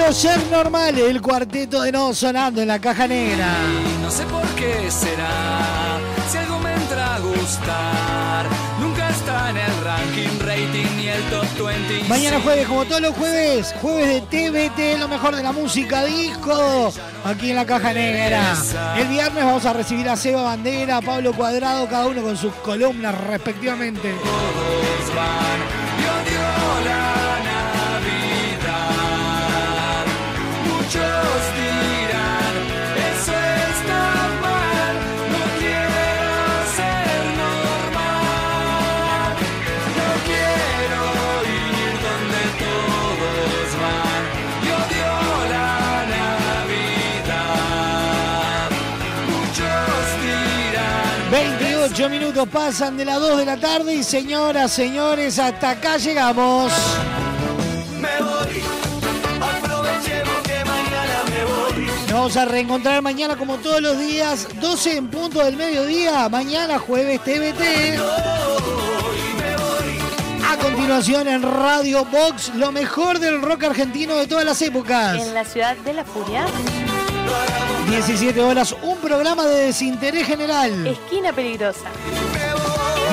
Quiero ser normal, el cuarteto de no sonando en la caja negra. Y no sé por qué será, si algo me entra a gustar, nunca está en el ranking, rating ni el top 20. Mañana jueves, como todos los jueves, jueves de TVT, lo mejor de la música disco, aquí en la caja negra. El viernes vamos a recibir a Seba Bandera, a Pablo Cuadrado, cada uno con sus columnas respectivamente. Todos van, 8 minutos pasan de las 2 de la tarde y señoras, señores, hasta acá llegamos. Me voy. Aprovechemos que mañana me voy. Nos vamos a reencontrar mañana como todos los días, 12 en punto del mediodía, mañana jueves TVT. A continuación en Radio Box, lo mejor del rock argentino de todas las épocas. En la ciudad de la furia. 17 horas, un programa de desinterés general. Esquina peligrosa.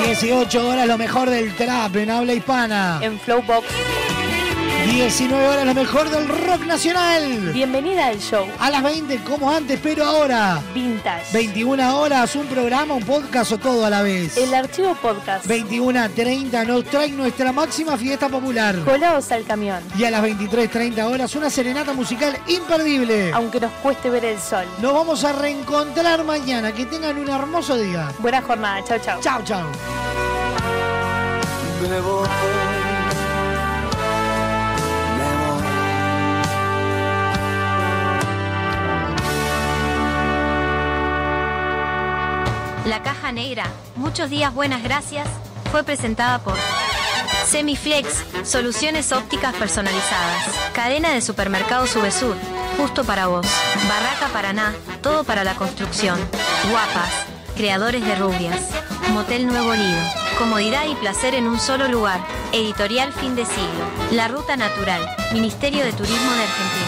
18 horas, lo mejor del trap en habla hispana. En Flowbox. 19 horas, lo mejor del rock nacional. Bienvenida al show. A las 20, como antes, pero ahora. Vintage. 21 horas, un programa, un podcast o todo a la vez. El archivo podcast. 21.30 nos trae nuestra máxima fiesta popular. Colados al camión. Y a las 23.30 horas, una serenata musical imperdible. Aunque nos cueste ver el sol. Nos vamos a reencontrar mañana. Que tengan un hermoso día. Buena jornada. Chau, chau. Chau, chau. La caja negra, muchos días buenas gracias, fue presentada por Semiflex, soluciones ópticas personalizadas. Cadena de supermercados Subesur, justo para vos. Barraca Paraná, todo para la construcción. Guapas, creadores de rubias. Motel Nuevo Lido, comodidad y placer en un solo lugar. Editorial Fin de Siglo. La Ruta Natural, Ministerio de Turismo de Argentina.